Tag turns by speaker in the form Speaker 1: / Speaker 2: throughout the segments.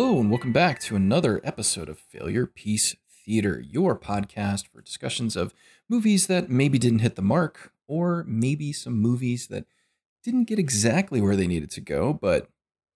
Speaker 1: Hello, and welcome back to another episode of Failure Piece Theater, your podcast for discussions of movies that maybe didn't hit the mark, or maybe some movies that didn't get exactly where they needed to go, but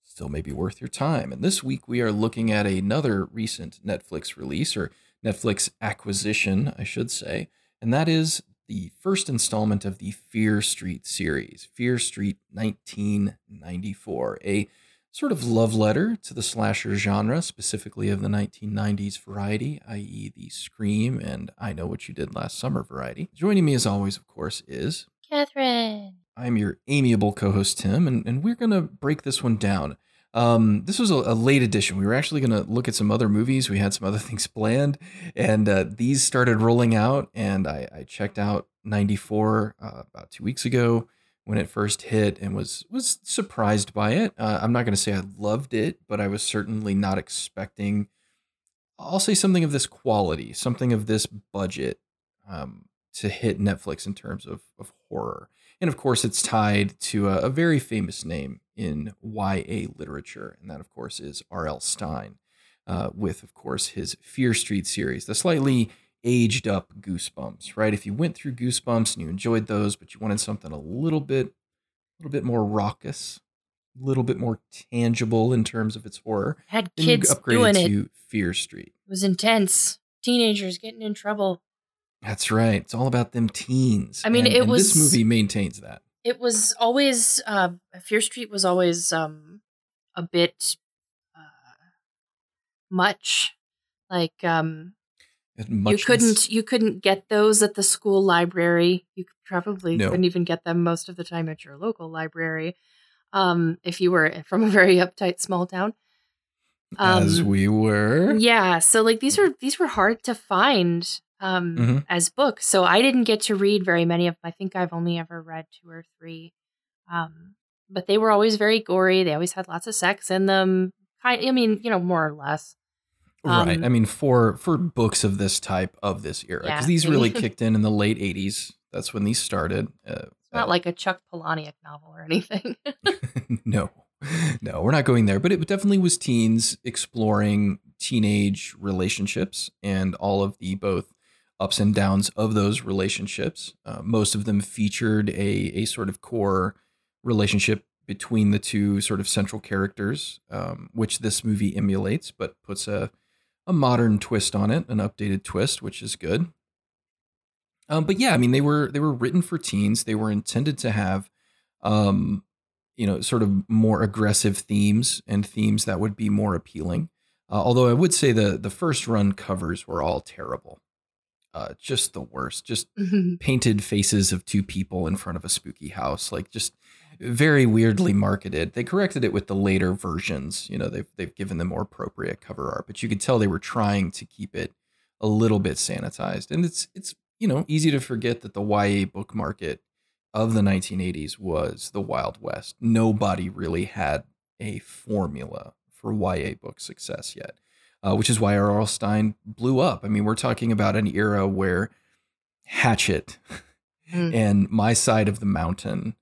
Speaker 1: still may be worth your time. And this week we are looking at another recent Netflix release, or Netflix acquisition, I should say, and that is the first installment of the Fear Street series, Fear Street 1994, a sort of love letter to the slasher genre, specifically of the 1990s variety, i.e., the Scream and I Know What You Did Last Summer variety. Joining me, as always, of course, is
Speaker 2: Catherine.
Speaker 1: I'm your amiable co host, Tim, and, and we're going to break this one down. Um, this was a, a late edition. We were actually going to look at some other movies. We had some other things planned, and uh, these started rolling out. And I, I checked out 94 uh, about two weeks ago when it first hit and was was surprised by it. Uh, I'm not going to say I loved it, but I was certainly not expecting. I'll say something of this quality, something of this budget um, to hit Netflix in terms of of horror, and of course, it's tied to a, a very famous name in YA literature, and that of course is R.L. Stine, uh, with of course his Fear Street series, the slightly aged up Goosebumps, right? If you went through Goosebumps and you enjoyed those, but you wanted something a little bit, a little bit more raucous, a little bit more tangible in terms of its horror,
Speaker 2: Had kids
Speaker 1: upgraded
Speaker 2: doing it.
Speaker 1: to Fear Street.
Speaker 2: It was intense. Teenagers getting in trouble.
Speaker 1: That's right. It's all about them teens.
Speaker 2: I mean,
Speaker 1: And-
Speaker 2: it
Speaker 1: and this movie maintains that.
Speaker 2: It was always uh, Fear Street was always um, a bit uh, much. Like um, you couldn't you couldn't get those at the school library. You probably
Speaker 1: No.
Speaker 2: couldn't even get them most of the time at your local library. Um, if you were from a very uptight small town.
Speaker 1: as
Speaker 2: Um,
Speaker 1: we were.
Speaker 2: Yeah, so like these were these were hard to find um
Speaker 1: Mhm.
Speaker 2: as books. So I didn't get to read very many of them. I think I've only ever read two or three. Um but they were always very gory. They always had lots of sex in them. Kind I mean, you know, more or less.
Speaker 1: Right.
Speaker 2: Um,
Speaker 1: I mean, for for books of this type of this era, because
Speaker 2: Yeah.
Speaker 1: these really kicked in in the late '80s. That's when these started. Uh,
Speaker 2: It's not like a Chuck Palahniuk novel or anything.
Speaker 1: no, no, we're not going there. But it definitely was teens exploring teenage relationships and all of the both ups and downs of those relationships. Uh, most of them featured a a sort of core relationship between the two sort of central characters, um, which this movie emulates, but puts a a modern twist on it, an updated twist, which is good. Um, but yeah, I mean, they were they were written for teens. They were intended to have, um, you know, sort of more aggressive themes and themes that would be more appealing. Uh, although I would say the the first run covers were all terrible, uh, just the worst. Just painted faces of two people in front of a spooky house, like just very weirdly marketed. They corrected it with the later versions. You know, they've they've given them more appropriate cover art, but you could tell they were trying to keep it a little bit sanitized. And it's it's you know easy to forget that the YA book market of the 1980s was the Wild West. Nobody really had a formula for YA book success yet, uh, which is why R.L. Stine blew up. I mean, we're talking about an era where Hatchet
Speaker 2: Mm.
Speaker 1: and My Side of the Mountain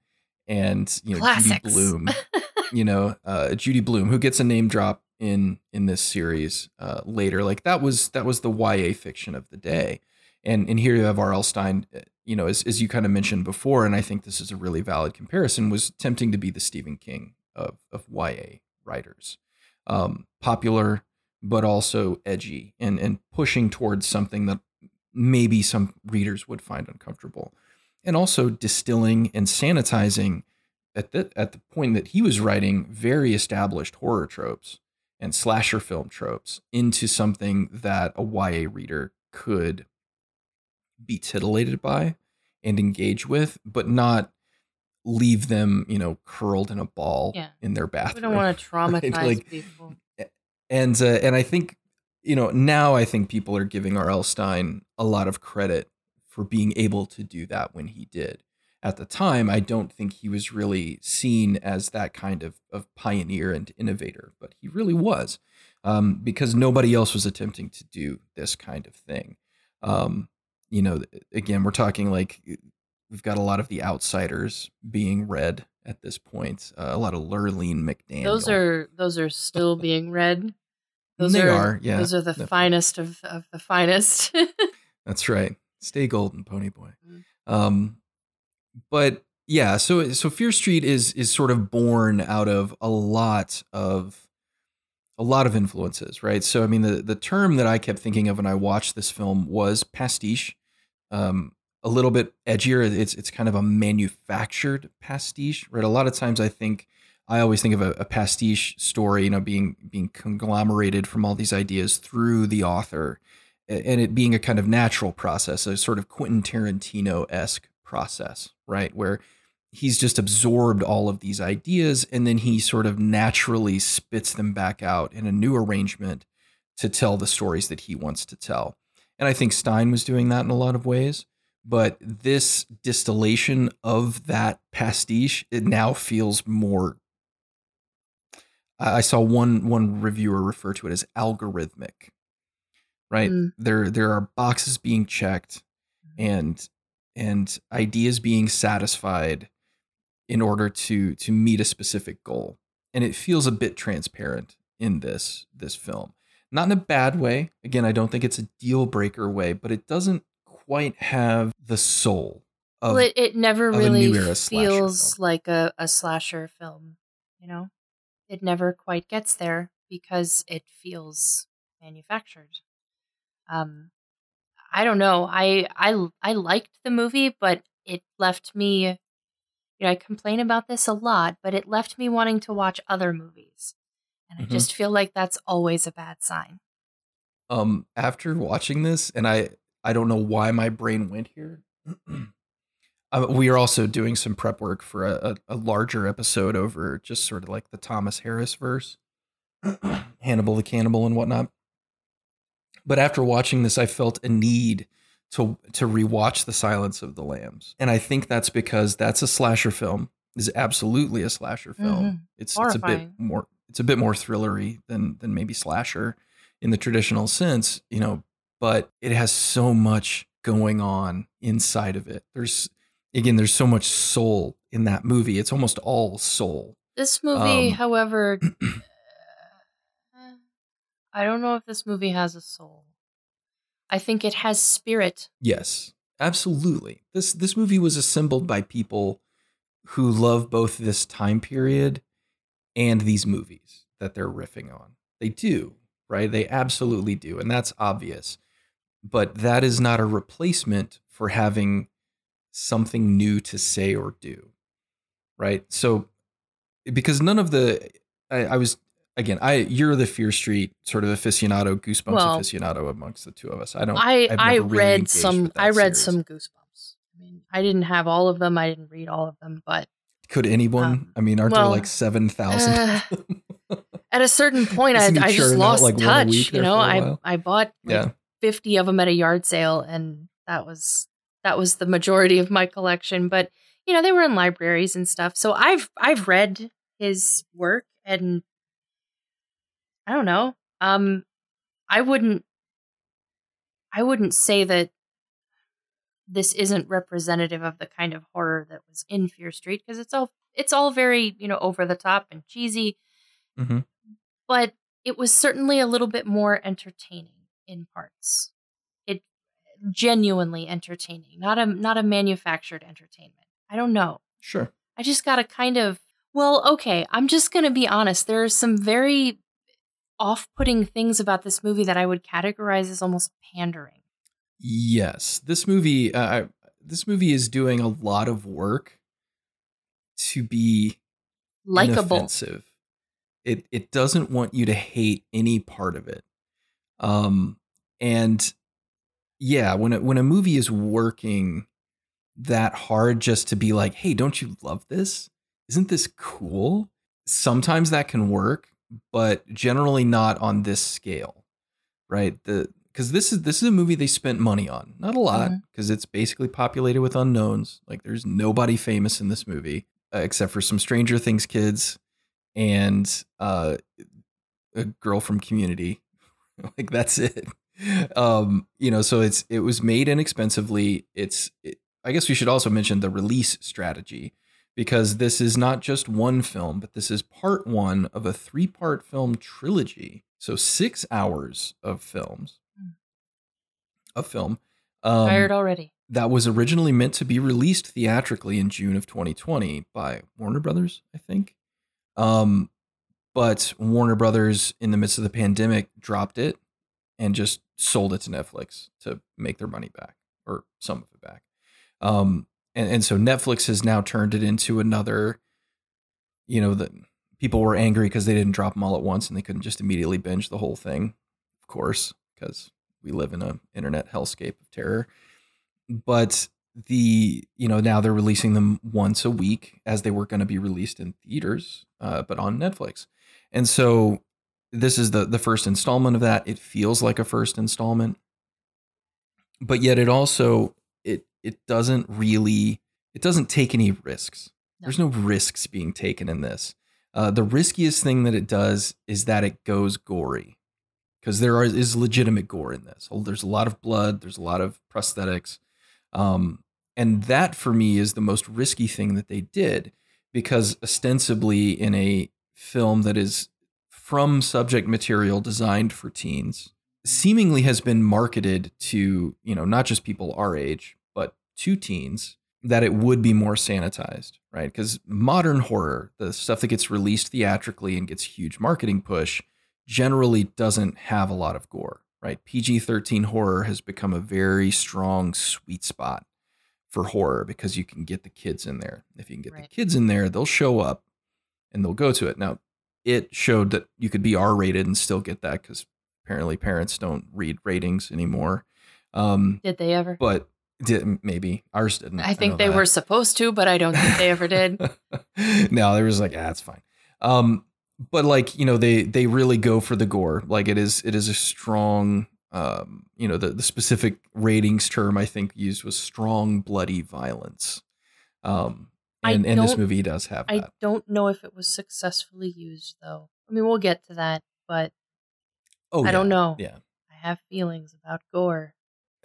Speaker 1: and you know
Speaker 2: Classics.
Speaker 1: Judy Blume, you know uh, Judy Blume, who gets a name drop in in this series uh, later. Like that was that was the YA fiction of the day, and and here you have R.L. Stine. uh, You know, as as you kind of mentioned before, and I think this is a really valid comparison. Was tempting to be the Stephen King of of YA writers, um, popular but also edgy and and pushing towards something that maybe some readers would find uncomfortable and also distilling and sanitizing at the at the point that he was writing very established horror tropes and slasher film tropes into something that a YA reader could be titillated by and engage with, but not leave them, you know, curled in a ball
Speaker 2: Yeah.
Speaker 1: in their bathroom.
Speaker 2: we don't want to traumatize
Speaker 1: Like-
Speaker 2: people.
Speaker 1: and uh, and I think you know now I think people are giving R.L. Stine a lot of credit for being able to do that when he did. At the time, I don't think he was really seen as that kind of of pioneer and innovator, but he really was, um, because nobody else was attempting to do this kind of thing. Um, you know, again, we're talking like we've got a lot of the outsiders being read at this point. Uh, a lot of Lurlene McDaniel.
Speaker 2: Those are those are still being read. Those
Speaker 1: they
Speaker 2: are,
Speaker 1: are, yeah,
Speaker 2: Those are the
Speaker 1: definitely.
Speaker 2: finest of, of the finest.
Speaker 1: That's right. Stay golden, Pony Boy.
Speaker 2: Mm.
Speaker 1: Um, but yeah, so so Fear Street is is sort of born out of a lot of a lot of influences, right? So I mean, the the term that I kept thinking of when I watched this film was pastiche. Um, a little bit edgier. It's it's kind of a manufactured pastiche, right? A lot of times I think I always think of a, a pastiche story, you know, being being conglomerated from all these ideas through the author, and it being a kind of natural process, a sort of Quentin Tarantino esque process, right? Where he's just absorbed all of these ideas and then he sort of naturally spits them back out in a new arrangement to tell the stories that he wants to tell. And I think Stine was doing that in a lot of ways. But this distillation of that pastiche, it now feels more. I saw one one reviewer refer to it as algorithmic. Right?
Speaker 2: Mm.
Speaker 1: There there are boxes being checked and and ideas being satisfied in order to to meet a specific goal. And it feels a bit transparent in this this film. Not in a bad way. Again, I don't think it's a deal breaker way, but it doesn't quite have the soul of
Speaker 2: well, it, it never really
Speaker 1: new era slasher
Speaker 2: feels like a, a slasher film, you know? It never quite gets there because it feels manufactured. Um, I don't know. I I I liked the movie, but it left me. You know, I complain about this a lot, but it left me wanting to watch other movies, and
Speaker 1: Mhm.
Speaker 2: I just feel like that's always a bad sign.
Speaker 1: um after watching this and i i don't know why my brain went here uh, we are also doing some prep work for a, a, a larger episode over just sort of like the thomas harris verse hannibal the cannibal and whatnot but after watching this i felt a need to to rewatch the silence of the lambs and i think that's because that's a slasher film is absolutely a slasher film
Speaker 2: Mhm.
Speaker 1: it's it's a bit more it's a bit more thrillery than than maybe slasher in the traditional sense, you know, but it has so much going on inside of it. There's again, there's so much soul in that movie. It's almost all soul.
Speaker 2: This movie,
Speaker 1: Um,
Speaker 2: however, I don't know if this movie has a soul. I think it has spirit.
Speaker 1: Yes, absolutely. This this movie was assembled by people who love both this time period and these movies that they're riffing on. They do, right? They absolutely do, and that's obvious. But that is not a replacement for having something new to say or do, right? So, because none of the, I, I was again, I you're the Fear Street sort of aficionado, Goosebumps
Speaker 2: Well,
Speaker 1: aficionado amongst the two of us. I don't.
Speaker 2: I I
Speaker 1: really
Speaker 2: read some. I read
Speaker 1: series.
Speaker 2: some Goosebumps. I mean, I didn't have all of them. I didn't read all of them, but
Speaker 1: Could anyone?
Speaker 2: Um,
Speaker 1: I mean, aren't there like seven thousand?
Speaker 2: uh, at a certain point, I, I just lost
Speaker 1: like,
Speaker 2: touch. You know, I? I bought like
Speaker 1: yeah,
Speaker 2: fifty of them at a yard sale, and that was that was the majority of my collection. But you know, they were in libraries and stuff. So I've I've read his work, and I don't know. Um, I wouldn't I wouldn't say that this isn't representative of the kind of horror that was in Fear Street because it's all it's all very you know over the top and cheesy,
Speaker 1: Mhm.
Speaker 2: but it was certainly a little bit more entertaining in parts. It genuinely entertaining, not a not a manufactured entertainment. I don't know.
Speaker 1: sure.
Speaker 2: I just got a kind of well, okay, I'm just going to be honest. There are some very off-putting things about this movie that I would categorize as almost pandering.
Speaker 1: Yes, this movie. Uh, this movie is doing a lot of work to be
Speaker 2: Likable.
Speaker 1: It it doesn't want you to hate any part of it. Um and yeah, when it, when a movie is working that hard just to be like, "Hey, don't you love this? Isn't this cool?" Sometimes that can work, but generally not on this scale. Right? The cuz this is this is a movie they spent money on. Not a lot because it's basically populated with unknowns. Like there's nobody famous in this movie uh, except for some Stranger Things kids and uh, a girl from Community. like that's it. Um, you know, so it's it was made inexpensively. It's it, I guess we should also mention the release strategy because this is not just one film, but this is part one of a three part film trilogy. So six hours of films, a film. Um,
Speaker 2: Tired already.
Speaker 1: that was originally meant to be released theatrically in June of 2020 by Warner Brothers, I think. Um, but Warner Brothers, in the midst of the pandemic, dropped it and just sold it to Netflix to make their money back or some of it back. Um, and, and so Netflix has now turned it into another, you know, that people were angry because they didn't drop them all at once and they couldn't just immediately binge the whole thing, of course, because we live in a internet hellscape of terror. But the you know now they're releasing them once a week as they were going to be released in theaters, uh, but on Netflix. And so this is the the first installment of that. It feels like a first installment, but yet it also it doesn't really it doesn't take any risks.
Speaker 2: No.
Speaker 1: There's no risks being taken in this. Uh, the riskiest thing that it does is that it goes gory because there are, is legitimate gore in this. There's a lot of blood. There's a lot of prosthetics, um, and that for me is the most risky thing that they did because ostensibly in a film that is from subject material designed for teens seemingly has been marketed to you know not just people our age to teens that it would be more sanitized right? Because modern horror the stuff that gets released theatrically and gets huge marketing push generally doesn't have a lot of gore right? Pg-13 horror has become a very strong sweet spot for horror because you can get the kids in there. If you can get the kids in there they'll show up and they'll go to it. Now it showed that you could be r-rated and still get that because apparently parents don't read ratings anymore. Um
Speaker 2: Did they ever?
Speaker 1: but did, maybe ours didn't
Speaker 2: I think
Speaker 1: know
Speaker 2: they
Speaker 1: that.
Speaker 2: were supposed to, but I don't think they ever did.
Speaker 1: no, there was like, ah, it's fine. Um, but like, you know, they they really go for the gore. Like it is it is a strong um, you know, the, the specific ratings term I think used was strong bloody violence. Um and, and this movie does have
Speaker 2: I
Speaker 1: that.
Speaker 2: don't know if it was successfully used, though. I mean, we'll get to that, but
Speaker 1: Oh,
Speaker 2: I don't know.
Speaker 1: Yeah.
Speaker 2: I have feelings about gore.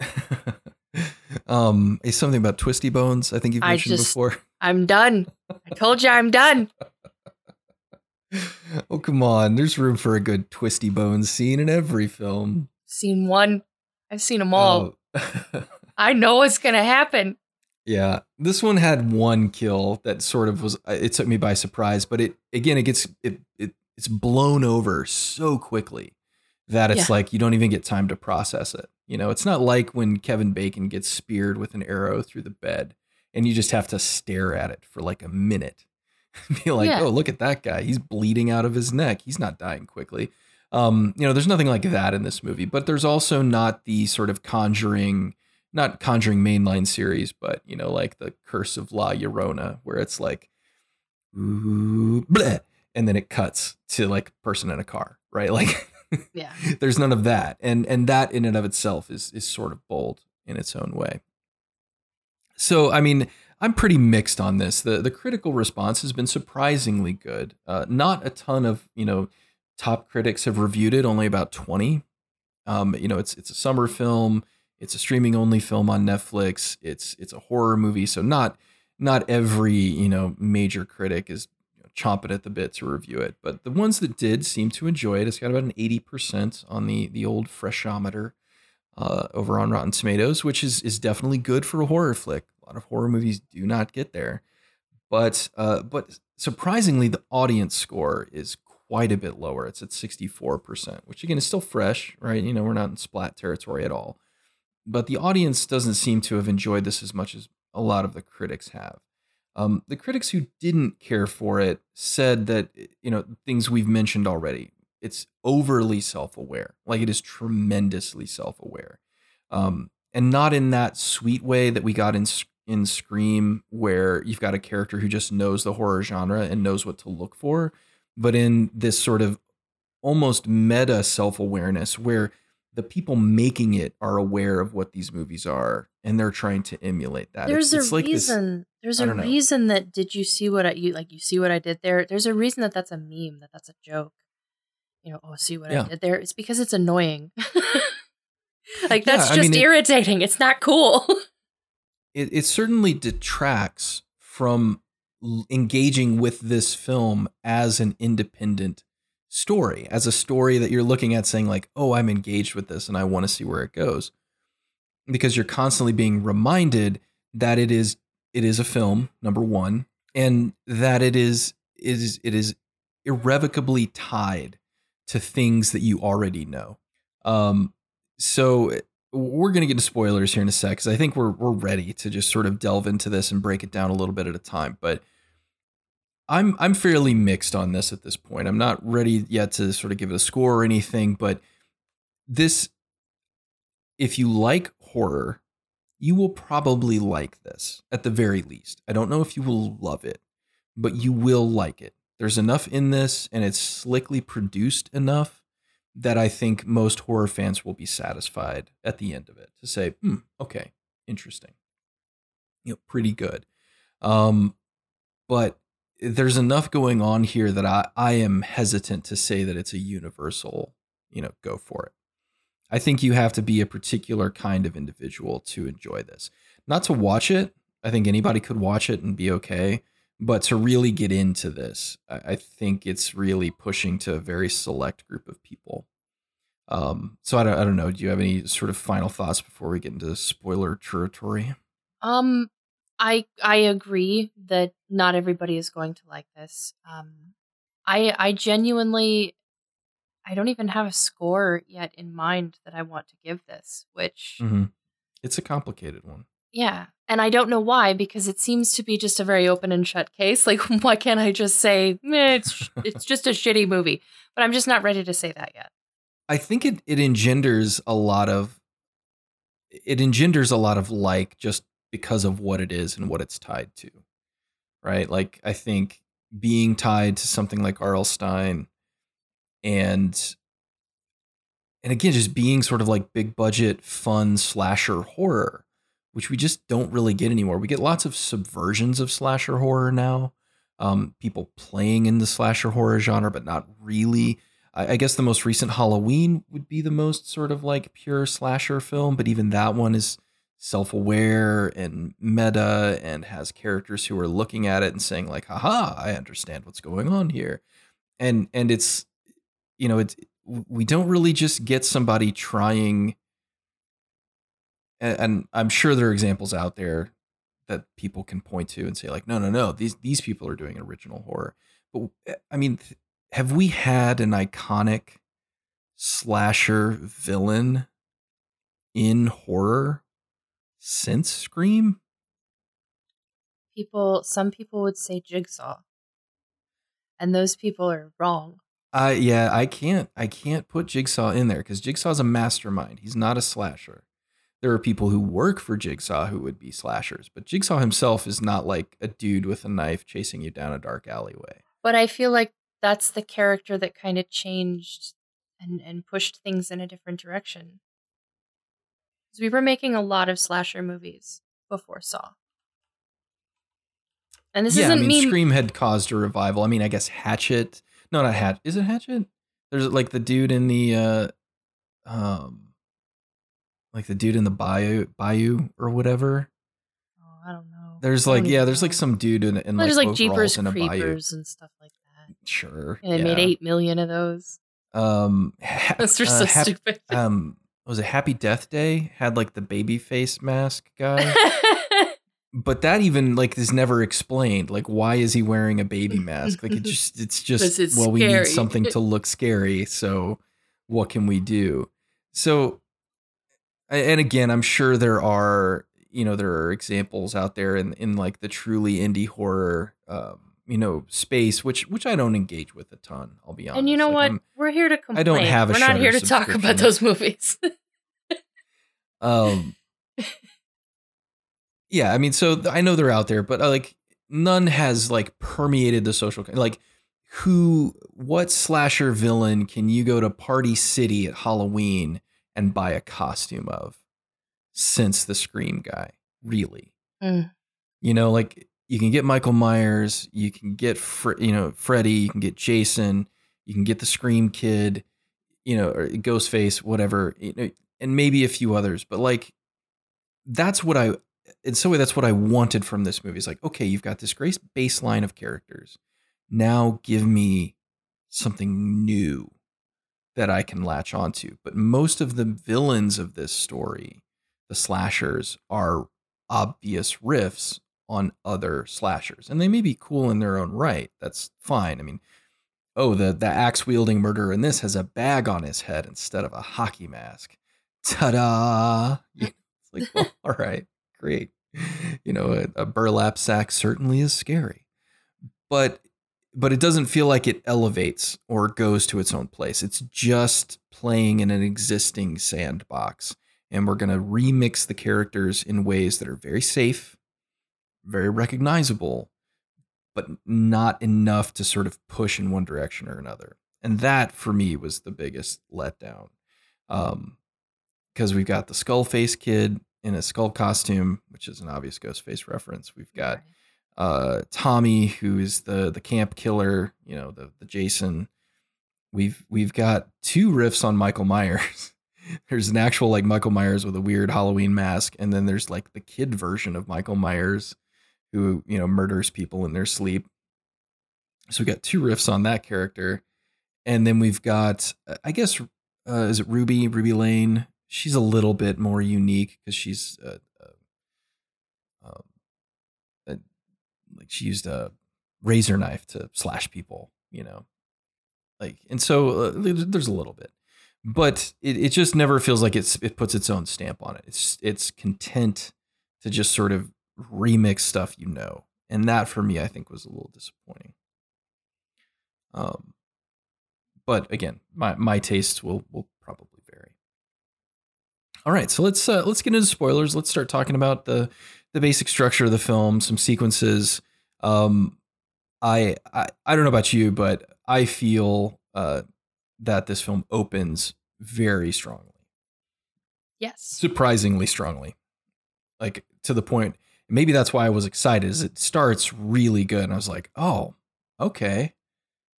Speaker 1: um, it's something about twisty bones. I think you've
Speaker 2: I
Speaker 1: mentioned
Speaker 2: just-
Speaker 1: before.
Speaker 2: I'm done. I told you I'm done.
Speaker 1: oh come on! There's room for a good twisty bones scene in every film.
Speaker 2: Seen one. I've seen them all.
Speaker 1: Oh.
Speaker 2: I know what's gonna happen.
Speaker 1: Yeah, this one had one kill that sort of was. uh, It took me by surprise, but it again, it gets it it it's blown over so quickly that it's
Speaker 2: Yeah.
Speaker 1: like you don't even get time to process it. You know, it's not like when Kevin Bacon gets speared with an arrow through the bed, and you just have to stare at it for like a minute, be like,
Speaker 2: Yeah.
Speaker 1: oh, look at that guy, he's bleeding out of his neck, he's not dying quickly. Um, you know, there's nothing like that in this movie, but there's also not the sort of conjuring not conjuring mainline series, but you know, like the Curse of La Llorona, where it's like, ooh, bleh, and then it cuts to like person in a car, right? Like,
Speaker 2: Yeah.
Speaker 1: there's none of that, and and that in and of itself is is sort of bold in its own way. So, I mean, I'm pretty mixed on this. the The critical response has been surprisingly good. Uh, not a ton of you know top critics have reviewed it. Only about twenty. Um, you know, it's it's a summer film. It's a streaming only film on Netflix. It's it's a horror movie, so not not every you know major critic is chomping at the bit to review it. But the ones that did seem to enjoy it. It's got about an eighty percent on the the old freshometer uh, over on Rotten Tomatoes, which is is definitely good for a horror flick. A lot of horror movies do not get there, but uh, but surprisingly, the audience score is quite a bit lower. It's at sixty four percent, which again is still fresh, right? You know, we're not in splat territory at all, but the audience doesn't seem to have enjoyed this as much as a lot of the critics have. Um, the critics who didn't care for it said that you know things we've mentioned already. It's overly self-aware, like it is tremendously self-aware, um, and not in that sweet way that we got in in Scream, where you've got a character who just knows the horror genre and knows what to look for, but in this sort of almost meta self-awareness where the people making it are aware of what these movies are and they're trying to emulate that.
Speaker 2: There's
Speaker 1: it's, it's
Speaker 2: a
Speaker 1: like this-
Speaker 2: reason. There's
Speaker 1: I
Speaker 2: a
Speaker 1: know.
Speaker 2: reason that did you see what I you like you see what I did there? There's a reason that that's a meme, that that's a joke. You know, oh, see what
Speaker 1: Yeah.
Speaker 2: I did there? It's because it's annoying. like
Speaker 1: Yeah,
Speaker 2: that's
Speaker 1: I
Speaker 2: just
Speaker 1: mean, it-
Speaker 2: irritating. It's not cool.
Speaker 1: it, it certainly detracts from l- engaging with this film as an independent story, as a story that you're looking at saying like, "Oh, I'm engaged with this and I want to see where it goes." Because you're constantly being reminded that it is it is a film, number 1, and that it is is it is irrevocably tied to things that you already know. Um so we're going to get into spoilers here in a sec because I think we're we're ready to just sort of delve into this and break it down a little bit at a time. But I'm I'm fairly mixed on this at this point. I'm not ready yet to sort of give it a score or anything, but this if you like horror, you will probably like this at the very least. I don't know if you will love it, but you will like it. There's enough in this and it's slickly produced enough that I think most horror fans will be satisfied at the end of it to say, hmm, okay, interesting. You know, pretty good. Um, but there's enough going on here that I, I am hesitant to say that it's a universal, you know, go for it. I think you have to be a particular kind of individual to enjoy this. Not to watch it. I think anybody could watch it and be okay. But to really get into this, I think it's really pushing to a very select group of people. Um, so I don't, I don't know. Do you have any sort of final thoughts before we get into spoiler territory?
Speaker 2: Um, I I agree that not everybody is going to like this. Um, I I genuinely I don't even have a score yet in mind that I want to give this, which
Speaker 1: mm-hmm. it's a complicated one.
Speaker 2: Yeah. And I don't know why, because it seems to be just a very open and shut case. Like, why can't I just say it's it's just a shitty movie? But I'm just not ready to say that yet.
Speaker 1: I think it it engenders a lot of it engenders a lot of like just because of what it is and what it's tied to. Right? Like I think being tied to something like R.L. Stine and and again just being sort of like big budget fun slasher horror which we just don't really get anymore. We get lots of subversions of slasher horror now. Um, people playing in the slasher horror genre, but not really. I, I, guess the most recent Halloween would be the most sort of like pure slasher film, but even that one is self aware and meta and has characters who are looking at it and saying, like, haha, I understand what's going on here. And and it's you know, it's we don't really just get somebody trying and, and I'm sure there are examples out there that people can point to and say like, no, no, no, these these people are doing original horror. But eh, I mean, have we had an iconic slasher villain in horror since Scream?
Speaker 2: People, some people would say Jigsaw, and those people are wrong.
Speaker 1: Uh, yeah, I can't, I can't put Jigsaw in there because Jigsaw's a mastermind. He's not a slasher there are people who work for Jigsaw who would be slashers, but Jigsaw himself is not like a dude with a knife chasing you down a dark alleyway.
Speaker 2: But I feel like that's the character that kind of changed and and pushed things in a different direction. Because we were making a lot of slasher movies before Saw.
Speaker 1: And this yeah, isn't I mean, mean Scream had caused a revival. I mean, I guess Hatchet. No, not Hatchet. Is it Hatchet? There's like the dude in the uh um like the dude in the bayou bayou or whatever.
Speaker 2: Oh, I don't know.
Speaker 1: There's like yeah, there's like some dude in, in
Speaker 2: like,
Speaker 1: there's
Speaker 2: like Jeepers in Creepers and stuff like that.
Speaker 1: Sure.
Speaker 2: And yeah. made eight million of those.
Speaker 1: Um,
Speaker 2: ha- those are uh, so hap- stupid.
Speaker 1: Um, was it Happy Death Day? Had like the baby face mask guy. but that even like is never explained. Like, why is he wearing a baby mask? Like, it just it's just it's well, scary. we need something to look scary. So, what can we do? So and again, I'm sure there are you know there are examples out there in in like the truly indie horror um, you know space which which I don't engage with a ton. I'll be honest.
Speaker 2: And you know
Speaker 1: like,
Speaker 2: what?
Speaker 1: I'm,
Speaker 2: We're here to complain.
Speaker 1: I don't have.
Speaker 2: We're not here to talk about those movies.
Speaker 1: um. Yeah, I mean, so I know they're out there, but uh, like none has like permeated the social like who what slasher villain can you go to Party City at Halloween and buy a costume of since the Scream guy, really. Mm. You know, like you can get Michael Myers, you can get Fre- you know Freddy, you can get Jason, you can get the Scream Kid, you know, or Ghostface, whatever, you know, and maybe a few others. But like, that's what I in some way, that's what I wanted from this movie. It's like, okay, you've got this great baseline of characters. Now give me something new that I can latch onto. But most of the villains of this story, the slashers, are obvious riffs on other slashers. And they may be cool in their own right. That's fine. I mean, oh, the, the axe wielding murderer in this has a bag on his head instead of a hockey mask. Ta da! It's like, well, all right, great. You know, a, a burlap sack certainly is scary. But but it doesn't feel like it elevates or goes to its own place. It's just playing in an existing sandbox. And we're going to remix the characters in ways that are very safe, very recognizable, but not enough to sort of push in one direction or another. And that for me was the biggest letdown. Um, because we've got the skull face kid in a skull costume, which is an obvious Ghostface reference. We've got uh, Tommy, who is the the camp killer, you know, the the Jason. We've we've got two riffs on Michael Myers. there's an actual like Michael Myers with a weird Halloween mask, and then there's like the kid version of Michael Myers, who you know murders people in their sleep. So we got two riffs on that character, and then we've got I guess uh, is it Ruby Ruby Lane? She's a little bit more unique because she's uh, uh, um, like she used a razor knife to slash people, you know, like, and so uh, there's a little bit, but it, it just never feels like it's, it puts its own stamp on it. It's, it's content to just sort of remix stuff, you know, and that for me, I think was a little disappointing. Um, but again, my, my tastes will, will probably vary. All right, so let's uh, let's get into spoilers. Let's start talking about the the basic structure of the film, some sequences, um, I, I I don't know about you, but I feel uh, that this film opens very strongly.
Speaker 2: Yes,
Speaker 1: surprisingly strongly, like to the point. Maybe that's why I was excited. Is it starts really good, and I was like, oh, okay,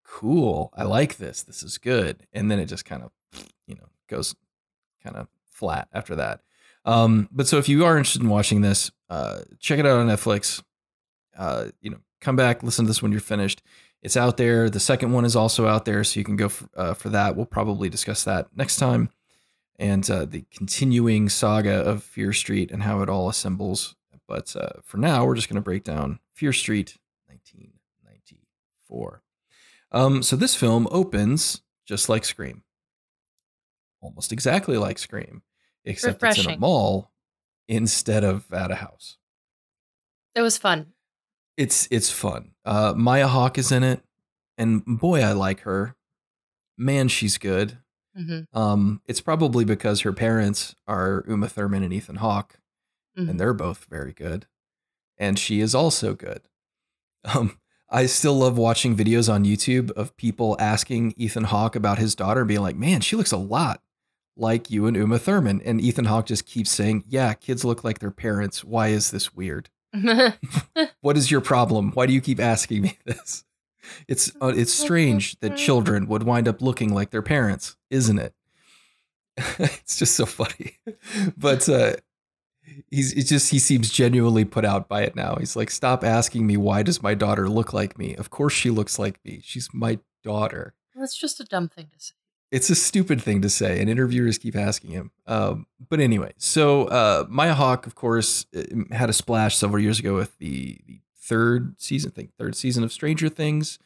Speaker 1: cool. I like this. This is good. And then it just kind of, you know, goes kind of flat after that. Um, but so if you are interested in watching this, uh, check it out on Netflix uh, you know, come back, listen to this when you're finished. It's out there. The second one is also out there, so you can go for, uh, for that. We'll probably discuss that next time. And uh, the continuing saga of Fear Street and how it all assembles. But uh, for now, we're just going to break down Fear Street 1994. Um, so this film opens just like Scream, almost exactly like Scream, except Refreshing. it's in a mall instead of at a house.
Speaker 2: It was fun.
Speaker 1: It's it's fun. Uh, Maya Hawke is in it, and boy, I like her. Man, she's good. Mm-hmm. Um, it's probably because her parents are Uma Thurman and Ethan Hawke, mm-hmm. and they're both very good, and she is also good. Um, I still love watching videos on YouTube of people asking Ethan Hawke about his daughter and being like, "Man, she looks a lot like you and Uma Thurman," and Ethan Hawke just keeps saying, "Yeah, kids look like their parents. Why is this weird?" what is your problem? Why do you keep asking me this? It's uh, it's strange that children would wind up looking like their parents, isn't it? it's just so funny. But uh, he's it's just he seems genuinely put out by it now. He's like, stop asking me why does my daughter look like me? Of course she looks like me. She's my daughter.
Speaker 2: That's just a dumb thing to say
Speaker 1: it's a stupid thing to say, and interviewers keep asking him. Um, but anyway, so uh, Maya Hawke, of course, uh, had a splash several years ago with the, the third season, I think third season of Stranger Things.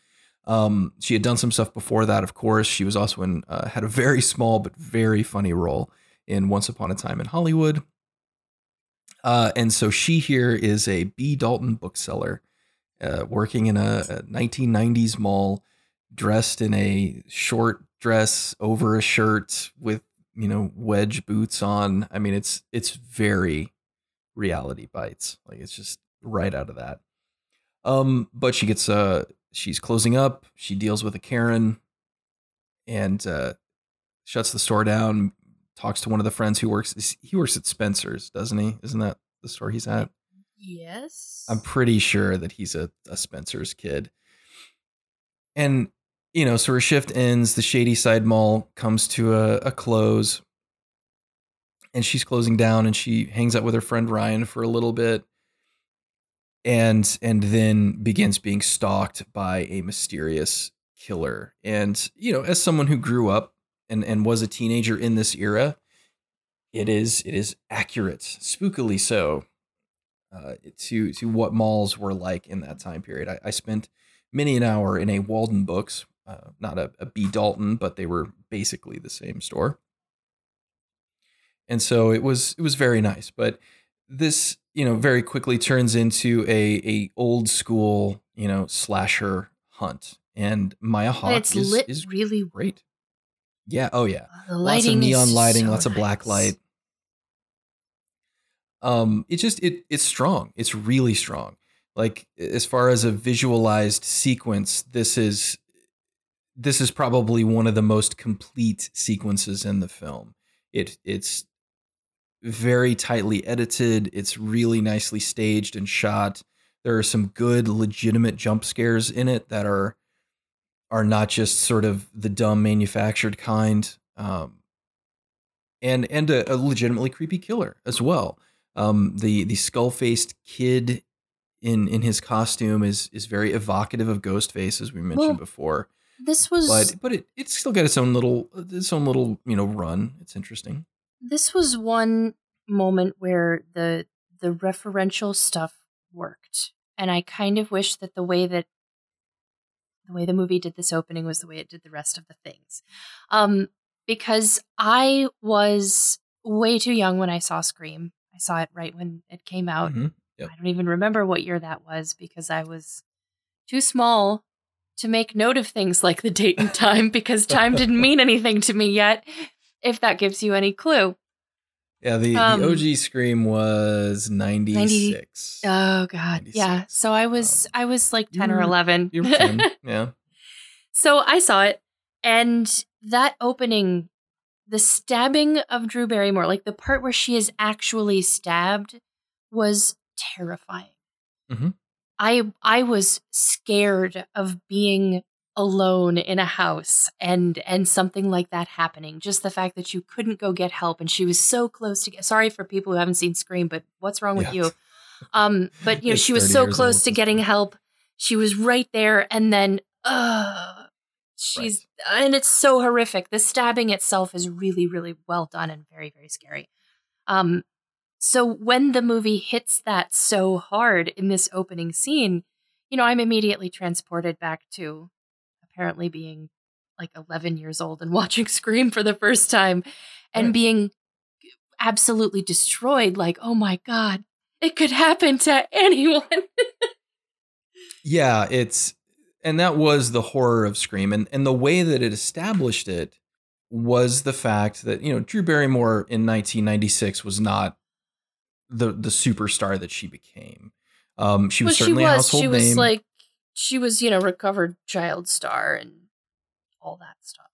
Speaker 1: Um, she had done some stuff before that, of course. She was also in uh, had a very small but very funny role in Once Upon a Time in Hollywood. Uh, and so she here is a B. Dalton bookseller, uh, working in a, a 1990s mall, dressed in a short dress over a shirt with you know wedge boots on. I mean, it's it's very reality bites. Like it's just right out of that. Um, but she gets uh she's closing up. She deals with a Karen, and uh, shuts the store down. Talks to one of the friends who works. He works at Spencer's, doesn't he? Isn't that the store he's at?
Speaker 2: Yes.
Speaker 1: I'm pretty sure that he's a, a Spencer's kid. And you know, so her shift ends. The Shady Side Mall comes to a, a close. and she's closing down and she hangs out with her friend Ryan for a little bit and and then begins being stalked by a mysterious killer. And you know, as someone who grew up and and was a teenager in this era, it is it is accurate, spookily so, uh, to to what malls were like in that time period. I, I spent many an hour in a Waldenbooks, uh, not a, a B Dalton, but they were basically the same store. And so it was it was very nice. But this, you know, very quickly turns into a a old school, you know, slasher hunt. And Maya Hawke
Speaker 2: it's
Speaker 1: is,
Speaker 2: lit
Speaker 1: is
Speaker 2: really
Speaker 1: great. Yeah. Oh yeah.
Speaker 2: The
Speaker 1: Lots of neon lighting,
Speaker 2: so
Speaker 1: lots of black
Speaker 2: nice.
Speaker 1: light. Um, it just it it's strong. It's really strong. Like as far as a visualized sequence, this is this is probably one of the most complete sequences in the film. It it's very tightly edited. It's really nicely staged and shot. There are some good legitimate jump scares in it that are are not just sort of the dumb manufactured kind. Um, and and a, a legitimately creepy killer as well. Um, the the skull faced kid in in his costume is is very evocative of Ghostface, as we mentioned
Speaker 2: Well,
Speaker 1: before.
Speaker 2: This was
Speaker 1: But but it it's still got its own little its own little you know run. It's interesting.
Speaker 2: this was one moment where the the referential stuff worked and i kind of wish that the way that the way the movie did this opening was the way it did the rest of the things um because i was way too young when i saw scream i saw it right when it came out
Speaker 1: Mhm. Yep.
Speaker 2: i don't even remember what year that was because i was too small to make note of things like the date and time because time didn't mean anything to me yet if that gives you any clue
Speaker 1: Yeah, the,
Speaker 2: Um,
Speaker 1: the OG Scream was ninety six.
Speaker 2: Oh God, yeah. So I was I was like ten
Speaker 1: you
Speaker 2: or eleven.
Speaker 1: you were ten. yeah.
Speaker 2: so I saw it, and that opening, the stabbing of Drew Barrymore, like the part where she is actually stabbed, was terrifying.
Speaker 1: Mhm.
Speaker 2: I I was scared of being alone in a house and and something like that happening. Just the fact that you couldn't go get help and she was so close to get sorry for people who haven't seen scream but what's wrong with
Speaker 1: Yeah.
Speaker 2: you um but you know
Speaker 1: It's
Speaker 2: she was so close to getting help. She was right there and then uh she's and it's so horrific. The stabbing itself is really really well done and very very scary. Um so when the movie hits that so hard in this opening scene you know i'm immediately transported back to apparently being like 11 years old and watching scream for the first time and
Speaker 1: Right.
Speaker 2: being absolutely destroyed like oh my god it could happen to anyone
Speaker 1: Yeah, it's and that was the horror of Scream and and the way that it established it was the fact that, you know, Drew Barrymore in 1996 was not the the superstar that she became. Um she was
Speaker 2: well, she
Speaker 1: certainly a
Speaker 2: was
Speaker 1: household
Speaker 2: she was
Speaker 1: name.
Speaker 2: like she was you know recovered child star and all that stuff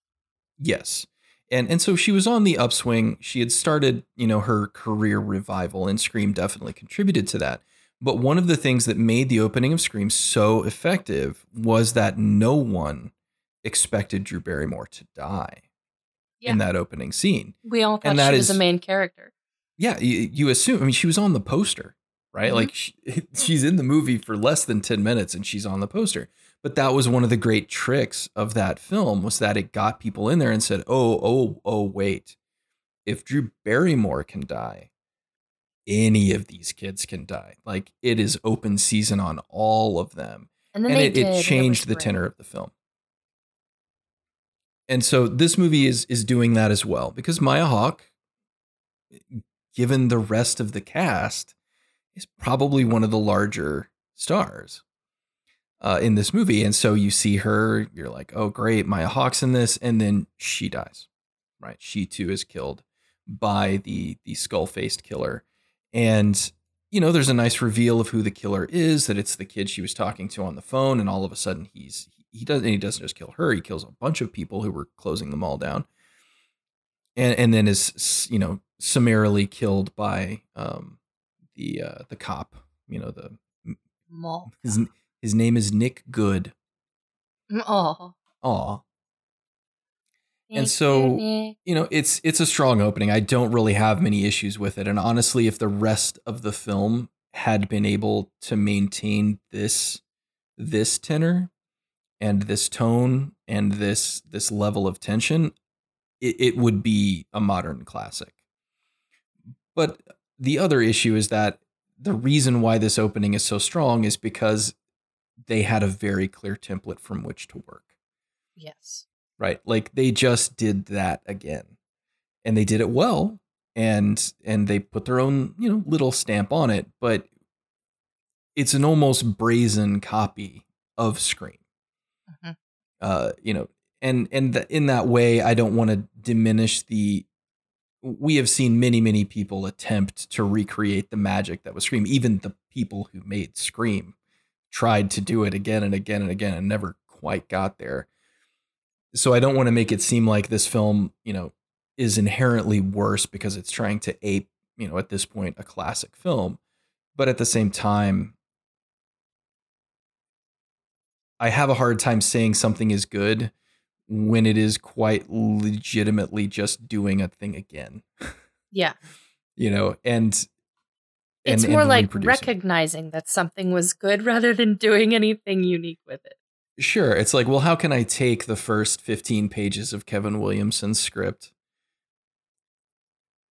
Speaker 1: Yes. And and so she was on the upswing. She had started, you know, her career revival and Scream definitely contributed to that. But one of the things that made the opening of Scream so effective was that no one expected Drew Barrymore to die in that opening scene.
Speaker 2: we all thought
Speaker 1: And
Speaker 2: she was a
Speaker 1: is-
Speaker 2: main character
Speaker 1: Yeah, you, you assume. I mean, she was on the poster, right?
Speaker 2: Mhm.
Speaker 1: Like she, she's in the movie for less than ten minutes, and she's on the poster. But that was one of the great tricks of that film was that it got people in there and said, "Oh, oh, oh, wait! If Drew Barrymore can die, any of these kids can die. Like it is open season on all of them."
Speaker 2: and then
Speaker 1: and it, it changed the
Speaker 2: great.
Speaker 1: tenor of the film. And so this movie is is doing that as well because Maya Hawke, given the rest of the cast, is probably one of the larger stars uh, in this movie. And so you see her, you're like, oh great, Maya Hawke's in this, and then she dies. Right, she too is killed by the the skull faced killer, and you know, there's a nice reveal of who the killer is, that it's the kid she was talking to on the phone, and all of a sudden he's he doesn't he doesn't just kill her, he kills a bunch of people who were closing the mall down. And and then is you know, summarily killed by um the uh the cop, you know, the his his name is Nick Goode.
Speaker 2: Oh,
Speaker 1: Aw. And so, you know, it's it's a strong opening. I don't really have many issues with it. And honestly, if the rest of the film had been able to maintain this this tenor and this tone and this this level of tension, it, it would be a modern classic. But the other issue is that the reason why this opening is so strong is because they had a very clear template from which to work.
Speaker 2: Yes.
Speaker 1: Right? Like they just did that again. And they did it well and and they put their own, you know, little stamp on it, but it's an almost brazen copy of Scream. Mm-hmm. Uh, you know, and and the, in that way I don't want to diminish the we have seen many, many people attempt to recreate the magic that was Scream. Even the people who made Scream tried to do it again and again and again and never quite got there. So I don't want to make it seem like this film, you know, is inherently worse because it's trying to ape, you know, at this point, a classic film. But at the same time, I have a hard time saying something is good when it is quite legitimately just doing a thing again.
Speaker 2: Yeah.
Speaker 1: you know, and
Speaker 2: it's and, more and like recognizing that something was good rather than doing anything unique with it.
Speaker 1: Sure. It's like, well, how can I take the first 15 pages of Kevin Williamson's script,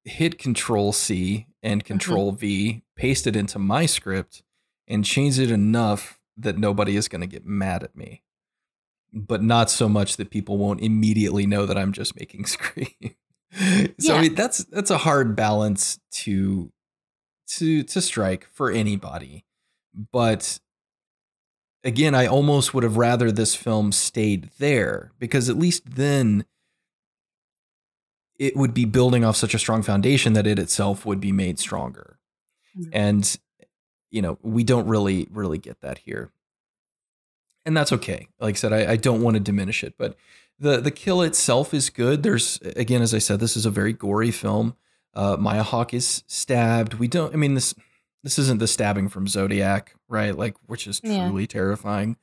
Speaker 1: hit Control C and mm-hmm. Control mm-hmm. V, paste it into my script, and change it enough that nobody is going to get mad at me? But not so much that people won't immediately know that I'm just making Scream. so yeah. I mean, that's that's a hard balance to to to strike for anybody. But again, I almost would have rather this film stayed there because at least then it would be building off such a strong foundation that it itself would be made stronger. Mm-hmm. And you know, we don't really really get that here and that's okay. Like I said, I, I don't want to diminish it, but the the kill itself is good. There's again, as I said, this is a very gory film. Uh, Maya Hawke is stabbed. We don't. I mean this this isn't the stabbing from Zodiac, right? Like which is truly yeah. terrifying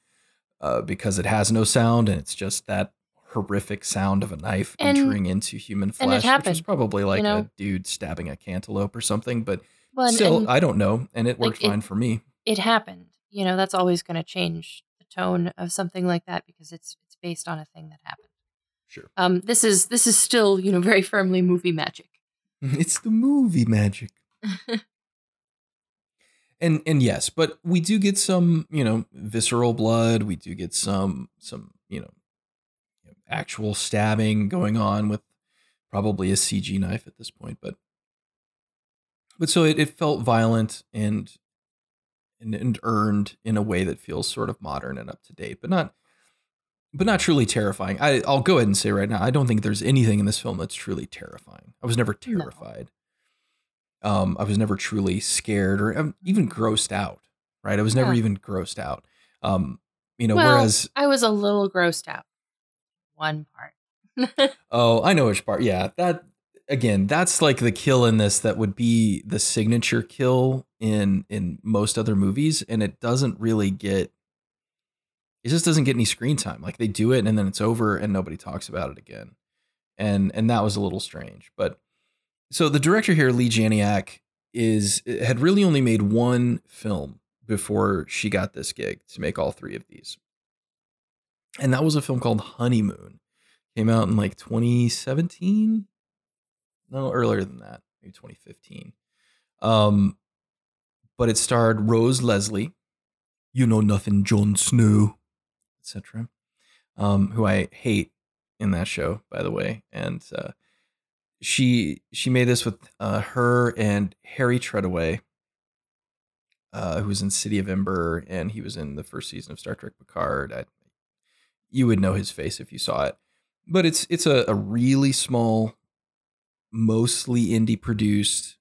Speaker 1: uh, because it has no sound and it's just that horrific sound of a knife and, entering into human flesh, which is probably like you know, a dude stabbing a cantaloupe or something. But well, still, and, I don't know, and it worked like fine
Speaker 2: it,
Speaker 1: for me.
Speaker 2: It happened. You know, that's always going to change tone of something like that because it's it's based on a thing that happened.
Speaker 1: Sure.
Speaker 2: Um, this is this is still you know very firmly movie magic.
Speaker 1: It's the movie magic. and and yes, but we do get some you know visceral blood. We do get some some you know actual stabbing going on with probably a CG knife at this point, but but so it, it felt violent and and, and earned in a way that feels sort of modern and up to date, but not but not truly terrifying. I, I'll go ahead and say right now, I don't think there's anything in this film that's truly terrifying. I was never terrified. No. Um, I was never truly scared or um, even grossed out. Right, I was never yeah. even grossed out. Um, you know, well, whereas
Speaker 2: I was a little grossed out. One part.
Speaker 1: oh, I know which part. Yeah, that again, that's like the kill in this that would be the signature kill in in most other movies, and it doesn't really get. It just doesn't get any screen time. Like they do it and then it's over and nobody talks about it again, and and that was a little strange. But so the director here, Leigh Janiak, is had really only made one film before she got this gig to make all three of these, and that was a film called Honeymoon. Came out in like 2017, no earlier than that, maybe 2015. Um, but it starred Rose Leslie, you know nothing, Jon Snow, etc. Um, who I hate in that show, by the way, and uh, she she made this with uh, her and Harry Treadaway, uh, who was in City of Ember, and he was in the first season of Star Trek Picard. I, you would know his face if you saw it, but it's it's a, a really small mostly indie produced.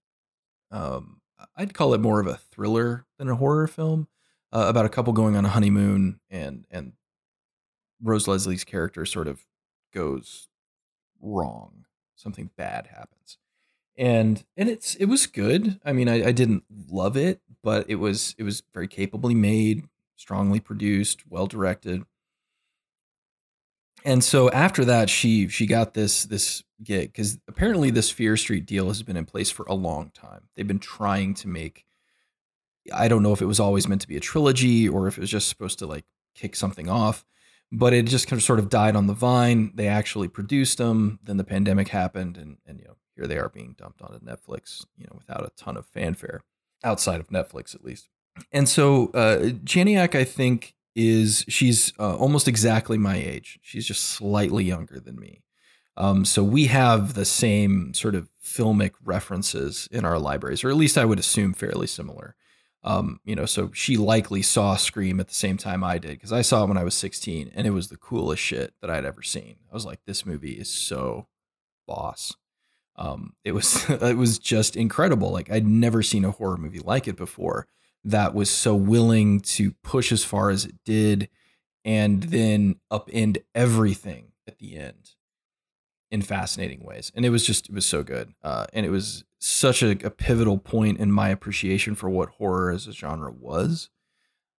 Speaker 1: Um, I'd call it more of a thriller than a horror film uh, about a couple going on a honeymoon, and and Rose Leslie's character sort of goes wrong. Something bad happens, and and it's it was good. I mean, I, I didn't love it, but it was it was very capably made, strongly produced, well directed. And so after that, she she got this this gig because apparently this Fear Street deal has been in place for a long time. They've been trying to make. I don't know if it was always meant to be a trilogy or if it was just supposed to like kick something off, but it just kind of sort of died on the vine. They actually produced them. Then the pandemic happened, and and you know here they are being dumped onto Netflix, you know, without a ton of fanfare outside of Netflix at least. And so uh, Janiak, I think, is she's uh, almost exactly my age. She's just slightly younger than me. Um, so we have the same sort of filmic references in our libraries, or at least I would assume fairly similar. Um, you know, so she likely saw Scream at the same time I did because I saw it when I was 16 and it was the coolest shit that I'd ever seen. I was like, this movie is so boss. Um, it was it was just incredible. Like I'd never seen a horror movie like it before that was so willing to push as far as it did and then upend everything at the end in fascinating ways. And it was just, it was so good. Uh, and it was such a, a pivotal point in my appreciation for what horror as a genre was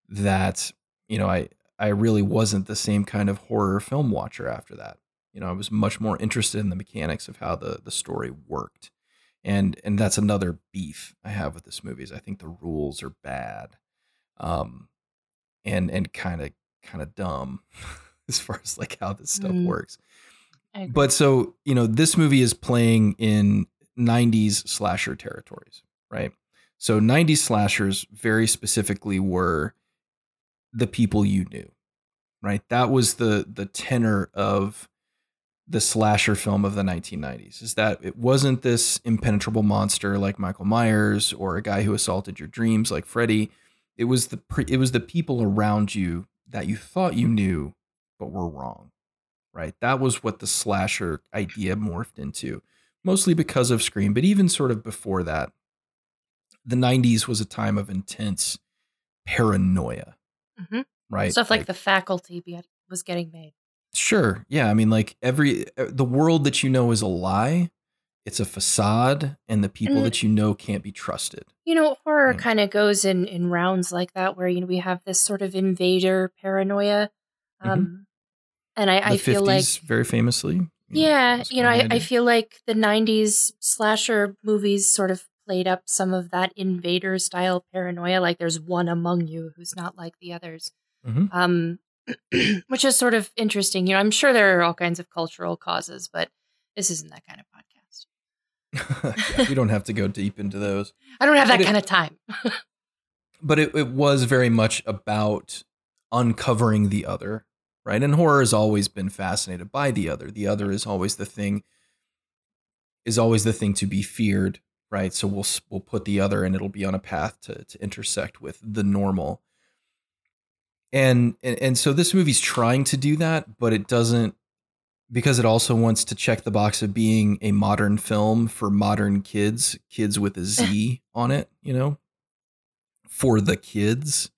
Speaker 1: that, you know, I, I really wasn't the same kind of horror film watcher after that. You know, I was much more interested in the mechanics of how the, the story worked and and that's another beef I have with this movie is I think the rules are bad, um, and and kind of kind of dumb as far as like how this stuff mm. works. But so you know, this movie is playing in '90s slasher territories, right? So '90s slashers very specifically were the people you knew, right? That was the the tenor of the slasher film of the 1990s is that it wasn't this impenetrable monster like Michael Myers or a guy who assaulted your dreams like Freddy. It was the it was the people around you that you thought you knew but were wrong. Right? That was what the slasher idea morphed into, mostly because of Scream, but even sort of before that. The 90s was a time of intense paranoia. Mm-hmm. Right?
Speaker 2: Stuff like, like the faculty was getting made.
Speaker 1: Sure. Yeah. I mean, like every the world that you know is a lie. It's a facade, and the people and, that you know can't be trusted.
Speaker 2: You know, horror kind of goes in in rounds like that, where you know we have this sort of invader paranoia, mm-hmm. um, mm-hmm. and I, I feel like
Speaker 1: very famously.
Speaker 2: Yeah, know, you know, I, I feel like the '90s slasher movies sort of played up some of that invader style paranoia. Like, there's one among you who's not like the others. Mm-hmm. Um, which is sort of interesting. You know, I'm sure there are all kinds of cultural causes, but this isn't that kind of
Speaker 1: podcast. yeah, we don't have to go deep into those.
Speaker 2: I don't have that but kind it, of time.
Speaker 1: but it, it was very much about uncovering the other, right? And horror has always been fascinated by the other. The other is always the thing is always the thing to be feared, right? So we'll we'll put the other and it'll be on a path to to intersect with the normal and, and and so this movie's trying to do that but it doesn't because it also wants to check the box of being a modern film for modern kids kids with a z on it you know for the kids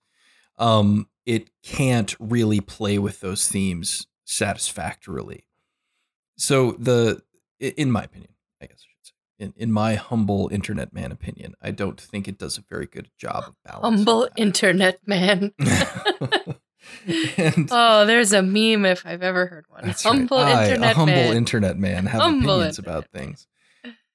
Speaker 1: um it can't really play with those themes satisfactorily. So the in my opinion in, in my humble internet man opinion, I don't think it does a very good job of balance.
Speaker 2: Humble internet man. and, oh, there's a meme if I've ever heard one. Humble
Speaker 1: right.
Speaker 2: internet
Speaker 1: a humble
Speaker 2: man.
Speaker 1: internet man, have humble opinions internet. about things.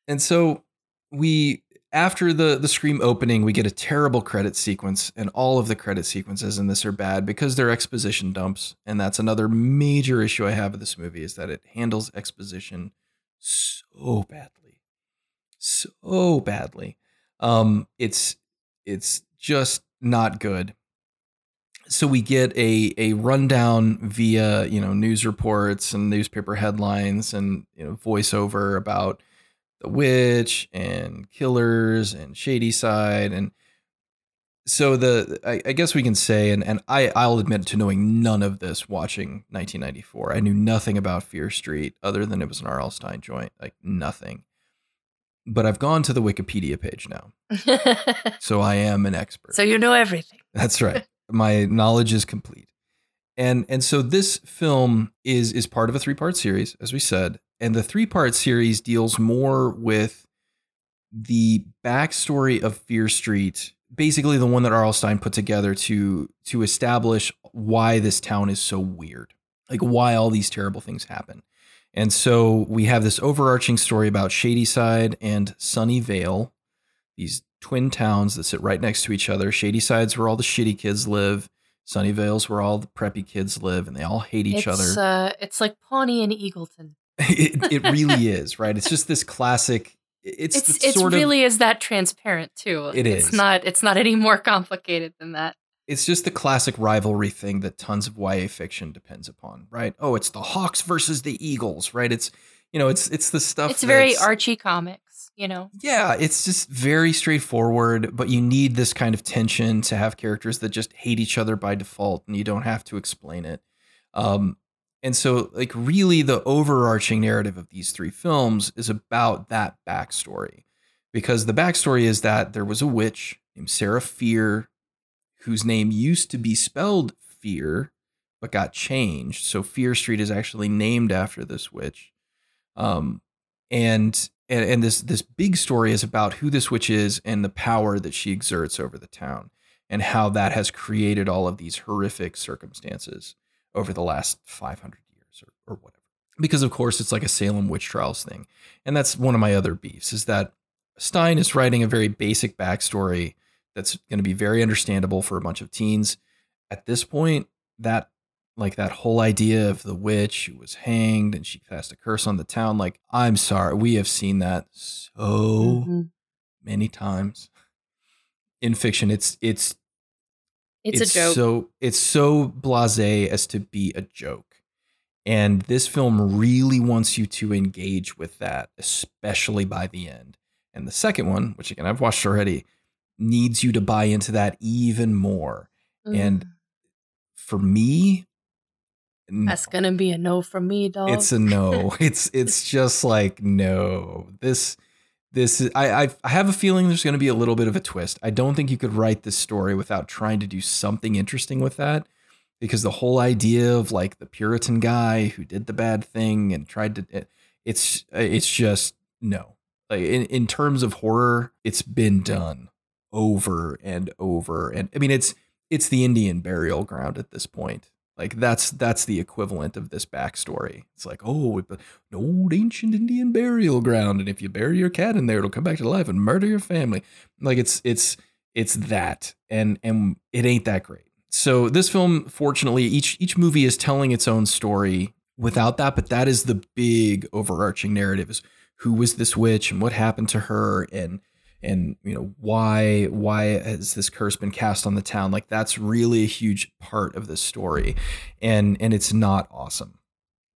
Speaker 1: And so we after the the scream opening, we get a terrible credit sequence, and all of the credit sequences in this are bad because they're exposition dumps. And that's another major issue I have with this movie is that it handles exposition so badly so badly. Um, it's it's just not good. So we get a a rundown via you know news reports and newspaper headlines and you know voiceover about the witch and killers and Shadyside and so the I, I, guess we can say and, and I, I'll admit to knowing none of this watching 1994. I knew nothing about Fear Street other than it was an R.L. Stine joint, like nothing but I've gone to the Wikipedia page now. so I am an expert.
Speaker 2: So you know everything.
Speaker 1: That's right. My knowledge is complete. And and so this film is is part of a three-part series as we said, and the three-part series deals more with the backstory of Fear Street, basically the one that R.L. Stine put together to to establish why this town is so weird, like why all these terrible things happen. And so we have this overarching story about Shadyside and Sunnyvale, these twin towns that sit right next to each other. Shadyside's where all the shitty kids live. Sunnyvale's where all the preppy kids live, and they all hate each
Speaker 2: it's,
Speaker 1: other.
Speaker 2: Uh, it's like Pawnee and Eagleton.
Speaker 1: it, it really is, right? It's just this classic. It's
Speaker 2: It's it's
Speaker 1: sort of
Speaker 2: really is that transparent too.
Speaker 1: It
Speaker 2: It's
Speaker 1: is.
Speaker 2: not it's not any more complicated than that.
Speaker 1: It's just the classic rivalry thing that tons of YA fiction depends upon, right? Oh, it's the Hawks versus the Eagles, right? It's you know, it's it's the stuff.
Speaker 2: It's very Archie comics, you know.
Speaker 1: Yeah, it's just very straightforward, but you need this kind of tension to have characters that just hate each other by default, and you don't have to explain it. Um, and so, like, really, the overarching narrative of these three films is about that backstory, because the backstory is that there was a witch named Sarah Fear, whose name used to be spelled Fear, but got changed. So Fear Street is actually named after this witch. Um, and and, and this this big story is about who this witch is and the power that she exerts over the town and how that has created all of these horrific circumstances over the last 500 years or, or whatever because of course it's like a salem witch trials thing and that's one of my other beefs is that Stine is writing a very basic backstory that's going to be very understandable for a bunch of teens at this point that like that whole idea of the witch who was hanged and she cast a curse on the town like i'm sorry we have seen that so
Speaker 2: Mhm.
Speaker 1: many times in fiction it's it's
Speaker 2: It's, a joke.
Speaker 1: so it's so blasé as to be a joke and this film really wants you to engage with that especially by the end and the second one which again i've watched already needs you to buy into that even more and
Speaker 2: Mm.
Speaker 1: for me no.
Speaker 2: that's gonna be a no for me, dog.
Speaker 1: It's a no. it's it's just like no. This this is I I've, I have a feeling there's going to be a little bit of a twist. I don't think you could write this story without trying to do something interesting with that because the whole idea of like the Puritan guy who did the bad thing and tried to it, it's eh, it's just no. Like in in terms of horror, it's been mm. done over and over and I mean it's it's the Indian burial ground at this point. Like that's that's the equivalent of this backstory. It's like, oh, an old ancient Indian burial ground, and if you bury your cat in there, it'll come back to life and murder your family. Like it's it's it's that, and and it ain't that great. So this film, fortunately, each each movie is telling its own story without that, but that is the big overarching narrative: is who was this witch and what happened to her, and and you know why why has this curse been cast on the town like that's really a huge part of this story and and it's not awesome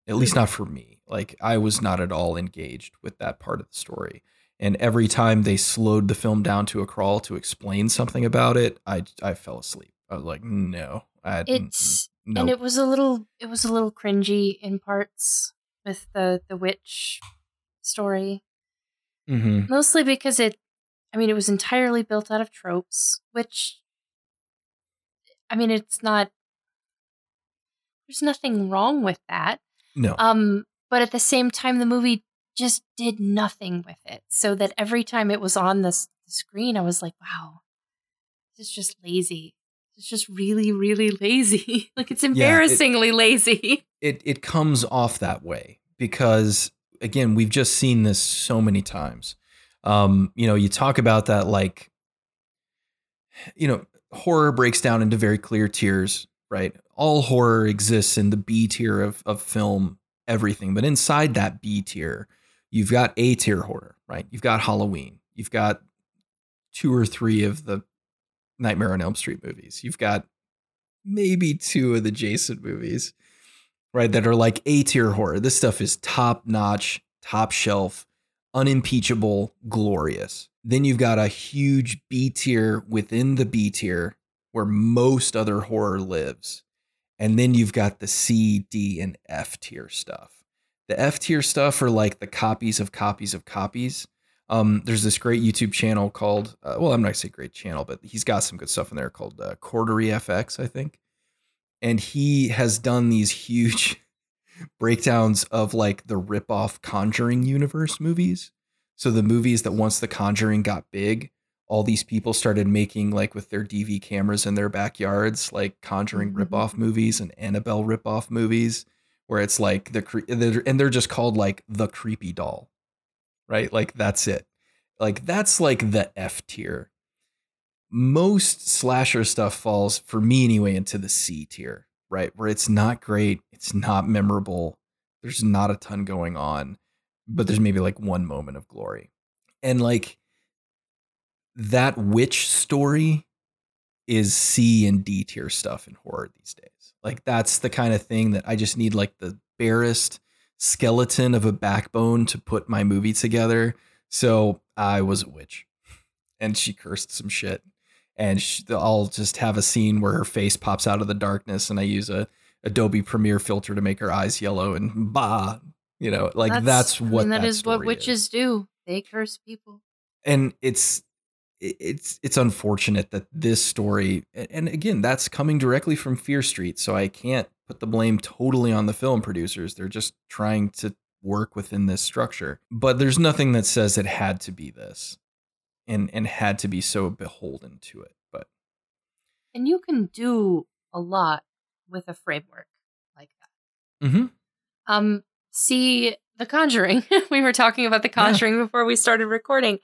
Speaker 1: at least not for me like i was not at all engaged with that part of the story and every time they slowed the film down to a crawl to explain something about it i i fell asleep i was like no I,
Speaker 2: It's
Speaker 1: no
Speaker 2: and it was a little it was a little cringy in parts with the the witch story.
Speaker 1: mm-hmm.
Speaker 2: Mostly because it I mean it was entirely built out of tropes, which I mean it's not there's nothing wrong with that.
Speaker 1: no
Speaker 2: Um but at the same time the movie just did nothing with it. So that every time it was on the, screen I was like, wow. This is just lazy. It's just really really lazy. like it's
Speaker 1: it-
Speaker 2: embarrassingly lazy.
Speaker 1: it it comes off that way because again we've just seen this so many times um you know you talk about that like you know horror breaks down into very clear tiers right all horror exists in the b tier of of film everything but inside that b tier you've got a tier horror right you've got halloween you've got two or three of the nightmare on elm street movies you've got maybe two of the jason movies right? That are like A tier horror. This stuff is top notch, top shelf, unimpeachable, glorious. Then you've got a huge B tier within the B tier where most other horror lives. And then you've got the C, D, and F tier stuff. The F tier stuff are like the copies of copies of copies. Um, there's this great YouTube channel called, uh, well, I'm not gonna say great channel, but he's got some good stuff in there called uh, Cordery FX, I think and he has done these huge breakdowns of like the rip-off Conjuring universe movies. So the movies that once the Conjuring got big, all these people started making like with their DV cameras in their backyards, like Conjuring
Speaker 2: Mhm.
Speaker 1: rip-off movies and Annabelle rip-off movies. where it's like the cre- and they're just called like the creepy doll, right? Like that's it. Like that's like the F tier. Most slasher stuff falls for me anyway into the C tier, right? Where it's not great, it's not memorable, there's not a ton going on, but there's maybe like one moment of glory. And like that witch story is C and D tier stuff in horror these days. Like that's the kind of thing that I just need like the barest skeleton of a backbone to put my movie together. So I was a witch and she cursed some shit. And she, I'll just have a scene where her face pops out of the darkness and I use a Adobe Premiere filter to make her eyes yellow and bah, you know, like that's, that's what I mean,
Speaker 2: that,
Speaker 1: that
Speaker 2: is what witches is. do. They curse people.
Speaker 1: And it's it's it's unfortunate that this story and again that's coming directly from Fear Street so I can't put the blame totally on the film producers they're just trying to work within this structure but there's nothing that says it had to be this and and had to be so beholden to it but
Speaker 2: and you can do a lot with a framework like
Speaker 1: that mm-hmm.
Speaker 2: um see the conjuring we were talking about the conjuring yeah. before we started recording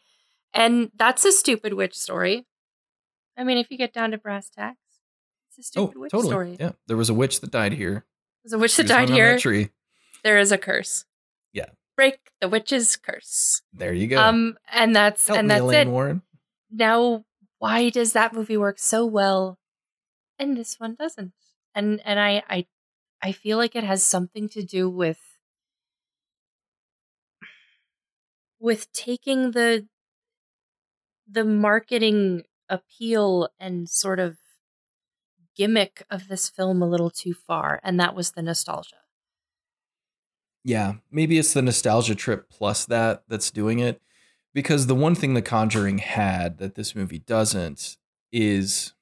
Speaker 2: and that's a stupid witch story. I mean, if you get down to brass tacks, it's a stupid oh, witch
Speaker 1: totally.
Speaker 2: story.
Speaker 1: Yeah, there was a witch that died here.
Speaker 2: There's a witch that died here. Tree. There is a curse.
Speaker 1: Yeah.
Speaker 2: Break the witch's curse.
Speaker 1: There you go.
Speaker 2: Um, and that's
Speaker 1: Help
Speaker 2: and that's
Speaker 1: Elaine
Speaker 2: it.
Speaker 1: Warren.
Speaker 2: Now, why does that movie work so well, and this one doesn't? And and I I I feel like it has something to do with with taking the the marketing appeal and sort of gimmick of this film a little too far, and that was the nostalgia.
Speaker 1: Yeah, maybe it's the nostalgia trip plus that that's doing it. Because the one thing The Conjuring had that this movie doesn't is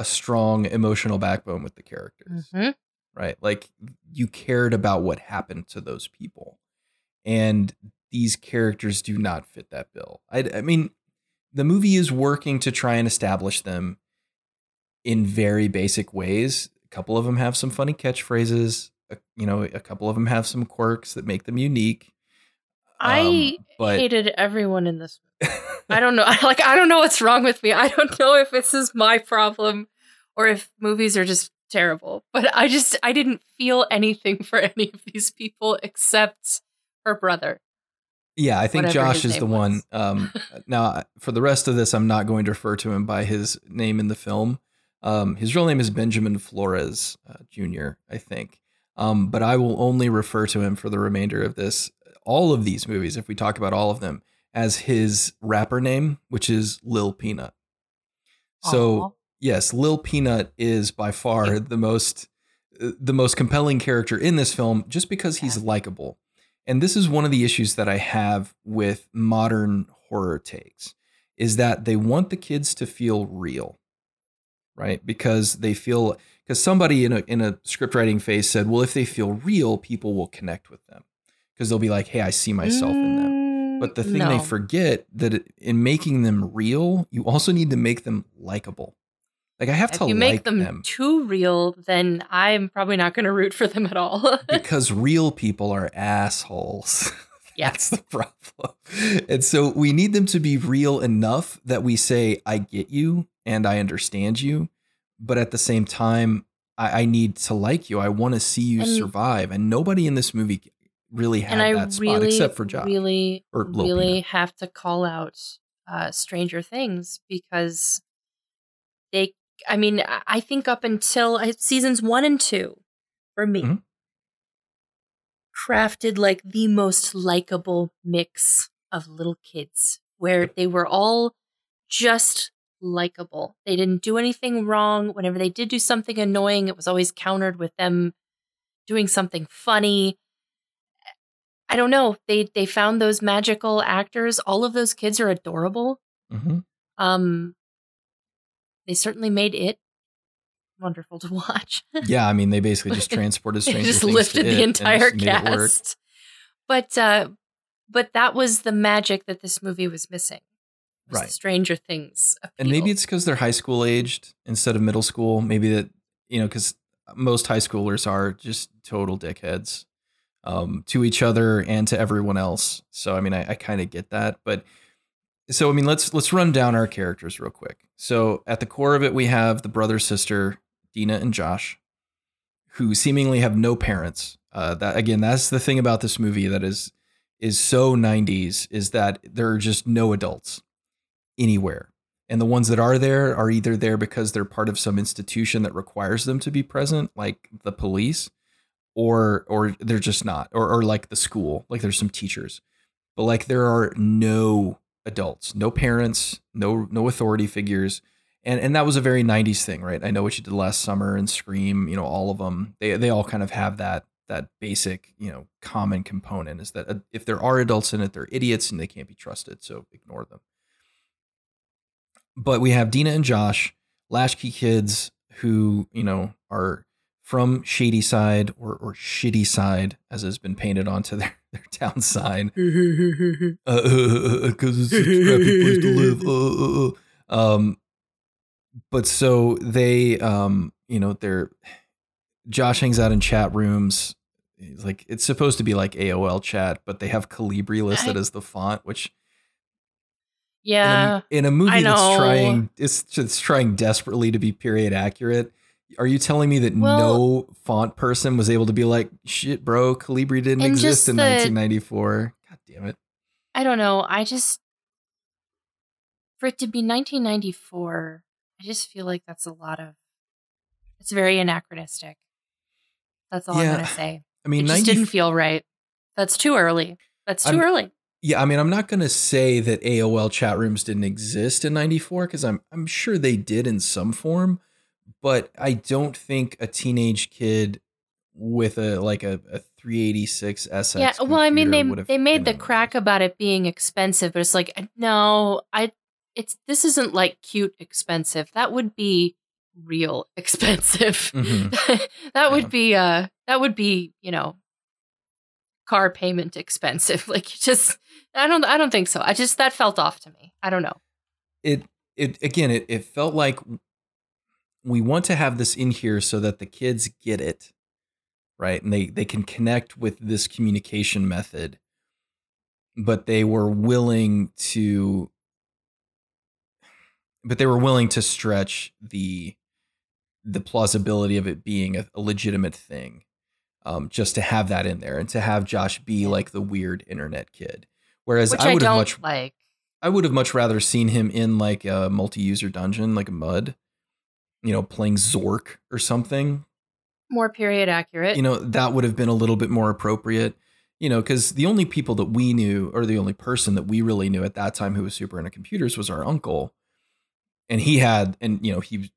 Speaker 1: a strong emotional backbone with the characters.
Speaker 2: Mm-hmm.
Speaker 1: Right? Like you cared about what happened to those people. And these characters do not fit that bill. I, I mean, the movie is working to try and establish them in very basic ways. A couple of them have some funny catchphrases. you know, a couple of them have some quirks that make them unique.
Speaker 2: I um, hated everyone in this movie. I don't know. Like, I don't know what's wrong with me. I don't know if this is my problem or if movies are just terrible. But I just, I didn't feel anything for any of these people except her brother.
Speaker 1: Yeah, I think Josh is the was. one. Um, now, for the rest of this, I'm not going to refer to him by his name in the film. Um, his real name is Benjamin Flores uh, Jr., I think. Um, but I will only refer to him for the remainder of this, all of these movies, if we talk about all of them, as his rapper name, which is Lil Peanut. So, Aww. yes, Lil Peanut is by far the most uh, the most compelling character in this film just because he's likable. And this is one of the issues that I have with modern horror takes is that they want the kids to feel real. Right? Because they feel because somebody in a in a script writing phase said, "Well, if they feel real, people will connect with them." Because they'll be like, "Hey, I see myself mm, in them." But the thing no. they forget that in making them real, you also need to make them likable. Like I have
Speaker 2: if
Speaker 1: to
Speaker 2: you
Speaker 1: like
Speaker 2: make them,
Speaker 1: them,
Speaker 2: too real, then I'm probably not going to root for them at all.
Speaker 1: because real people are assholes.
Speaker 2: Yeah.
Speaker 1: That's the problem. And so we need them to be real enough that we say, I get you and I understand you. But at the same time, I, I need to like you. I want to see you and, survive. And nobody in this movie really had that I spot really, except for Josh.
Speaker 2: Really, or really have to call out uh, Stranger Things because they I mean, I think up until seasons one and two, for me, mm-hmm. crafted like the most likable mix of little kids where they were all just likable. They didn't do anything wrong. Whenever they did do something annoying, it was always countered with them doing something funny. I don't know. They they found those magical actors. All of those kids are adorable.
Speaker 1: Mm-hmm.
Speaker 2: Um, they certainly made it wonderful to watch.
Speaker 1: yeah, I mean, they basically just transported Stranger
Speaker 2: just
Speaker 1: Things
Speaker 2: lifted the entire
Speaker 1: cast.
Speaker 2: But uh, but that was the magic that this movie was missing. Was
Speaker 1: right,
Speaker 2: Stranger Things, appeal.
Speaker 1: and maybe it's because they're high school aged instead of middle school. Maybe that you know, because most high schoolers are just total dickheads um, to each other and to everyone else. So I mean, I, I kind of get that, but so I mean, let's let's run down our characters real quick. So at the core of it, we have the brother sister Dina and Josh, who seemingly have no parents. Uh, that again, that's the thing about this movie that is is so 90s is that there are just no adults anywhere. And the ones that are there are either there because they're part of some institution that requires them to be present, like the police, or or they're just not, or or like the school, like there's some teachers. But like there are no adults, no parents, no no authority figures. And and that was a very 90s thing, right? I know what you did last summer and Scream, you know, all of them. They they all kind of have that that basic, you know, common component is that uh, if there are adults in it, they're idiots and they can't be trusted, so ignore them. But we have Dina and Josh, latchkey kids who, you know, are from Shadyside or, or shitty side, as has been painted onto their, their town sign. Because uh, uh, uh, it's such a crappy place to live. Uh, uh, um, but so they, um, you know, they're, Josh hangs out in chat rooms. He's like, it's supposed to be like AOL chat, but they have Calibri listed I, as the font, which
Speaker 2: yeah,
Speaker 1: in a, in a movie that's trying it's, it's trying desperately to be period accurate. Are you telling me that well, no font person was able to be like, shit, bro, Calibri didn't exist in the, 1994? God damn it.
Speaker 2: I don't know. I just, for it to be 1994, I just feel like that's a lot of, it's very anachronistic. That's all yeah, I'm going to say. I mean, it just didn't feel right. That's too early. That's too I'm, early.
Speaker 1: Yeah, I mean, I'm not going to say that AOL chat rooms didn't exist in 94 because I'm I'm sure they did in some form, but I don't think a teenage kid with a like a, a 386 SX.
Speaker 2: Yeah, well, I mean, they they made the crack about it being expensive, but it's like no, I it's this isn't like cute expensive. That would be real expensive. Mm-hmm. that would be uh that would be, you know, car payment expensive. Like just I don't I don't think so. I just that felt off to me. I don't know.
Speaker 1: It it again it it felt like we want to have this in here so that the kids get it. Right? And they they can connect with this communication method. But they were willing to but they were willing to stretch the the plausibility of it being a, a legitimate thing um, just to have that in there and to have Josh be like the weird internet kid. Whereas Which I would I have much
Speaker 2: like.
Speaker 1: I would have much rather seen him in like a multi-user dungeon, like a mud, you know, playing Zork or something.
Speaker 2: More period accurate.
Speaker 1: You know, that would have been a little bit more appropriate. You know, because the only people that we knew, or the only person that we really knew at that time who was super into computers, was our uncle, and he had, and you know, he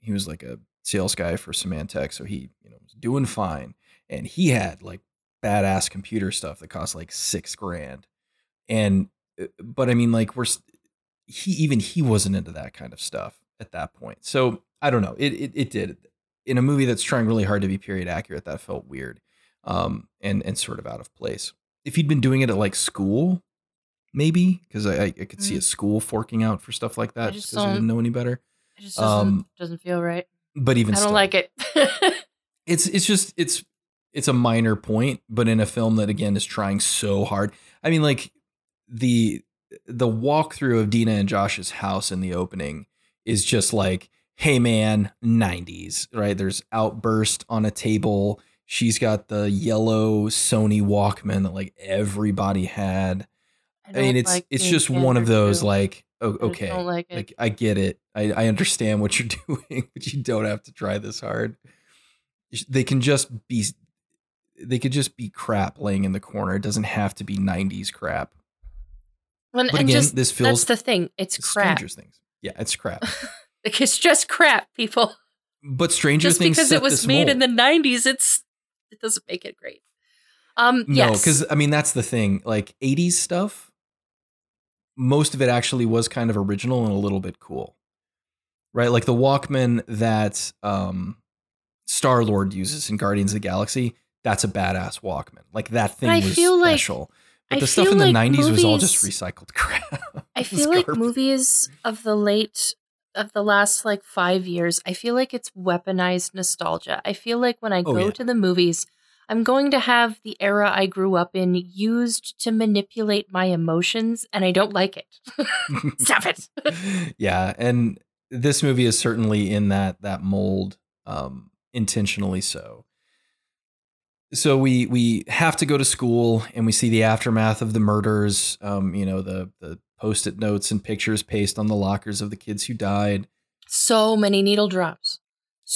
Speaker 1: he was like a sales guy for Symantec, so he you know was doing fine, and he had like badass computer stuff that cost like six grand, and uh, but I mean like we're he even he wasn't into that kind of stuff at that point, so I don't know. It it, it did in a movie that's trying really hard to be period accurate. That felt weird, um, and and sort of out of place. If he'd been doing it at like school, maybe because I, I could see a mm. school forking out for stuff like that because he didn't know any better.
Speaker 2: It just doesn't, um, doesn't feel right.
Speaker 1: But even
Speaker 2: I don't
Speaker 1: still,
Speaker 2: like it.
Speaker 1: it's it's just it's it's a minor point, but in a film that again is trying so hard. I mean, like the the walkthrough of Dina and Josh's house in the opening is just like, hey man, 90s, right? There's outburst on a table. She's got the yellow Sony Walkman that like everybody had. I, I mean, it's like it's just one of those too. like oh, okay, I like, like, I get it. I, I understand what you're doing, but you don't have to try this hard. They can just be, they could just be crap laying in the corner. It doesn't have to be '90s crap.
Speaker 2: Well, but again, just, this feels that's the thing. It's crap.
Speaker 1: Things. Yeah, it's crap.
Speaker 2: it's just crap, people.
Speaker 1: But Stranger
Speaker 2: just
Speaker 1: Things
Speaker 2: because it was made mold. in the '90s, it's it doesn't make it great. Um,
Speaker 1: no, because I mean that's the thing. Like '80s stuff, most of it actually was kind of original and a little bit cool. Right? Like the Walkman that um, Star Lord uses in Guardians of the Galaxy, that's a badass Walkman. Like that thing was special. Like, but the stuff in the like 90s movies, was all just recycled crap.
Speaker 2: I feel like movies of the late of the last like five years, I feel like it's weaponized nostalgia. I feel like when I
Speaker 1: Oh,
Speaker 2: go
Speaker 1: yeah.
Speaker 2: to the movies, I'm going to have the era I grew up in used to manipulate my emotions, and I don't like it. Stop it.
Speaker 1: yeah, and this movie is certainly in that that mold, um, intentionally so. So we we have to go to school, and we see the aftermath of the murders. Um, you know the the post-it notes and pictures pasted on the lockers of the kids who died,
Speaker 2: So many needle drops.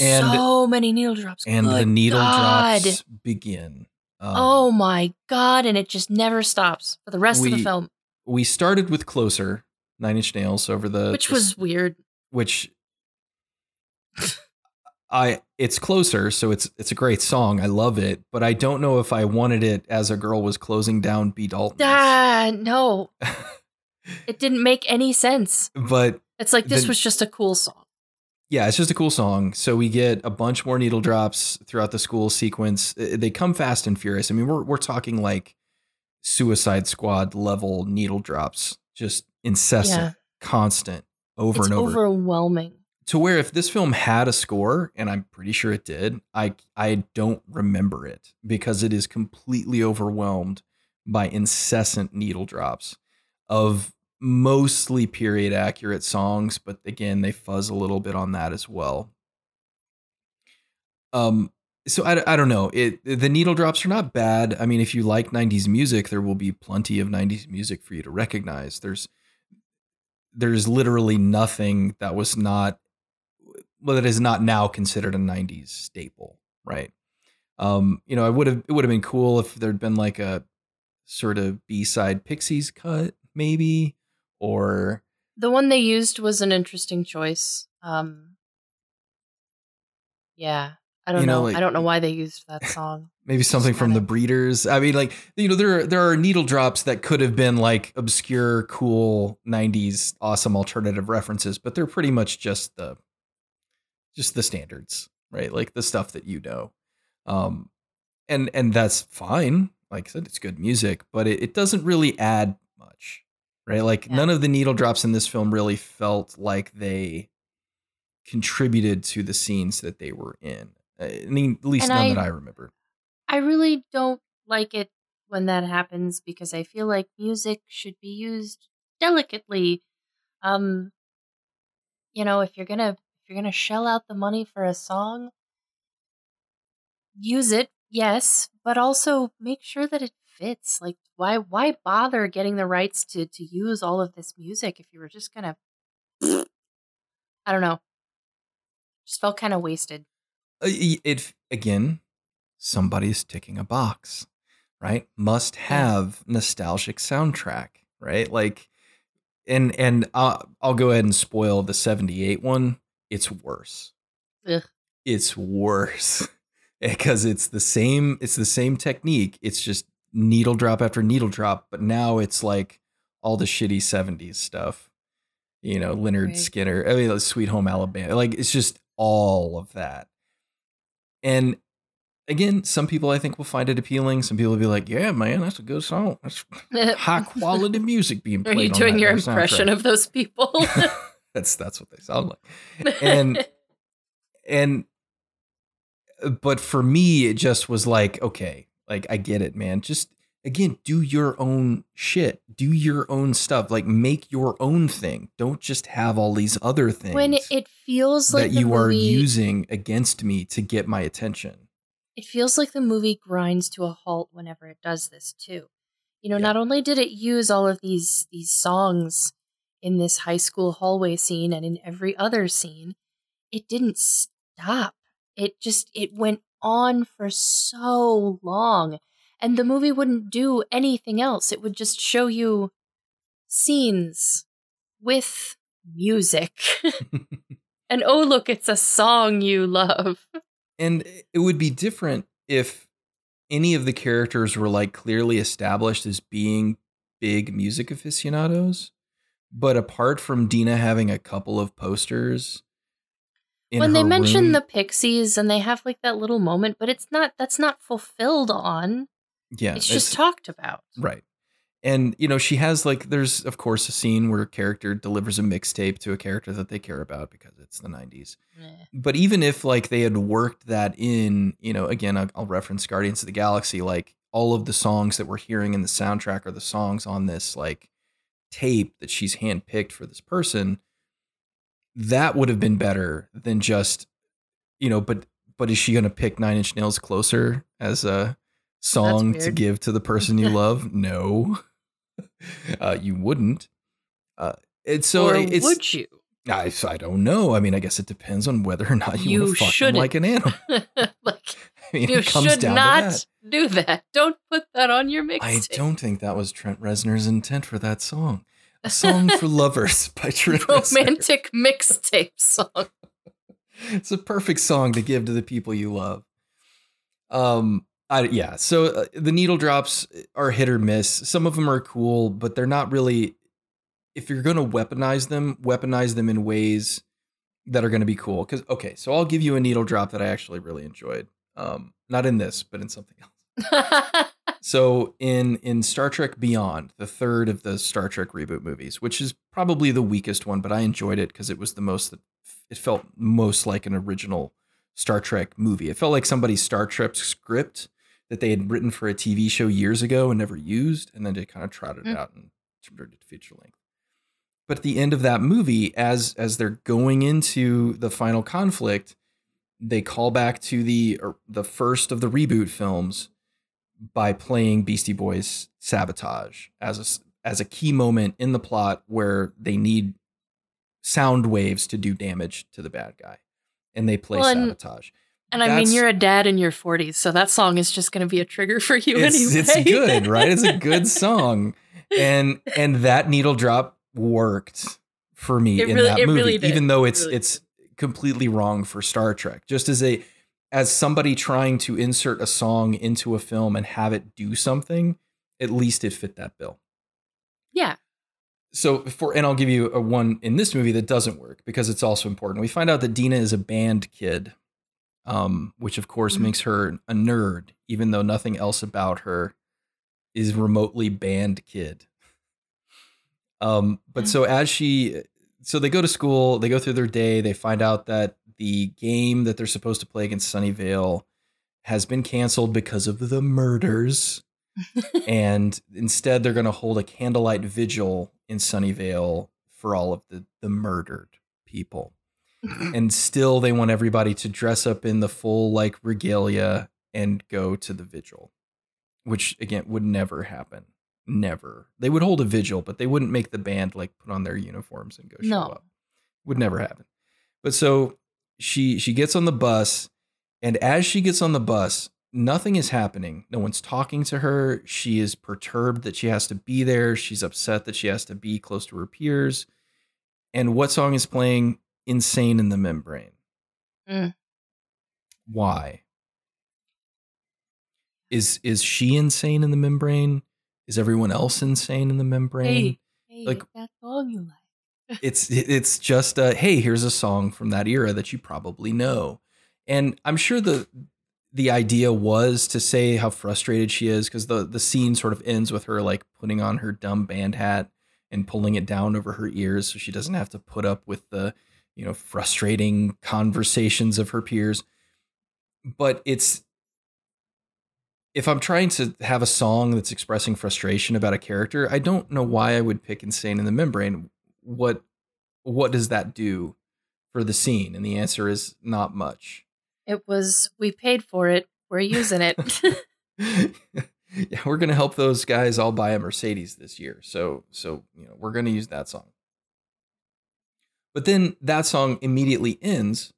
Speaker 1: And-
Speaker 2: so many needle drops.
Speaker 1: and the needle
Speaker 2: God.
Speaker 1: drops begin. Um,
Speaker 2: Oh my god! And it just never stops for the rest of the film,
Speaker 1: we started with closer Nine Inch Nails over the
Speaker 2: which
Speaker 1: the
Speaker 2: was weird.
Speaker 1: which I it's closer, so it's it's a great song. I love it, but I don't know if I wanted it as a girl was closing down B Dalton.
Speaker 2: Ah, no, it didn't make any sense.
Speaker 1: but
Speaker 2: It's like this
Speaker 1: Then-
Speaker 2: was just a cool song.
Speaker 1: yeah, it's just a cool song. So we get a bunch more needle drops throughout the school sequence. They come fast and furious. I mean, we're we're talking like Suicide Squad level needle drops, just incessant,
Speaker 2: Yeah.
Speaker 1: constant, over
Speaker 2: it's
Speaker 1: and over.
Speaker 2: overwhelming.
Speaker 1: to where if this film had a score and i'm pretty sure it did i i don't remember it because it is completely overwhelmed by incessant needle drops of mostly period accurate songs but again they fuzz a little bit on that as well. Um so I, I don't know. It the needle drops are not bad. I mean if you like 90s music there will be plenty of 90s music for you to recognize. There's there's literally nothing that was not well that is not now considered a 90s staple right? Um you know i would have it would have been cool if there'd been like a sort of b-side pixies cut maybe or
Speaker 2: The one they used was an interesting choice. Um, yeah, I don't
Speaker 1: You know,
Speaker 2: know.
Speaker 1: like-
Speaker 2: I don't know why they used that song.
Speaker 1: maybe something from the breeders i mean like you know there are, there are needle drops that could have been like obscure cool 90s awesome alternative references but they're pretty much just the just the standards right like the stuff that you know um and and that's fine like i said it's good music but it, it doesn't really add much right like
Speaker 2: Yeah.
Speaker 1: none of the needle drops in this film really felt like they contributed to the scenes that they were in i mean at least
Speaker 2: And
Speaker 1: none
Speaker 2: I-
Speaker 1: that i remember
Speaker 2: I really don't like it when that happens because I feel like music should be used delicately. Um, you know, if you're gonna if you're gonna shell out the money for a song, use it, yes, but also make sure that it fits. Like, why why bother getting the rights to to use all of this music if you were just gonna? I don't know. Just felt kind of wasted.
Speaker 1: Uh, it again somebody's ticking a box right must have nostalgic soundtrack right like and and I'll, I'll go ahead and spoil the 78 one it's worse
Speaker 2: Ugh.
Speaker 1: it's worse because it's the same it's the same technique it's just needle drop after needle drop but now it's like all the shitty 70s stuff you know Lynyrd
Speaker 2: Right.
Speaker 1: Skynyrd i mean sweet home alabama like it's just all of that and again some people i think will find it appealing some people will be like yeah man that's a good song that's high quality music being played."
Speaker 2: Are
Speaker 1: you
Speaker 2: doing your impression
Speaker 1: soundtrack.
Speaker 2: of those people?
Speaker 1: that's that's what they sound like And- and uh, but for me it just was like okay like i get it man just again do your own shit do your own stuff like make your own thing don't just have all these other things
Speaker 2: when it feels like
Speaker 1: that you are using against me to get my attention
Speaker 2: it feels like the movie grinds to a halt whenever it does this too. You know,
Speaker 1: Yeah.
Speaker 2: not only did it use all of these these songs in this high school hallway scene and in every other scene, it didn't stop. It just it went on for so long and the movie wouldn't do anything else. It would just show you scenes with music. and oh look, it's a song you love.
Speaker 1: and it would be different if any of the characters were like clearly established as being big music aficionados but apart from dina having a couple of posters
Speaker 2: when they mention
Speaker 1: room-
Speaker 2: the pixies and they have like that little moment but it's not that's not fulfilled on.
Speaker 1: Yeah
Speaker 2: it's just talked about.
Speaker 1: Right. And you know she has like there's of course a scene where a character delivers a mixtape to a character that they care about because it's the 90s but even if like they had worked that in you know again I'll, I'll reference guardians of the galaxy like all of the songs that we're hearing in the soundtrack are the songs on this like tape that she's handpicked for this person that would have been better than just you know but but is she going to pick nine inch nails closer as a song to give to the person you love no uh, you wouldn't uh, it's so
Speaker 2: or
Speaker 1: it's
Speaker 2: would you?
Speaker 1: I, I don't know i mean i guess it depends on whether or not you,
Speaker 2: You
Speaker 1: want to fuck them
Speaker 2: shouldn't.
Speaker 1: like an animal
Speaker 2: like
Speaker 1: I mean,
Speaker 2: you should not
Speaker 1: that.
Speaker 2: do that. Don't put that on your mixtape.
Speaker 1: I don't think that was Trent Reznor's intent for that song. A song for lovers by Trent
Speaker 2: romantic mixtape song.
Speaker 1: It's a perfect song to give to the people you love. Um, I, yeah. So uh, the needle drops are hit or miss. Some of them are cool, but they're not really. If you're going to weaponize them, weaponize them in ways that are going to be cool. Because okay, so I'll give you a needle drop that I actually really enjoyed. Um, not in this, but in something else. So in in Star Trek Beyond, the third of the Star Trek reboot movies, which is probably the weakest one, but I enjoyed it because it was the most that it felt most like an original Star Trek movie. It felt like somebody's Star Trek script that they had written for a TV show years ago and never used, and then they kind of trotted it
Speaker 2: Mm.
Speaker 1: out and turned it to feature length. But at the end of that movie, as as they're going into the final conflict, they call back to the or the first of the reboot films by playing Beastie Boys "Sabotage" as a as a key moment in the plot where they need sound waves to do damage to the bad guy, and they play
Speaker 2: Well, and-
Speaker 1: "Sabotage."
Speaker 2: and I mean, you're a dad in your 40s, so that song is just going to be a trigger for you
Speaker 1: it's,
Speaker 2: anyway.
Speaker 1: it's good, right? It's a good song, and and that needle drop worked for me
Speaker 2: It
Speaker 1: in
Speaker 2: really-
Speaker 1: that movie,
Speaker 2: really
Speaker 1: even though it's
Speaker 2: It really
Speaker 1: it's completely wrong for Star Trek. Just as a as somebody trying to insert a song into a film and have it do something, at least it fit that bill.
Speaker 2: yeah.
Speaker 1: So for and I'll give you a one in this movie that doesn't work because it's also important. We find out that Deena is a band kid, um, which of course
Speaker 2: Mhm.
Speaker 1: makes her a nerd, even though nothing else about her is remotely band kid. Um, but
Speaker 2: Yeah.
Speaker 1: so as she, so they go to school, they go through their day, they find out that the game that they're supposed to play against Sunnyvale has been canceled because of the murders and instead they're going to hold a candlelight vigil in Sunnyvale for all of the the murdered people. And still they want everybody to dress up in the full like regalia and go to the vigil, which again would never happen. Never. They would hold a vigil, but they wouldn't make the band like put on their uniforms and go show
Speaker 2: No.
Speaker 1: up. Would never happen. But so she she gets on the bus and as she gets on the bus, nothing is happening. No one's talking to her. She is perturbed that she has to be there. She's upset that she has to be close to her peers. And what song is playing? Insane in the Membrane.
Speaker 2: Mm.
Speaker 1: Why? Is is she insane in the membrane? Is everyone else insane in the membrane?
Speaker 2: Hey, hey,
Speaker 1: Like-
Speaker 2: that song you like.
Speaker 1: It's it's just uh hey here's a song from that era that you probably know. And i'm sure the the idea was to say how frustrated she is because the the scene sort of ends with her like putting on her dumb band hat and pulling it down over her ears so she doesn't have to put up with the you know frustrating conversations of her peers. But it's if i'm trying to have a song that's expressing frustration about a character i don't know why i would pick insane in the membrane what what does that do for the scene and the answer is not much
Speaker 2: It was, we paid for it. We're using it.
Speaker 1: yeah we're going to help those guys all buy a mercedes this year so so you know we're going to use that song but then that song immediately ends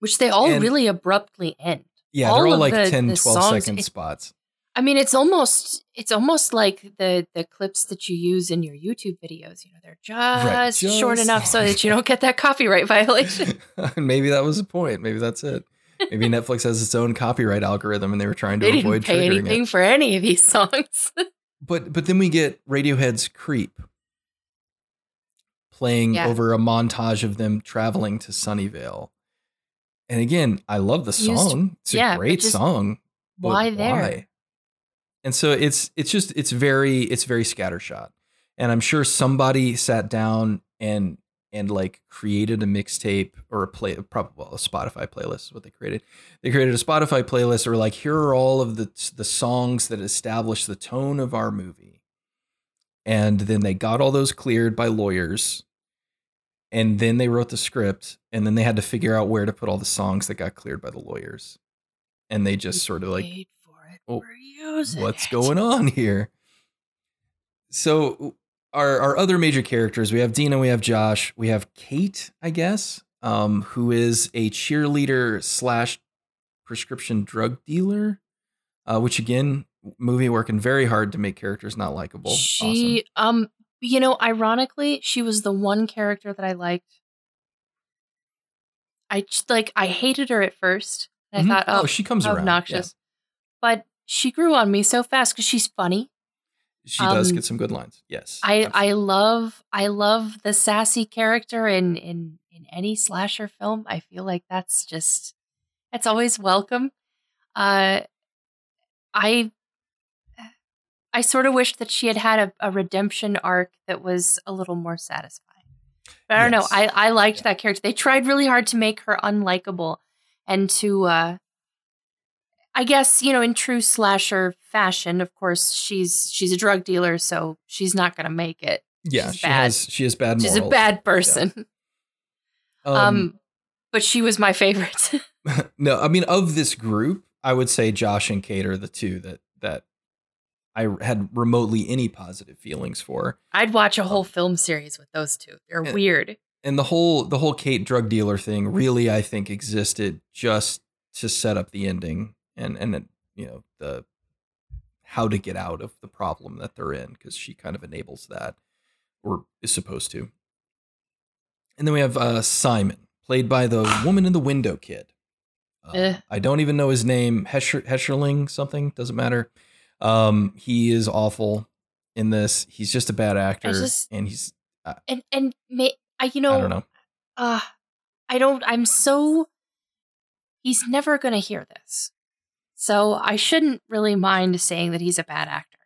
Speaker 2: Which they all
Speaker 1: And-
Speaker 2: really abruptly end.
Speaker 1: yeah
Speaker 2: All
Speaker 1: they're all like
Speaker 2: the-
Speaker 1: 10
Speaker 2: the
Speaker 1: 12
Speaker 2: songs-
Speaker 1: second
Speaker 2: it-
Speaker 1: spots
Speaker 2: I mean, it's almost it's almost like the the clips that you use in your YouTube videos. You know, they're just, short
Speaker 1: just-
Speaker 2: enough so that you don't get that copyright violation.
Speaker 1: maybe that was the point maybe that's it maybe netflix has its own copyright algorithm and they were trying to
Speaker 2: they
Speaker 1: avoid
Speaker 2: didn't pay anything
Speaker 1: it
Speaker 2: for any of these songs.
Speaker 1: but but then we get radiohead's creep playing
Speaker 2: Yeah.
Speaker 1: over a montage of them traveling to sunnyvale and again i love the
Speaker 2: Used-
Speaker 1: song it's a
Speaker 2: yeah,
Speaker 1: great
Speaker 2: just
Speaker 1: song
Speaker 2: why there?
Speaker 1: And so it's it's just it's very it's very scattershot. And I'm sure somebody sat down and and like created a mixtape or a play probably well, a Spotify playlist is what they created. They created a Spotify playlist or like here are all of the the songs that establish the tone of our movie. And then they got all those cleared by lawyers. And then they wrote the script and then they had to figure out where to put all the songs that got cleared by the lawyers. And they just sort of like
Speaker 2: Paid for it.
Speaker 1: Oh, what's
Speaker 2: it.
Speaker 1: going on here? So our our other major characters, we have Deena, we have Josh, we have Kate, I guess, um, who is a cheerleader slash prescription drug dealer. Uh, which again, movie working very hard to make characters not likable.
Speaker 2: She, um, you know, ironically, she was the one character that I liked. I just, like, I hated her at first. I
Speaker 1: Mhm.
Speaker 2: thought, oh,
Speaker 1: oh, she comes
Speaker 2: how
Speaker 1: around.
Speaker 2: obnoxious. But she grew on me so fast because she's funny.
Speaker 1: She does
Speaker 2: Um,
Speaker 1: get some good lines. Yes.
Speaker 2: I
Speaker 1: absolutely.
Speaker 2: I love I love the sassy character in in in any slasher film. I feel like that's just that's always welcome. Uh, I I sort of wish that she had had a, a redemption arc that was a little more satisfying. But I don't
Speaker 1: Yes.
Speaker 2: know. I I liked
Speaker 1: Yeah.
Speaker 2: that character. They tried really hard to make her unlikable and to uh I guess, you know, in true slasher fashion, of course, she's she's a drug dealer, so she's not going to make it.
Speaker 1: yeah,
Speaker 2: she's
Speaker 1: she
Speaker 2: bad.
Speaker 1: has she has bad
Speaker 2: She's
Speaker 1: morals.
Speaker 2: a bad person.
Speaker 1: Um,
Speaker 2: Um, but she was my favorite.
Speaker 1: no, I mean of this group, I would say Josh and Kate are the two that that I had remotely any positive feelings for.
Speaker 2: I'd watch a whole film series with those two. They're
Speaker 1: Yeah.
Speaker 2: weird.
Speaker 1: And the whole the whole Kate drug dealer thing really I think existed just to set up the ending and and you know the how to get out of the problem that they're in because she kind of enables that or is supposed to. And then we have uh, Simon, played by the woman in the window kid. Uh. I don't even know his name. Hescher, Hescherling something doesn't matter. Um, he is awful in this. He's just a bad actor,
Speaker 2: just-
Speaker 1: and he's
Speaker 2: And and may, I you know,
Speaker 1: I don't know.
Speaker 2: uh I don't I'm so he's never going to hear this. So I shouldn't really mind saying that he's a bad actor.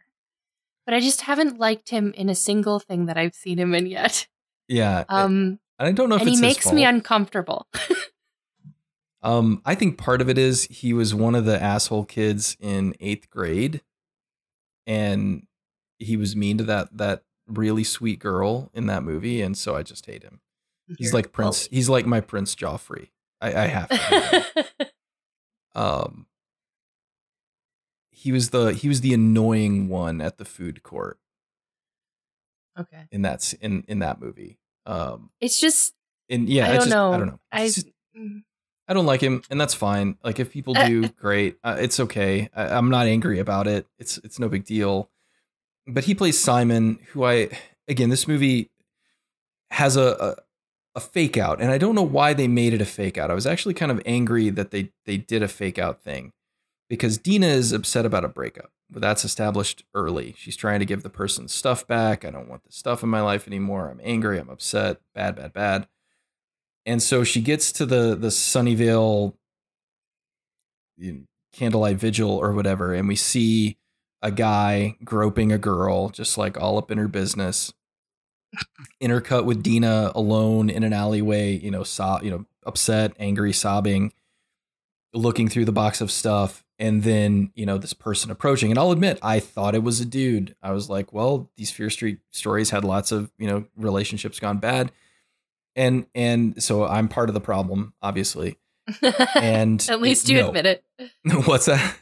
Speaker 2: But I just haven't liked him in a single thing that I've seen him in yet.
Speaker 1: Yeah,
Speaker 2: Um
Speaker 1: and I don't know if
Speaker 2: he makes me uncomfortable.
Speaker 1: Um, I think part of it is he was one of the asshole kids in eighth grade, and he was mean to that that really sweet girl in that movie, and so I just hate him. He's like Prince. He's like my Prince Joffrey. I, I have to. um, he was the he was the annoying one at the food court
Speaker 2: okay.
Speaker 1: in that in in that movie. Um,
Speaker 2: It's just
Speaker 1: and yeah,
Speaker 2: I
Speaker 1: I
Speaker 2: don't
Speaker 1: just,
Speaker 2: know.
Speaker 1: I don't know.
Speaker 2: I
Speaker 1: just-
Speaker 2: mm.
Speaker 1: I don't like him, and that's fine. Like if people
Speaker 2: Uh,
Speaker 1: do, great. Uh, it's okay. I, I'm not angry about it. It's it's no big deal. But he plays Simon, who I again this movie has a, a a fake out, and I don't know why they made it a fake out. I was actually kind of angry that they they did a fake out thing because Deena is upset about a breakup. But that's established early. She's trying to give the person stuff back. I don't want the stuff in my life anymore. I'm angry. I'm upset. Bad, bad, bad. And so she gets to the the Sunnyvale you know, candlelight vigil or whatever, and we see a guy groping a girl, just like all up in her business. Intercut with Deena alone in an alleyway, you know, so, you know, upset, angry, sobbing, looking through the box of stuff, and then you know this person approaching. And I'll admit, I thought it was a dude. I was like, well, these Fear Street stories had lots of you know relationships gone bad and and so I'm part of the problem, obviously. And
Speaker 2: At least you
Speaker 1: no.
Speaker 2: admit it.
Speaker 1: What's that?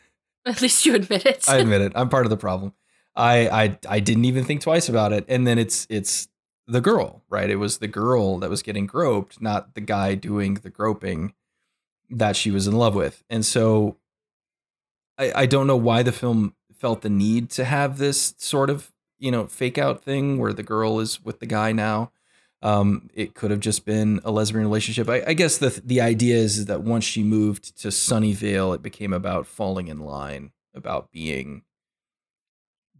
Speaker 2: At least you admit it.
Speaker 1: I admit it. I'm part of the problem. I I I didn't even think twice about it, and then it's it's the girl, right? It was the girl that was getting groped, not the guy doing the groping that she was in love with, and so I I don't know why the film felt the need to have this sort of you know fake out thing where the girl is with the guy now. Um, it could have just been a lesbian relationship. I, I guess the the idea is, is that once she moved to Sunnyvale, it became about falling in line, about being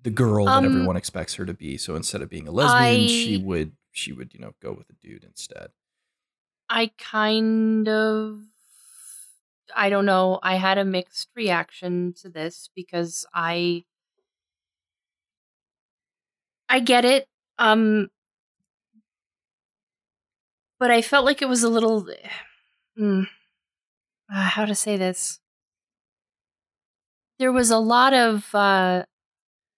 Speaker 1: the girl that
Speaker 2: Um,
Speaker 1: everyone expects her to be. So instead of being a lesbian, she would she would you know go with a dude instead.
Speaker 2: I kind of I don't know. I had a mixed reaction to this because I I get it. Um but I felt like it was a little mm, uh, how to say this. There was a lot of uh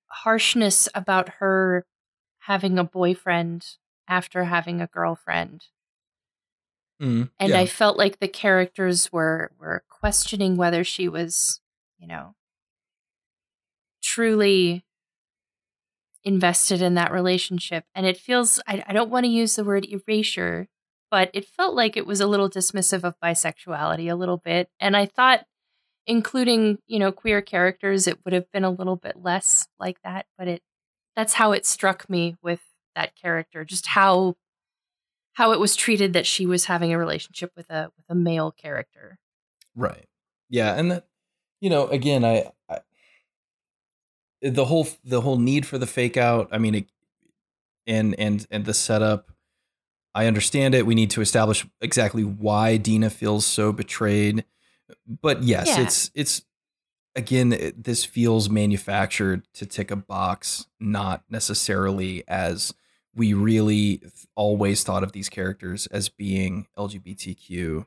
Speaker 2: harshness about her having a boyfriend after having a girlfriend.
Speaker 1: Mm,
Speaker 2: And
Speaker 1: yeah.
Speaker 2: I felt like the characters were were questioning whether she was, you know, truly invested in that relationship. And it feels I, I don't want to use the word erasure, but it felt like it was a little dismissive of bisexuality a little bit. And I thought including, you know, queer characters, it would have been a little bit less like that. But it that's how it struck me with that character, just how how it was treated that she was having a relationship with a with a male character.
Speaker 1: Right. Yeah, and that you know, again, I, I the whole the whole need for the fake out. I mean, it, and and and the setup. I understand it. We need to establish exactly why Deena feels so betrayed. But yes,
Speaker 2: Yeah.
Speaker 1: it's it's again it, this feels manufactured to tick a box, not necessarily as we really always thought of these characters as being LGBTQ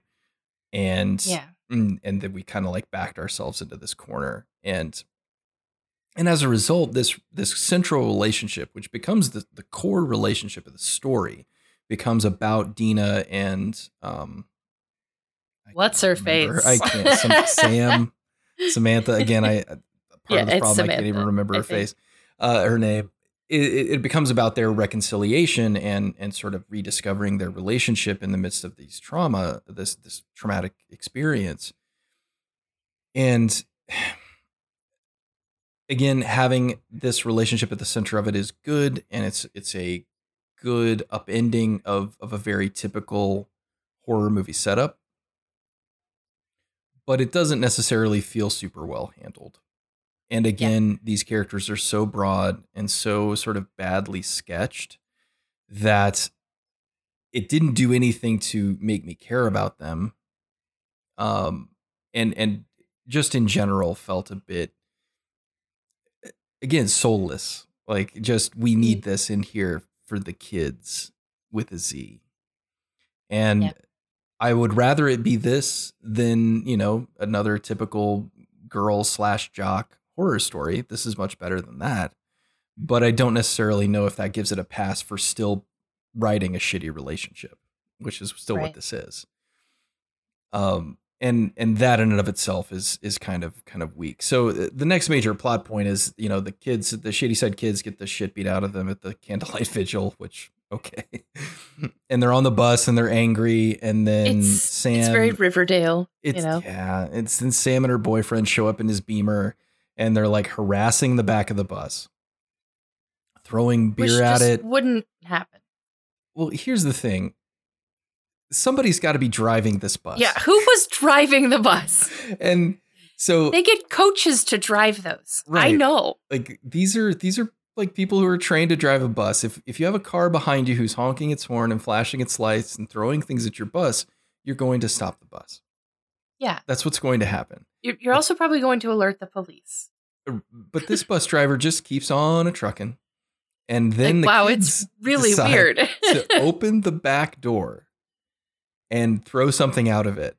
Speaker 1: and
Speaker 2: Yeah.
Speaker 1: and, and then we kind of like backed ourselves into this corner and and as a result this this central relationship which becomes the, the core relationship of the story becomes about deena and um
Speaker 2: What's her
Speaker 1: remember.
Speaker 2: face?
Speaker 1: i can't Sam, sam samantha again i part
Speaker 2: Yeah,
Speaker 1: of the problem i can't even remember
Speaker 2: I
Speaker 1: her
Speaker 2: think.
Speaker 1: face uh her name it, it becomes about their reconciliation and and sort of rediscovering their relationship in the midst of these trauma this this traumatic experience. And again having this relationship at the center of it is good and it's it's a good upending of of a very typical horror movie setup. But it doesn't necessarily feel super well handled and again these characters are so broad and so sort of badly sketched that it didn't do anything to make me care about them. Um and and just in general felt a bit again soulless. Like just we need this in here for the kids with a z. And
Speaker 2: Yeah.
Speaker 1: i would rather it be this than you know another typical girl slash jock horror story this is much better than that but i don't necessarily know if that gives it a pass for still writing a shitty relationship which is still what this is. Um and and that in and of itself is is kind of kind of weak. So uh, the next major plot point is you know the kids the Shadyside kids get the shit beat out of them at the candlelight vigil which okay. And they're on the bus and they're angry and then
Speaker 2: It's
Speaker 1: sam
Speaker 2: it's very Riverdale,
Speaker 1: it's
Speaker 2: you know.
Speaker 1: yeah it's then sam and her boyfriend show up in his beamer and they're like harassing the back of the bus throwing beer
Speaker 2: which
Speaker 1: at it
Speaker 2: wouldn't happen.
Speaker 1: well here's the thing somebody's got to be driving this bus
Speaker 2: Yeah, who was driving the bus?
Speaker 1: and so
Speaker 2: They get coaches to drive those.
Speaker 1: Right.
Speaker 2: I know.
Speaker 1: like these are these are like people who are trained to drive a bus. If if you have a car behind you who's honking its horn and flashing its lights and throwing things at your bus, you're going to stop the bus.
Speaker 2: Yeah.
Speaker 1: That's what's going to happen.
Speaker 2: You're, you're also probably going to alert the police.
Speaker 1: But this bus driver just keeps on a trucking, and then
Speaker 2: like,
Speaker 1: the
Speaker 2: wow, it's really weird.
Speaker 1: to open the back door and throw something out of it.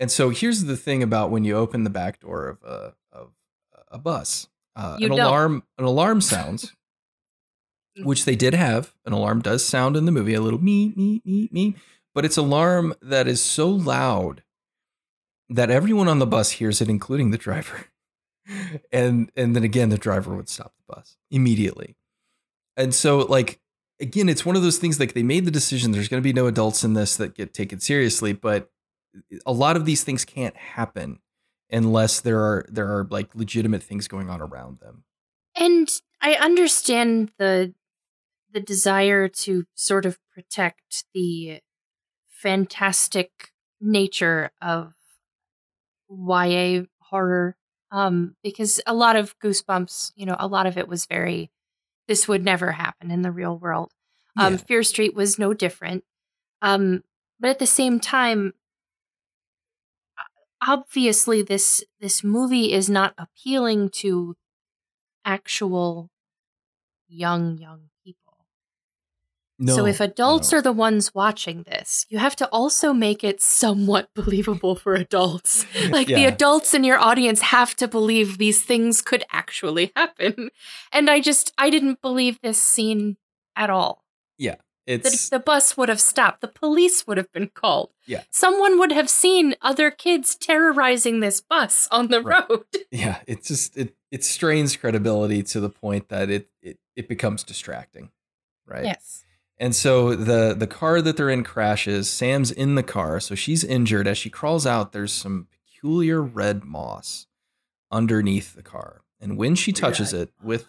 Speaker 1: And so here's the thing about when you open the back door of a of a bus, uh, an
Speaker 2: don't.
Speaker 1: alarm an alarm sounds, which they did have. An alarm does sound in the movie, a little me me me me, but it's alarm that is so loud that everyone on the bus hears it, including the driver. And and then again, the driver would stop the bus immediately. And so, like, again, it's one of those things like they made the decision there's going to be no adults in this that get taken seriously, but a lot of these things can't happen unless there are there are like legitimate things going on around them.
Speaker 2: And I understand the the desire to sort of protect the fantastic nature of YA horror um because a lot of goosebumps, you know, a lot of it was very this would never happen in the real world. Um
Speaker 1: Yeah.
Speaker 2: Fear Street was no different. Um but at the same time obviously this this movie is not appealing to actual young, young.
Speaker 1: No,
Speaker 2: so if adults
Speaker 1: no.
Speaker 2: are the ones watching this, you have to also make it somewhat believable for adults. Like the adults in your audience have to believe these things could actually happen. And I just I didn't believe this scene at all. Yeah.
Speaker 1: it's
Speaker 2: the bus would have stopped. The police would have been called.
Speaker 1: Yeah.
Speaker 2: Someone would have seen other kids terrorizing this bus on the
Speaker 1: Right.
Speaker 2: road.
Speaker 1: yeah, it just it it strains credibility to the point that it it it becomes distracting, right?
Speaker 2: Yes.
Speaker 1: And so the the car that they're in crashes. Sam's in the car, so she's injured. As she crawls out, there's some peculiar red moss underneath the car, and when she touches it with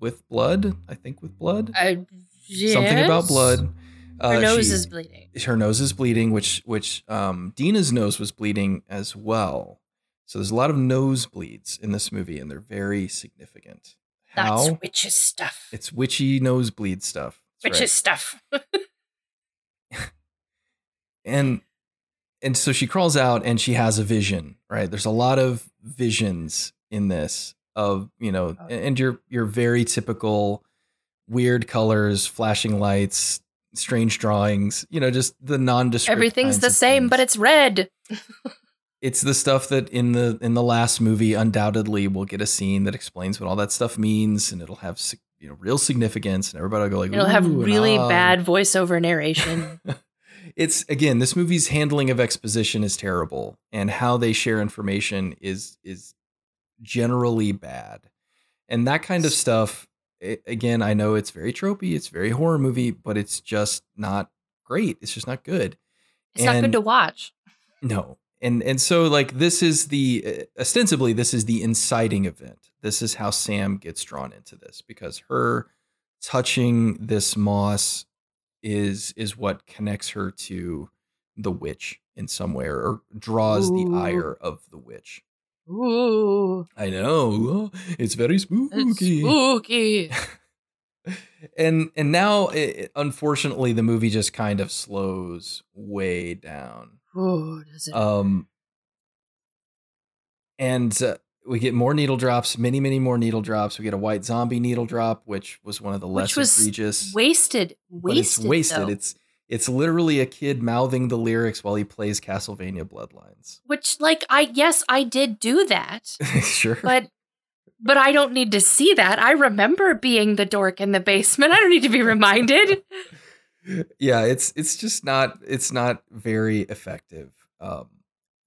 Speaker 1: with blood, I think with blood,
Speaker 2: I,
Speaker 1: something about
Speaker 2: yes.
Speaker 1: blood.
Speaker 2: Her
Speaker 1: uh,
Speaker 2: nose
Speaker 1: she-
Speaker 2: is bleeding.
Speaker 1: her nose is bleeding, which which um, Deena's nose was bleeding as well. So there's a lot of nosebleeds in this movie, and they're very significant.
Speaker 2: That's
Speaker 1: How?
Speaker 2: witches stuff.
Speaker 1: It's witchy nosebleed stuff. That's
Speaker 2: witches
Speaker 1: right.
Speaker 2: stuff.
Speaker 1: And and so she crawls out and she has a vision, right? There's a lot of visions in this of, you know,
Speaker 2: Oh.
Speaker 1: and your your very typical weird colors, flashing lights, strange drawings, you know, just the nondescript.
Speaker 2: Everything's the
Speaker 1: of
Speaker 2: same, but it's red.
Speaker 1: it's the stuff that in the in the last movie undoubtedly we'll get a scene that explains what all that stuff means and it'll have sig- you know real significance and everybody will go like
Speaker 2: It'll have
Speaker 1: and
Speaker 2: really
Speaker 1: "Ah."
Speaker 2: bad voiceover narration.
Speaker 1: it's again this movie's handling of exposition is terrible and how they share information is is generally bad and that kind of stuff a- again i know it's very tropey it's very horror movie but it's just not great it's just not good
Speaker 2: It's not good to watch.
Speaker 1: no. And and so like this is the uh, ostensibly this is the inciting event. This is how Sam gets drawn into this because her touching this moss is is what connects her to the witch in some way or draws the ire of the witch.
Speaker 2: Ooh,
Speaker 1: I know. It's very
Speaker 2: it's
Speaker 1: spooky.
Speaker 2: spooky.
Speaker 1: and and now it, unfortunately the movie just kind of slows way down.
Speaker 2: Ooh, does it?
Speaker 1: Um, and uh, we get more needle drops, many, many more needle drops. We get a white zombie needle drop, which was one of the less
Speaker 2: Which was
Speaker 1: egregious.
Speaker 2: wasted.
Speaker 1: but it's
Speaker 2: Wasted.
Speaker 1: wasted.
Speaker 2: though.
Speaker 1: It's it's literally a kid mouthing the lyrics while he plays Castlevania Bloodlines.
Speaker 2: Which, like, I yes, I did do that,
Speaker 1: sure.
Speaker 2: but but I don't need to see that. I remember being the dork in the basement. I don't need to be reminded.
Speaker 1: Yeah, it's it's just not it's not very effective. Um,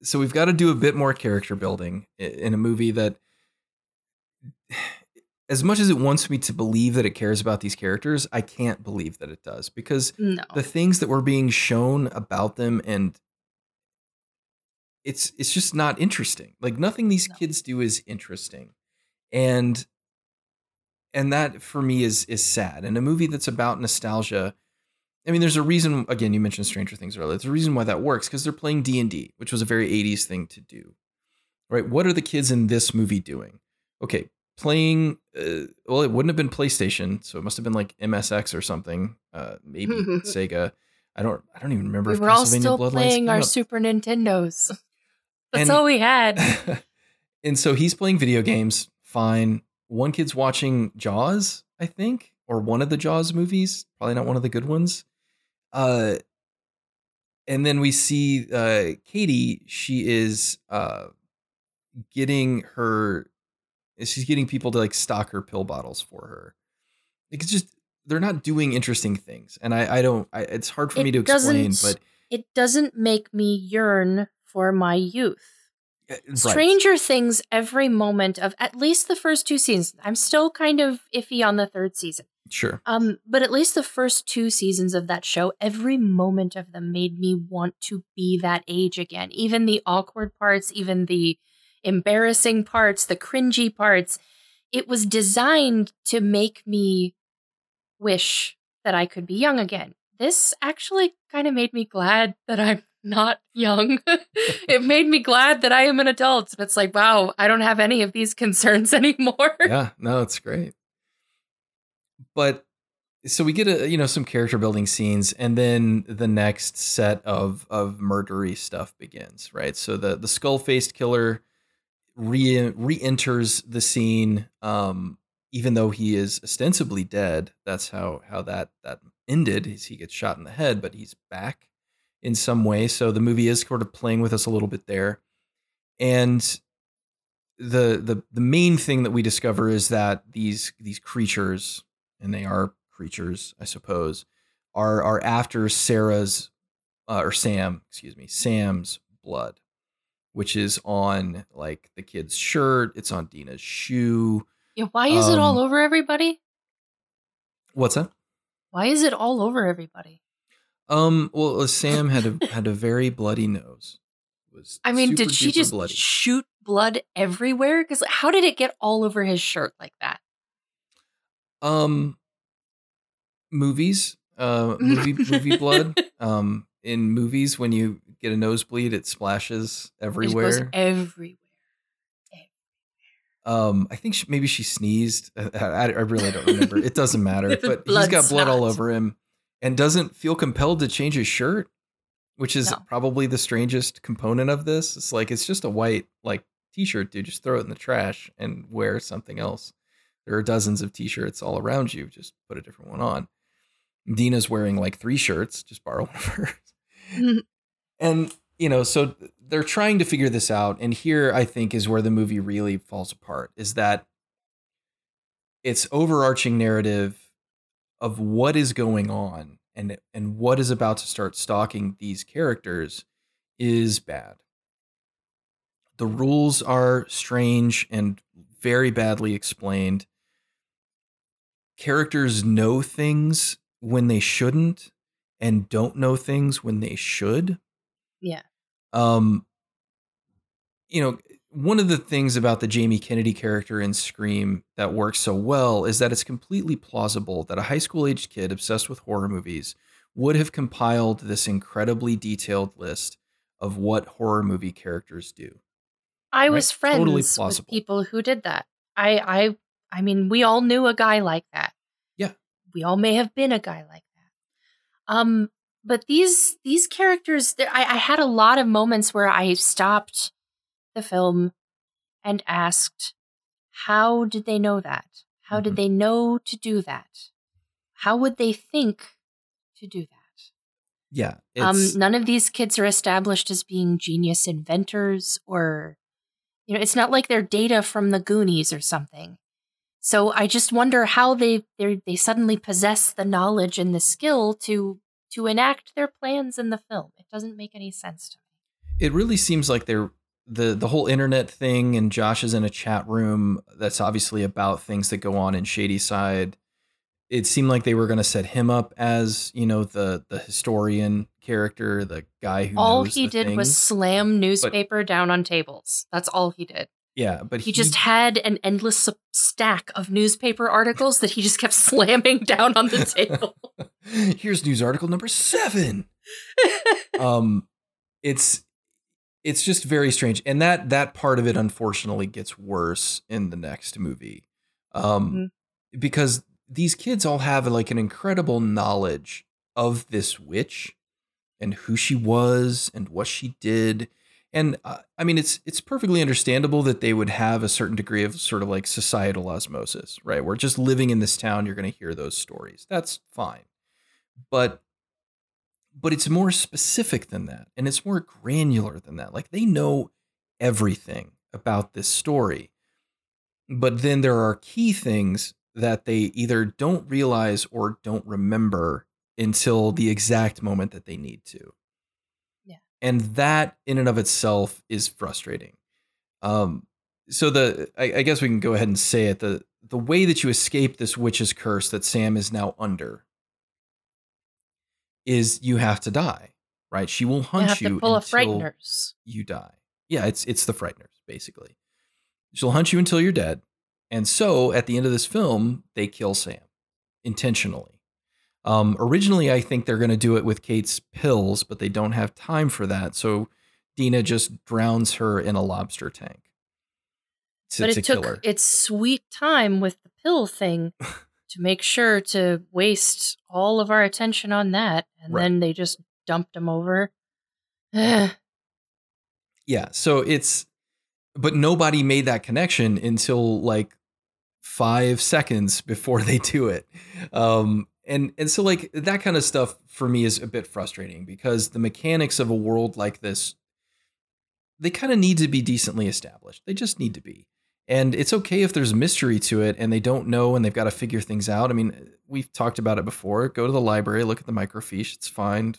Speaker 1: so we've got to do a bit more character building in a movie that, as much as it wants me to believe that it cares about these characters, I can't believe that it does because
Speaker 2: No,
Speaker 1: the things that were being shown about them and it's it's just not interesting. Like nothing these
Speaker 2: No.
Speaker 1: kids do is interesting. And and that for me is is sad. And a movie that's about nostalgia, I mean, there's a reason. Again, you mentioned Stranger Things earlier. There's a reason why that works because they're playing D and D, which was a very '80s thing to do. Right? What are the kids in this movie doing? Okay, playing. Uh, well, it wouldn't have been PlayStation, so it must have been like MSX or something. Uh, maybe Sega. I don't. I don't even remember.
Speaker 2: we
Speaker 1: if
Speaker 2: were all still
Speaker 1: Bloodlines
Speaker 2: playing our. Super Nintendos. That's
Speaker 1: And-
Speaker 2: all we had.
Speaker 1: and so he's playing video games. Fine. One kid's watching Jaws, I think, or one of the Jaws movies. Probably not one of the good ones. Uh, and then we see uh, Katie. She is uh, getting her. She's getting people to like stock her pill bottles for her. Like, It's just they're not doing interesting things, and I, I don't. I, it's hard for
Speaker 2: It
Speaker 1: me to explain, but
Speaker 2: it doesn't make me yearn for my youth.
Speaker 1: uh, right.
Speaker 2: Stranger Things, every moment of at least the first two seasons. I'm still kind of iffy on the third season.
Speaker 1: Sure.
Speaker 2: Um, but at least the first two seasons of that show, every moment of them made me want to be that age again. Even the awkward parts, even the embarrassing parts, the cringy parts. It was designed to make me wish that I could be young again. This actually kind of made me glad that I'm not young. it made me glad that I am an adult. It's like, wow, I don't have any of these concerns anymore.
Speaker 1: yeah, no, it's great. But so we get a you know some character building scenes, and then the next set of of murdery stuff begins, right? So the the skull faced killer re re enters the scene. Um, even though he is ostensibly dead, that's how how that that ended. Is he gets shot in the head, but he's back in some way. So the movie is sort of playing with us a little bit there. And the the the main thing that we discover is that these these creatures, and they are creatures, I suppose, are are after Sarah's uh, or Sam, excuse me, Sam's blood, which is on like the kid's shirt. It's on Deena's shoe.
Speaker 2: Yeah, why is it all
Speaker 1: Um,
Speaker 2: over everybody?
Speaker 1: What's that?
Speaker 2: Why is it all over everybody?
Speaker 1: Um. Well, uh, Sam had a had a very bloody nose. It Was
Speaker 2: I mean, did she just
Speaker 1: bloody.
Speaker 2: shoot blood everywhere? Because how did it get all over his shirt like that?
Speaker 1: Um, movies, uh, movie movie blood. Um, in movies, when you get a nosebleed, it splashes
Speaker 2: It
Speaker 1: everywhere.
Speaker 2: goes everywhere.
Speaker 1: Um, I think she, maybe she sneezed. I, I, I really don't remember. It doesn't matter. But he's got blood all over him, and doesn't feel compelled to change his shirt, which is
Speaker 2: No.
Speaker 1: probably the strangest component of this. It's like it's just a white like t-shirt, dude. Just throw it in the trash and wear something else. There are dozens of t-shirts all around you. Just put a different one on. Deena's wearing like three shirts. Just borrow one of hers.
Speaker 2: Mhm.
Speaker 1: and you know, so they're trying to figure this out. And here, I think, is where the movie really falls apart. Is that its overarching narrative of what is going on and and what is about to start stalking these characters is bad. The rules are strange and very badly explained. Characters know things when they shouldn't and don't know things when they should.
Speaker 2: Yeah.
Speaker 1: Um you know, one of the things about the Jamie Kennedy character in Scream that works so well is that it's completely plausible that a high school aged kid obsessed with horror movies would have compiled this incredibly detailed list of what horror movie characters do.
Speaker 2: I was friends
Speaker 1: Totally
Speaker 2: with people who did that. I, I, I mean, we all knew a guy like that.
Speaker 1: Yeah.
Speaker 2: we all may have been a guy like that. Um, but these these characters, I, I had a lot of moments where I stopped the film and asked, "How did they know that? How
Speaker 1: Mhm.
Speaker 2: did they know to do that? How would they think to do that?"
Speaker 1: Yeah.
Speaker 2: Um, none of these kids are established as being genius inventors or, you know, it's not like they're data from the Goonies or something. So I just wonder how they they suddenly possess the knowledge and the skill to to enact their plans in the film. It doesn't make any sense to me.
Speaker 1: it really seems like they're the the whole internet thing and Josh is in a chat room that's obviously about things that go on in Shadyside. It seemed like they were going to set him up as, you know, the the historian character, the guy who
Speaker 2: all he did was slam newspaper down on tables. That's all he did.
Speaker 1: yeah, but
Speaker 2: He just had an endless stack of newspaper articles that he just kept slamming down on the table.
Speaker 1: Here's news article number 7. um it's it's just very strange and that that part of it unfortunately gets worse in the next movie um because these kids all have like an incredible knowledge of this witch and who she was and what she did. And uh, i mean it's it's perfectly understandable that they would have a certain degree of sort of like societal osmosis right? Where just living in this town. You're going to hear those stories. That's fine. But but it's more specific than that and it's more granular than that. Like they know everything about this story. But then there are key things that they either don't realize or don't remember until the exact moment that they need to
Speaker 2: Yeah.
Speaker 1: and that in and of itself is frustrating um so the I, I guess we can go ahead and say it the the way that you escape this witch's curse that sam is now under is you have to die right she will
Speaker 2: You
Speaker 1: hunt
Speaker 2: have
Speaker 1: you
Speaker 2: pull
Speaker 1: until
Speaker 2: frighteners.
Speaker 1: you die. Yeah, it's it's the frighteners basically. She'll hunt you until you're dead. And so at the end of this film, they kill Sam intentionally. Um, originally, I think they're going to do it with Kate's pills, but they don't have time for that. So Deena just drowns her in a lobster tank to,
Speaker 2: but it took its sweet time with the pill thing to make sure to waste all of our attention on that, and
Speaker 1: Right.
Speaker 2: then they just dumped him over.
Speaker 1: Yeah. So it's, but nobody made that connection until like five seconds before they do it. Um, and and so like that kind of stuff for me is a bit frustrating because the mechanics of a world like this they kind of need to be decently established. They just need to be. And it's okay if there's mystery to it and they don't know and they've got to figure things out. I mean, we've talked about it before. Go to the library, look at the microfiche. It's fine.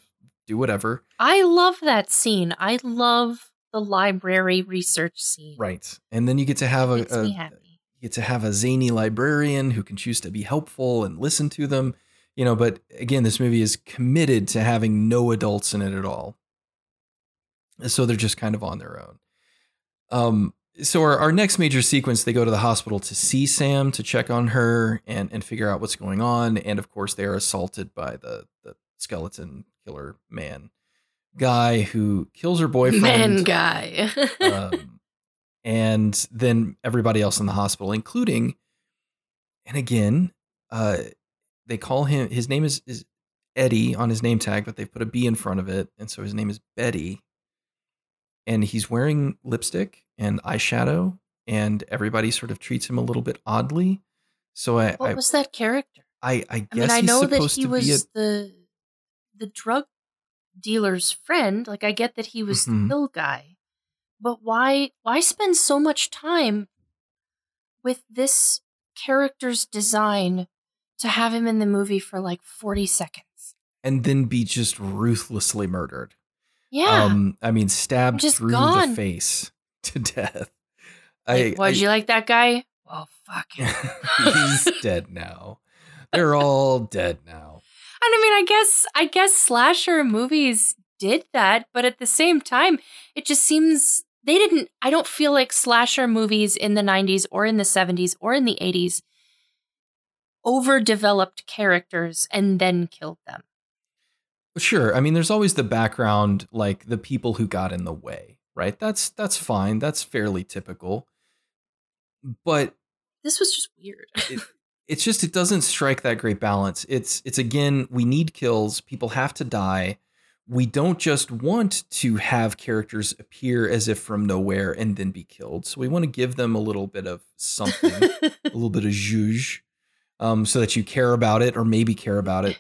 Speaker 1: Do whatever.
Speaker 2: I love that scene. I love the library research scene.
Speaker 1: Right. And then you get to have a, a you get to have a zany librarian who can choose to be helpful and listen to them. You know, but again, this movie is committed to having no adults in it at all. So they're just kind of on their own. Um, so our, our next major sequence, they go to the hospital to see Sam to check on her and and figure out what's going on. And of course, they are assaulted by the the skeleton killer man guy who kills her boyfriend.
Speaker 2: Man guy.
Speaker 1: um, and then everybody else in the hospital, including, and again, uh, they call him. His name is is Eddie on his name tag, but they've put a B in front of it, and so his name is Betty. And he's wearing lipstick and eyeshadow, and everybody sort of treats him a little bit oddly. So I,
Speaker 2: what
Speaker 1: I,
Speaker 2: was that character?
Speaker 1: I, I
Speaker 2: I
Speaker 1: guess
Speaker 2: mean, I
Speaker 1: he's
Speaker 2: know that he
Speaker 1: be a
Speaker 2: was the the drug dealer's friend. Like, I get that he was
Speaker 1: Mhm.
Speaker 2: the pill guy, but why why spend so much time with this character's design to have him in the movie for like forty seconds?
Speaker 1: and then be just ruthlessly murdered.
Speaker 2: Yeah.
Speaker 1: Um, I mean, stabbed
Speaker 2: just
Speaker 1: through
Speaker 2: gone.
Speaker 1: the face to death.
Speaker 2: like, why'd
Speaker 1: I-
Speaker 2: you like that guy? Well, fuck.
Speaker 1: He's dead now. They're all dead now.
Speaker 2: And I mean, I guess I guess slasher movies did that, but at the same time, it just seems they didn't. I don't feel like slasher movies in the '90s or in the '70s or in the '80s overdeveloped characters and then killed them.
Speaker 1: Sure. I mean, there's always the background, like the people who got in the way, right? That's that's fine. That's fairly typical. But
Speaker 2: This was just weird.
Speaker 1: it, it's just it doesn't strike that great balance. It's it's again, we need kills. People have to die. We don't just want to have characters appear as if from nowhere and then be killed. So we want to give them a little bit of something, a little bit of zhuzh, um, so that you care about it or maybe care about it.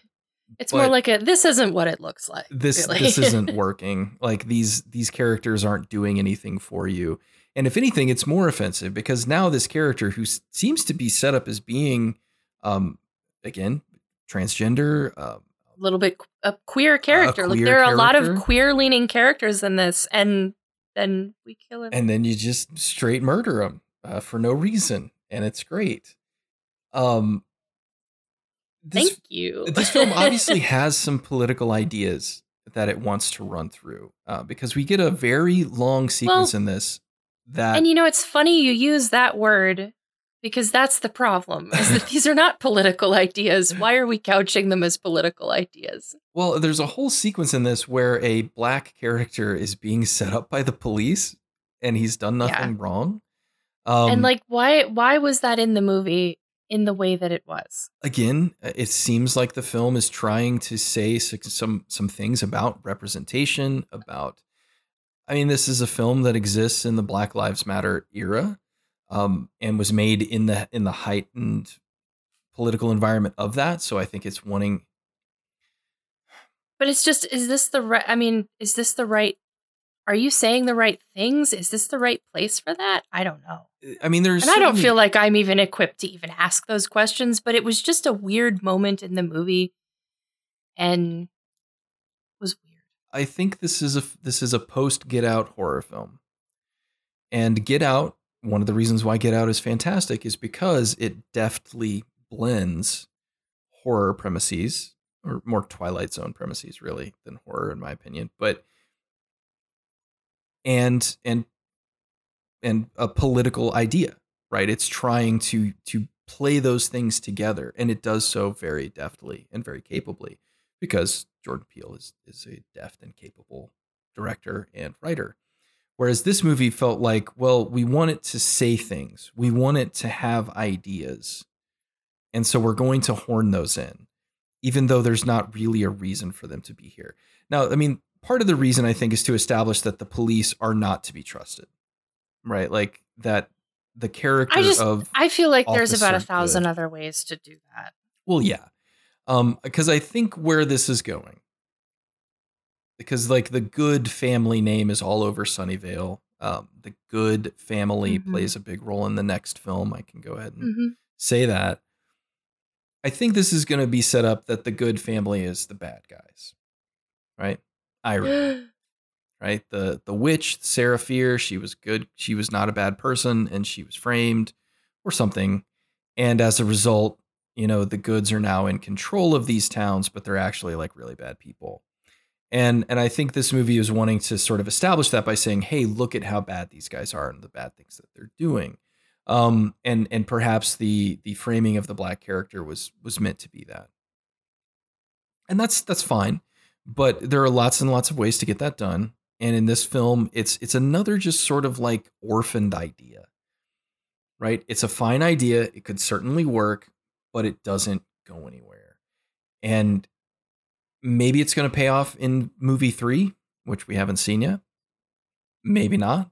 Speaker 2: it's more like a. This isn't what it looks like.
Speaker 1: This
Speaker 2: really.
Speaker 1: this isn't working. Like these these characters aren't doing anything for you. And if anything, it's more offensive because now this character who s- seems to be set up as being, um, again, transgender, uh,
Speaker 2: a little bit a queer character. like
Speaker 1: queer
Speaker 2: there are a lot of queer leaning characters in this, and then we kill him.
Speaker 1: and then you just straight murder him uh, for no reason, and it's great. Um, this,
Speaker 2: Thank you.
Speaker 1: this film obviously has some political ideas that it wants to run through uh, because we get a very long sequence in this that
Speaker 2: And you know, it's funny you use that word because that's the problem. Is that these are not political ideas. Why are we couching them as political ideas?
Speaker 1: well there's a whole sequence in this where a black character is being set up by the police and he's done
Speaker 2: Yeah.
Speaker 1: nothing wrong um,
Speaker 2: and like why why was that in the movie in the way that it was?
Speaker 1: again, uh, it seems like the film is trying to say some some things about representation, about. I mean, this is a film that exists in the Black Lives Matter era, um, and was made in the in the heightened political environment of that. So I think it's wanting.
Speaker 2: But it's just is this the right I mean, is this the right are you saying the right things? Is this the right place for that? I don't know.
Speaker 1: I mean, there's.
Speaker 2: And I don't feel like I'm even equipped to even ask those questions, but it was just a weird moment in the movie and was weird.
Speaker 1: I think this is a this is a post Get Out horror film. And Get Out, one of the reasons why Get Out is fantastic is because it deftly blends horror premises or more Twilight Zone premises really than horror in my opinion, but and and and a political idea, right? It's trying to to play those things together and it does so very deftly and very capably because Jordan Peele is is a deft and capable director and writer. Whereas this movie felt like, well, we want it to say things. We want it to have ideas. And so we're going to horn those in, even though there's not really a reason for them to be here. Now, I mean, part of the reason I think is to establish that the police are not to be trusted, right? Like that the character
Speaker 2: I just
Speaker 1: of
Speaker 2: I feel like there's about a thousand
Speaker 1: Good.
Speaker 2: other ways to do that.
Speaker 1: Well, yeah. Um, because I think where this is going, because like the Goode family name is all over Sunnyvale. Um, the Goode family
Speaker 2: Mhm.
Speaker 1: plays a big role in the next film. I can go ahead and
Speaker 2: hmm
Speaker 1: say that. I think this is going to be set up that the Goode family is the bad guys, right? Irony, right? The the witch Fier, she was good. She was not a bad person, and she was framed or something. And as a result, you know, the Goodes are now in control of these towns, but they're actually like really bad people. And and I think this movie is wanting to sort of establish that by saying, "Hey, look at how bad these guys are and the bad things that they're doing." Um, and and perhaps the the framing of the black character was was meant to be that. And that's that's fine, but there are lots and lots of ways to get that done. And in this film, it's it's another just sort of like orphaned idea. Right? It's a fine idea. It could certainly work, but it doesn't go anywhere. And maybe it's going to pay off in movie 3, which we haven't seen yet. Maybe not.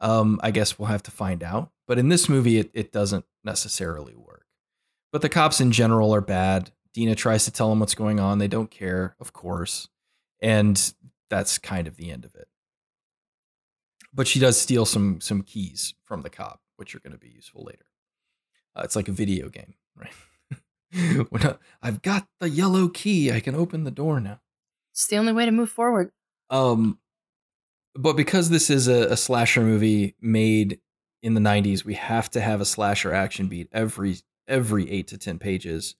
Speaker 1: Um, I guess we'll have to find out. But in this movie, it, it doesn't necessarily work. But the cops in general are bad. Deena tries to tell them what's going on. They don't care, of course. And that's kind of the end of it. But she does steal some some keys from the cop, which are going to be useful later. Uh, it's like a video game, right? when I, I've got the yellow key, I can open the door now.
Speaker 2: It's the only way to move forward.
Speaker 1: Um, but because this is a, a slasher movie made in the '90s, we have to have a slasher action beat every every eight to ten pages,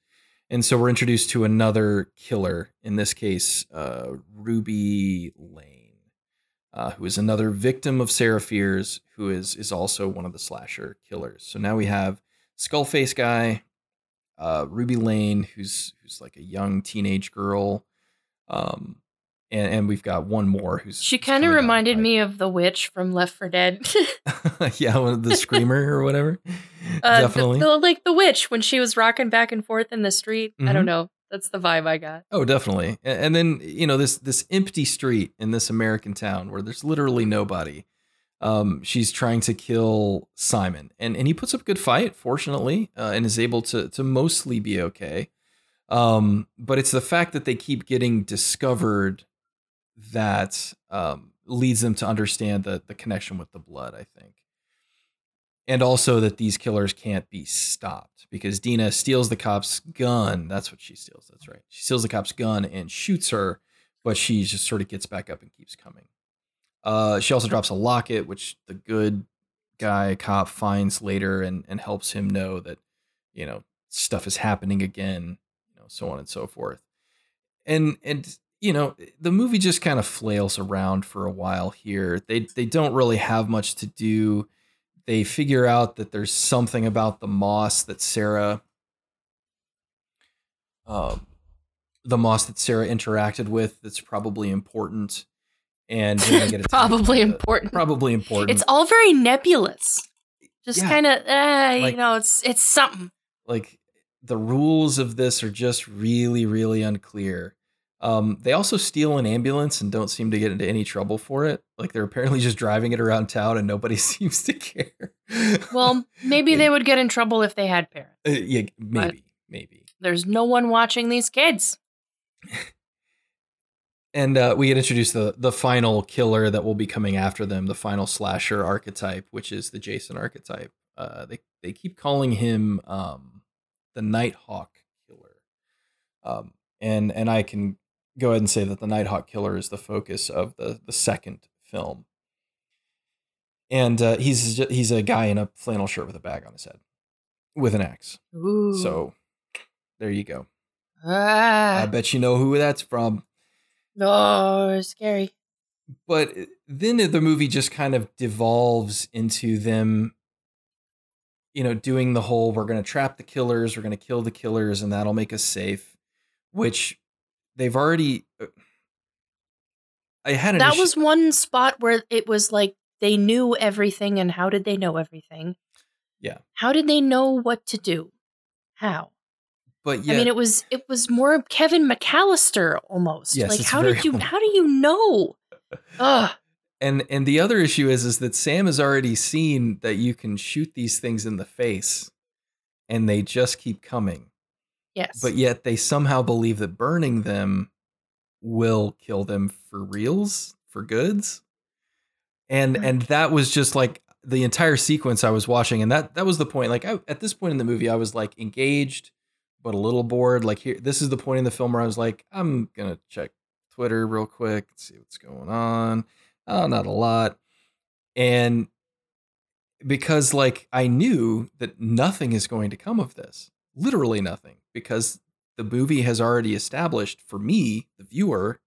Speaker 1: and so we're introduced to another killer. In this case, uh, Ruby Lane, uh, who is another victim of Sarah Fiers, who is is also one of the slasher killers. So now we have Skullface guy, uh, Ruby Lane, who's who's like a young teenage girl. Um, and, and we've got one more who's
Speaker 2: She kind of
Speaker 1: the
Speaker 2: reminded me of the witch from Left 4 Dead.
Speaker 1: yeah, one of the screamer or whatever.
Speaker 2: Uh,
Speaker 1: Definitely.
Speaker 2: the- like the witch when she was rocking back and forth in the street. I
Speaker 1: Mhm.
Speaker 2: don't know. That's the vibe I got.
Speaker 1: oh, definitely. A- And then you know this this empty street in this American town where there's literally nobody. Um, she's trying to kill Simon, and and he puts up a good fight, fortunately, uh, and is able to to mostly be okay. Um, but it's the fact that they keep getting discovered that um, leads them to understand the the connection with the blood. I think. and also that these killers can't be stopped because Deena steals the cop's gun. That's what she steals. That's right. She steals the cop's gun and shoots her, but she just sort of gets back up and keeps coming. Uh, she also drops a locket, which the good guy cop finds later and, and helps him know that, you know, stuff is happening again, you know, so on and so forth. And, and, you know, the movie just kind of flails around for a while here. They, they don't really have much to do they figure out that there's something about the moss that Sarah, um, the moss that Sarah interacted with that's probably important, and get
Speaker 2: Probably important.
Speaker 1: Probably important.
Speaker 2: It's all very nebulous. Just
Speaker 1: Yeah.
Speaker 2: kind of, uh,
Speaker 1: Like-
Speaker 2: you know, it's it's something.
Speaker 1: like the rules of this are just really, really unclear. Um, they also steal an ambulance and don't seem to get into any trouble for it. Like they're apparently just driving it around town and nobody seems to care.
Speaker 2: Well, maybe they would get in trouble if they had parents.
Speaker 1: Uh, yeah, maybe, maybe.
Speaker 2: There's no one watching these kids.
Speaker 1: And uh, we get introduced the the final killer that will be coming after them, the final slasher archetype, which is the Jason archetype. Uh, they they keep calling him um, the Nighthawk killer, um, and and I can go ahead and say that the Nighthawk killer is the focus of the the second film. And uh, he's he's a guy in a flannel shirt with a bag on his head, with an axe.
Speaker 2: Ooh.
Speaker 1: So there you go.
Speaker 2: ah,
Speaker 1: I bet you know who that's from.
Speaker 2: no, scary.
Speaker 1: but then the movie just kind of devolves into them you know doing the whole we're going to trap the killers we're going to kill the killers and that'll make us safe which they've already uh, i had
Speaker 2: That
Speaker 1: issue-
Speaker 2: was one spot where it was like they knew everything, and how did they know everything?
Speaker 1: Yeah.
Speaker 2: How did they know what to do? How?
Speaker 1: but yeah
Speaker 2: I mean, it was it was more Kevin McAllister almost.
Speaker 1: Yes,
Speaker 2: like how did you
Speaker 1: almost-
Speaker 2: how do you know? Ugh.
Speaker 1: And and the other issue is is that Sam has already seen that you can shoot these things in the face and they just keep coming.
Speaker 2: Yes.
Speaker 1: But yet they somehow believe that burning them will kill them for reals, for goods. And
Speaker 2: Right.
Speaker 1: and that was just like the entire sequence I was watching and that that was the point like I, at this point in the movie I was like engaged but a little bored like here this is the point in the film where I was like I'm going to check Twitter real quick see what's going on. Oh, not a lot. And because like I knew that nothing is going to come of this. Literally nothing because the movie has already established for me, the viewer,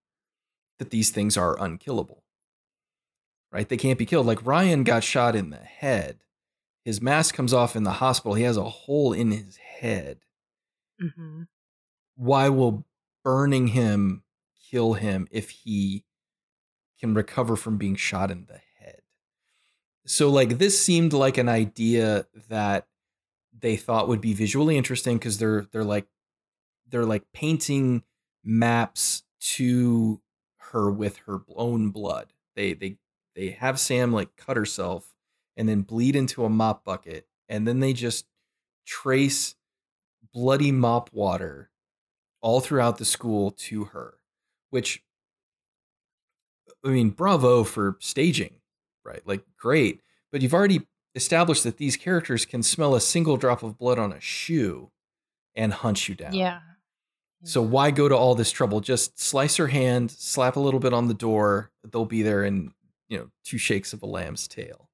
Speaker 1: that these things are unkillable. Right? They can't be killed. Like Ryan got shot in the head. His mask comes off in the hospital. He has a hole in his head.
Speaker 2: hmm
Speaker 1: Why will burning him kill him if he can recover from being shot in the head? So like this seemed like an idea that they thought would be visually interesting because they're they're like they're like painting maps to her with her own blood. They they they have Sam like cut herself and then bleed into a mop bucket and then they just trace bloody mop water all throughout the school to her, which I mean, bravo for staging, right? Like great, but you've already established that these characters can smell a single drop of blood on a shoe and hunt you down.
Speaker 2: Yeah.
Speaker 1: So why go to all this trouble? Just slice her hand, slap a little bit on the door. They'll be there in, you know, two shakes of a lamb's tail.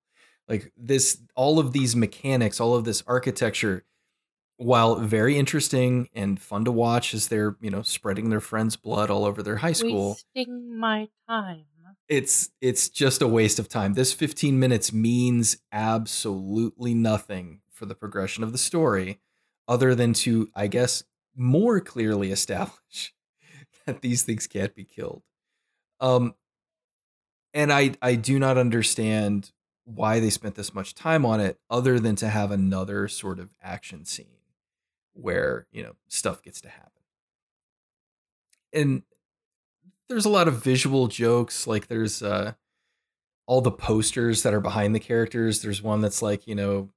Speaker 1: Like this, all of these mechanics, all of this architecture, while very interesting and fun to watch as they're, you know, spreading their friends' blood all over their high school,
Speaker 2: Wasting my time.
Speaker 1: It's it's just a waste of time. This 15 minutes means absolutely nothing for the progression of the story other than to I guess more clearly establish that these things can't be killed. Um and I I do not understand why they spent this much time on it other than to have another sort of action scene where, you know, stuff gets to happen. And there's a lot of visual jokes like there's uh all the posters that are behind the characters. There's one that's like you know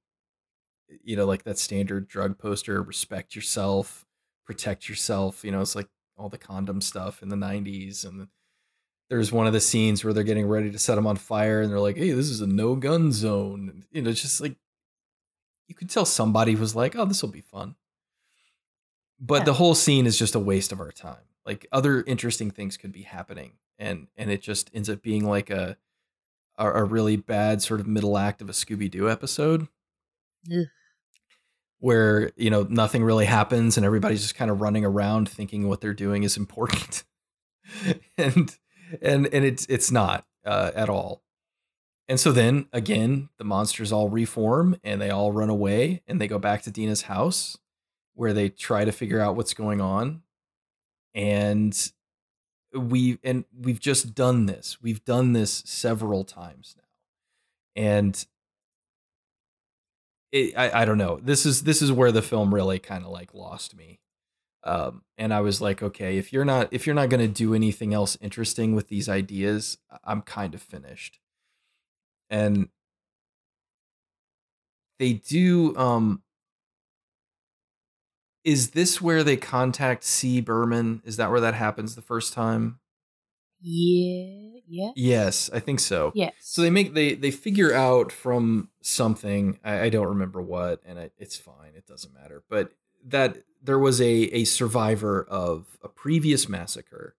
Speaker 1: you know like that standard drug poster respect yourself protect yourself you know it's like all the condom stuff in the 90s and there's one of the scenes where they're getting ready to set them on fire and they're like hey this is a no gun zone and, you know it's just like you could tell somebody was like oh this will be fun. But
Speaker 2: Yeah.
Speaker 1: the whole scene is just a waste of our time like other interesting things could be happening and and it just ends up being like a a, a really bad sort of middle act of a scooby-doo episode.
Speaker 2: Ugh.
Speaker 1: where you know nothing really happens and everybody's just kind of running around thinking what they're doing is important. And and and it's it's not uh, at all. And so then again the monsters all reform and they all run away and they go back to deena's house where they try to figure out what's going on and we and we've just done this. We've done this several times now. And it, I, I don't know. This is this is where the film really kind of like lost me. Um and i was like okay if you're not if you're not going to do anything else interesting with these ideas i'm kind of finished. And they do um is this where they contact c berman is that where that happens the first time
Speaker 2: Yeah. Yeah.
Speaker 1: yes i think so
Speaker 2: Yes.
Speaker 1: so they make they they figure out from something I, I don't remember what, and I, it's fine. It doesn't matter. But that there was a a survivor of a previous massacre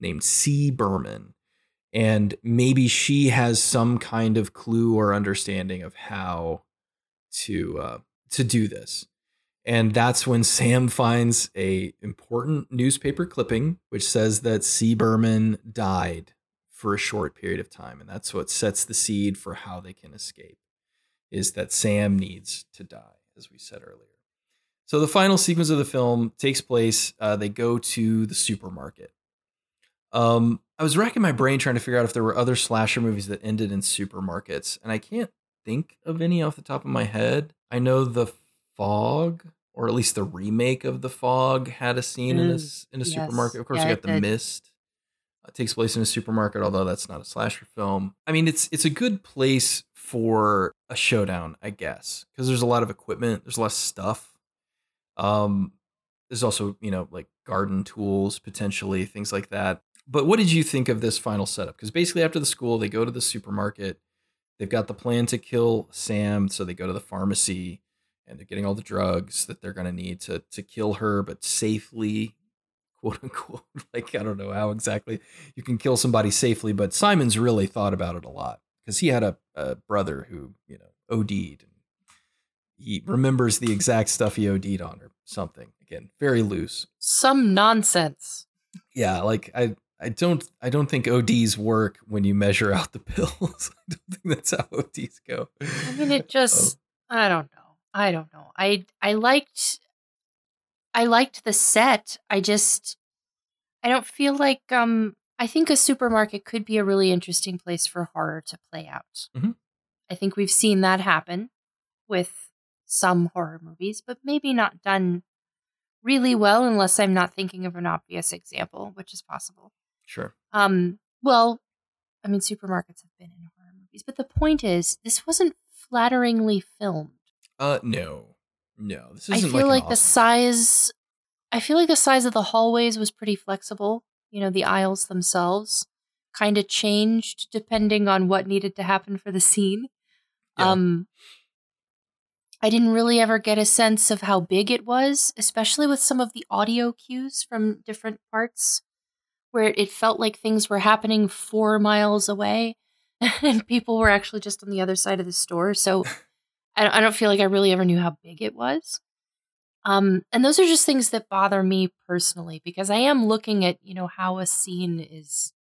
Speaker 1: named C. Berman, and maybe she has some kind of clue or understanding of how to uh, to do this. And that's when Sam finds a important newspaper clipping which says that C. Berman died for a short period of time, and that's what sets the seed for how they can escape. Is that Sam needs to die, as we said earlier. So the final sequence of the film takes place. Uh, they go to the supermarket. Um, I was racking my brain trying to figure out if there were other slasher movies that ended in supermarkets, and I can't think of any off the top of my head. I know the Fog, or at least the remake of the Fog, had a scene in a
Speaker 2: Mm,
Speaker 1: in a
Speaker 2: yes.
Speaker 1: supermarket. Of course,
Speaker 2: Yeah,
Speaker 1: we got the
Speaker 2: did.
Speaker 1: Mist, It takes place in a supermarket, although that's not a slasher film. I mean, it's it's a good place for a showdown, I guess, because there's a lot of equipment, there's a lot of stuff. Um, there's also you know like garden tools potentially things like that. But what did you think of this final setup? Because basically, after the school, they go to the supermarket. They've got the plan to kill Sam, so they go to the pharmacy and they're getting all the drugs that they're going to need to to kill her, but safely, quote unquote. Like I don't know how exactly you can kill somebody safely, but Simon's really thought about it a lot because he had a, a brother who you know OD'd. He remembers the exact stuff he OD'd on or something. Again, very loose.
Speaker 2: Some nonsense.
Speaker 1: Yeah, like I I don't I don't think ODs work when you measure out the pills. I don't think that's how ODs go.
Speaker 2: I mean, it just oh. I don't know. I don't know. I I liked I liked the set. I just I don't feel like um I think a supermarket could be a really interesting place for horror to play out.
Speaker 1: Mm-hmm.
Speaker 2: I think we've seen that happen with some horror movies, but maybe not done really well unless I'm not thinking of an obvious example, which is possible.
Speaker 1: Sure.
Speaker 2: Um well, I mean supermarkets have been in horror movies, but the point is this wasn't flatteringly filmed.
Speaker 1: Uh, no, no.
Speaker 2: This isn't I feel like, like the size. I feel like the size of the hallways was pretty flexible. You know, the aisles themselves kind of changed depending on what needed to happen for the scene. Yeah. Um, I didn't really ever get a sense of how big it was, especially with some of the audio cues from different parts, where it felt like things were happening four miles away, and people were actually just on the other side of the store. So. I, don't feel like I really ever knew how big it was. Um, and those are just things that bother me personally because I am looking at, you know, how a scene is,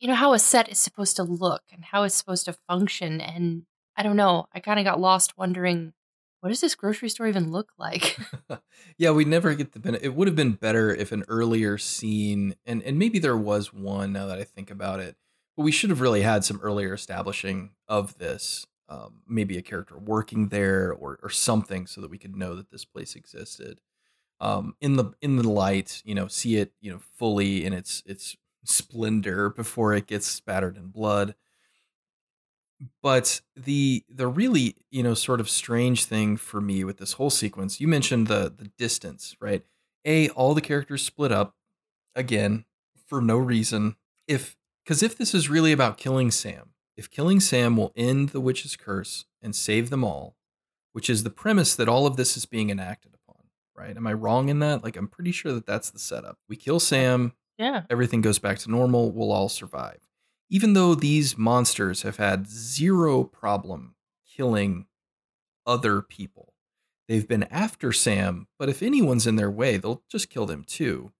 Speaker 2: you know, how a set is supposed to look and how it's supposed to function. And I don't know, I kind of got lost wondering, what does this grocery store even look like?
Speaker 1: yeah, we never get the benefit. It would have been better if an earlier scene, and, and maybe there was one now that I think about it, but we should have really had some earlier establishing of this um, maybe a character working there or or something so that we could know that this place existed. Um, in the in the light you know see it you know fully in its its splendor before it gets spattered in blood. But the the really you know sort of strange thing for me with this whole sequence you mentioned the the distance right? A all the characters split up again for no reason if because if this is really about killing sam if killing Sam will end the witch's curse and save them all, which is the premise that all of this is being enacted upon, right? Am I wrong in that? Like, I'm pretty sure that that's the setup. We kill Sam,
Speaker 2: yeah,
Speaker 1: everything goes back to normal, we'll all survive. Even though these monsters have had zero problem killing other people, they've been after Sam, but if anyone's in their way, they'll just kill them too.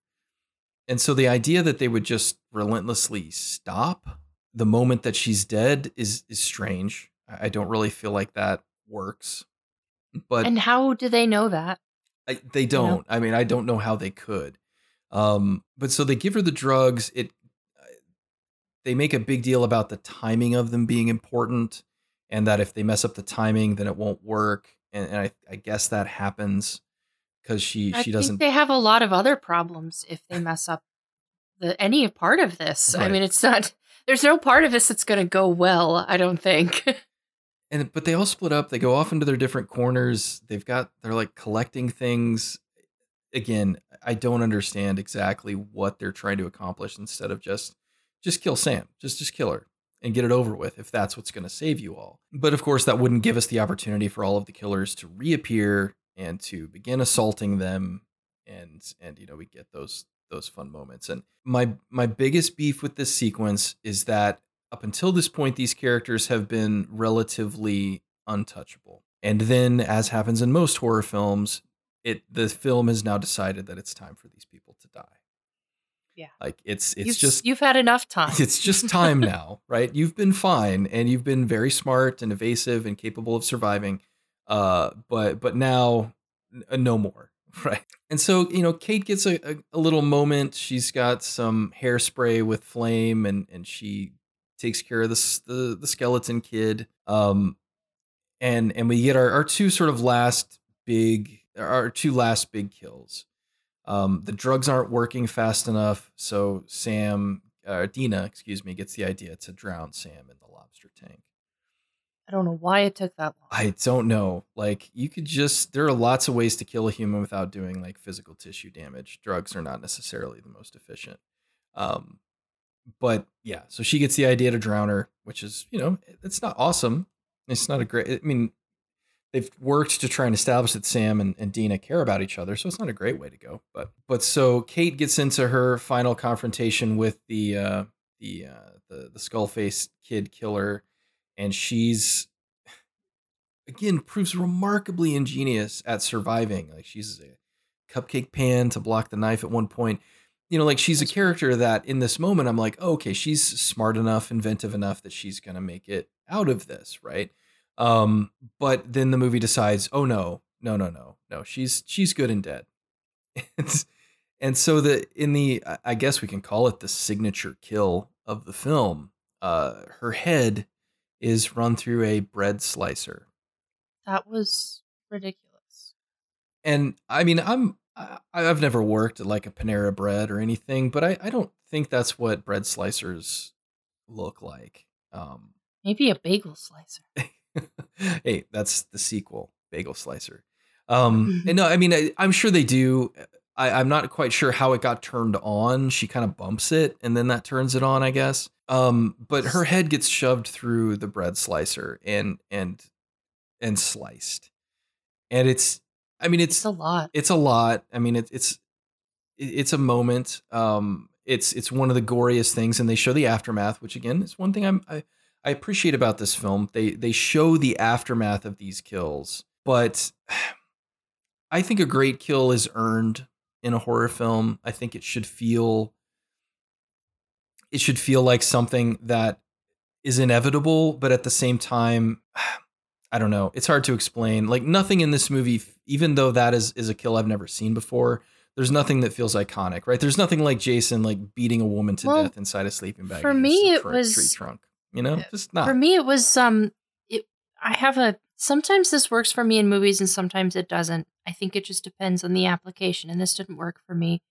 Speaker 1: And so the idea that they would just relentlessly stop the moment that she's dead is is strange. I don't really feel like that works. But
Speaker 2: and how do they know that?
Speaker 1: I, they don't. You know? I mean, I don't know how they could. Um, but so they give her the drugs. It uh, they make a big deal about the timing of them being important, and that if they mess up the timing, then it won't work. And, and I, I guess that happens because she
Speaker 2: I
Speaker 1: she doesn't.
Speaker 2: they have a lot of other problems if they mess up the any part of this. Right. I mean, it's not there's no part of this that's going to go well, I don't think.
Speaker 1: and but they all split up. They go off into their different corners. They've got they're like collecting things. Again, I don't understand exactly what they're trying to accomplish instead of just just kill Sam. Just just kill her and get it over with if that's what's going to save you all. But of course, that wouldn't give us the opportunity for all of the killers to reappear and to begin assaulting them and and you know we get those those fun moments. And my my biggest beef with this sequence is that up until this point, these characters have been relatively untouchable. And then, as happens in most horror films, it the film has now decided that it's time for these people to die.
Speaker 2: Yeah.
Speaker 1: Like it's it's
Speaker 2: you've,
Speaker 1: just
Speaker 2: you've had enough time.
Speaker 1: It's just time now, right? You've been fine and you've been very smart and evasive and capable of surviving. Uh but but now no more. Right. And so, you know, Kate gets a, a, a, little moment. She's got some hairspray with flame and, and she takes care of the, the, the skeleton kid. Um, and, and we get our, our two sort of last big, our two last big kills. Um, the drugs aren't working fast enough. So Sam uh, Deena, excuse me, gets the idea to drown Sam in the lobster tank.
Speaker 2: I don't know why it took that long.
Speaker 1: I don't know. Like you could just there are lots of ways to kill a human without doing like physical tissue damage. Drugs are not necessarily the most efficient. Um but yeah, so she gets the idea to drown her, which is, you know, it's not awesome. It's not a great I mean, they've worked to try and establish that Sam and, and Deena care about each other, so it's not a great way to go. But but so Kate gets into her final confrontation with the uh the uh the the skull faced kid killer, and she's again proves remarkably ingenious at surviving. Like she's a cupcake pan to block the knife at one point. You know, like she's a character that in this moment I'm like, oh, okay, she's smart enough, inventive enough that she's gonna make it out of this, right? Um, but then the movie decides, oh no, no, no, no, no, she's she's good and dead. and, and so the in the I guess we can call it the signature kill of the film. Uh, her head is run through a bread slicer.
Speaker 2: That was ridiculous.
Speaker 1: And I mean, I'm I, I've never worked at like a Panera Bread or anything, but I, I don't think that's what bread slicers look like. Um,
Speaker 2: Maybe a bagel slicer.
Speaker 1: hey, that's the sequel, Bagel Slicer. Um, and no, I mean, I, am sure they do. I, I'm not quite sure how it got turned on. She kind of bumps it, and then that turns it on, I guess. Um, but her head gets shoved through the bread slicer and and and sliced, and it's. I mean, it's,
Speaker 2: It's a lot.
Speaker 1: it's a lot. I mean, it, it's it's a moment. Um, it's it's one of the goriest things, and they show the aftermath, which again is one thing I'm I, I appreciate about this film. They they show the aftermath of these kills, but I think a great kill is earned in a horror film. I think it should feel it should feel like something that is inevitable, but at the same time, I don't know. It's hard to explain. Like nothing in this movie, even though that is is a kill I've never seen before. There's nothing that feels iconic, right? There's nothing like Jason like beating a woman to
Speaker 2: Well,
Speaker 1: death inside a sleeping bag.
Speaker 2: for me, it
Speaker 1: tr-
Speaker 2: was-
Speaker 1: tree trunk. You know, just not.
Speaker 2: For me, it was um. It, I have a. Sometimes this works for me in movies, and sometimes it doesn't. I think it just depends on the application, and this didn't work for me.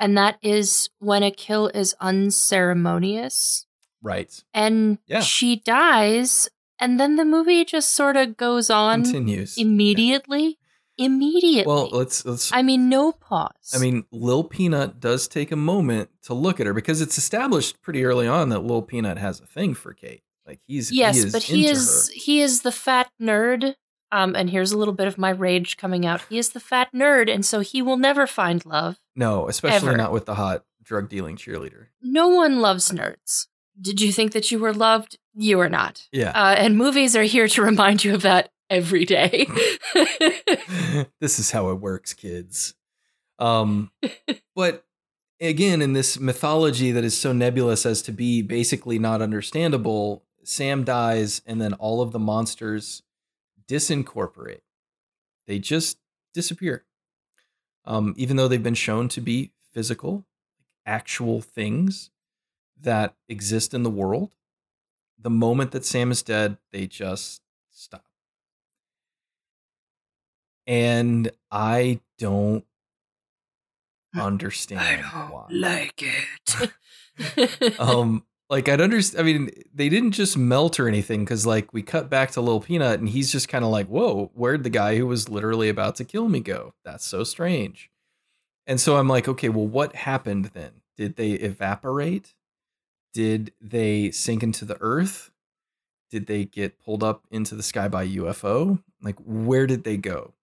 Speaker 2: And that is when a kill is unceremonious,
Speaker 1: right.
Speaker 2: and
Speaker 1: Yeah.
Speaker 2: she dies, and then the movie just sort of goes on
Speaker 1: Continues.
Speaker 2: immediately. Immediately.
Speaker 1: Well, let's let's.
Speaker 2: I mean, no pause.
Speaker 1: I mean, Lil Peanut does take a moment to look at her because it's established pretty early on that Lil Peanut has a thing for Kate. Like he's
Speaker 2: yes,
Speaker 1: he is
Speaker 2: but he is
Speaker 1: her.
Speaker 2: he is the fat nerd. Um, and here's a little bit of my rage coming out. He is the fat nerd, and so he will never find love.
Speaker 1: no, especially
Speaker 2: ever.
Speaker 1: not with the hot drug dealing cheerleader.
Speaker 2: No one loves nerds. Did you think that you were loved? You are not.
Speaker 1: Yeah,
Speaker 2: Uh, and movies are here to remind you of that every day.
Speaker 1: this is how it works, kids. Um, but again, in this mythology that is so nebulous as to be basically not understandable, Sam dies, and then all of the monsters disincorporate. They just disappear. Um, even though they've been shown to be physical, actual things that exist in the world, the moment that Sam is dead, they just stop. And I don't understand I don't why.
Speaker 2: like it.
Speaker 1: um like i'd understand i mean they didn't just melt or anything because like we cut back to Lil peanut and he's just kind of like whoa where'd the guy who was literally about to kill me go? That's so strange. And so i'm like okay well what happened then? Did they evaporate? Did they sink into the earth? Did they get pulled up into the sky by ufo like where did they go?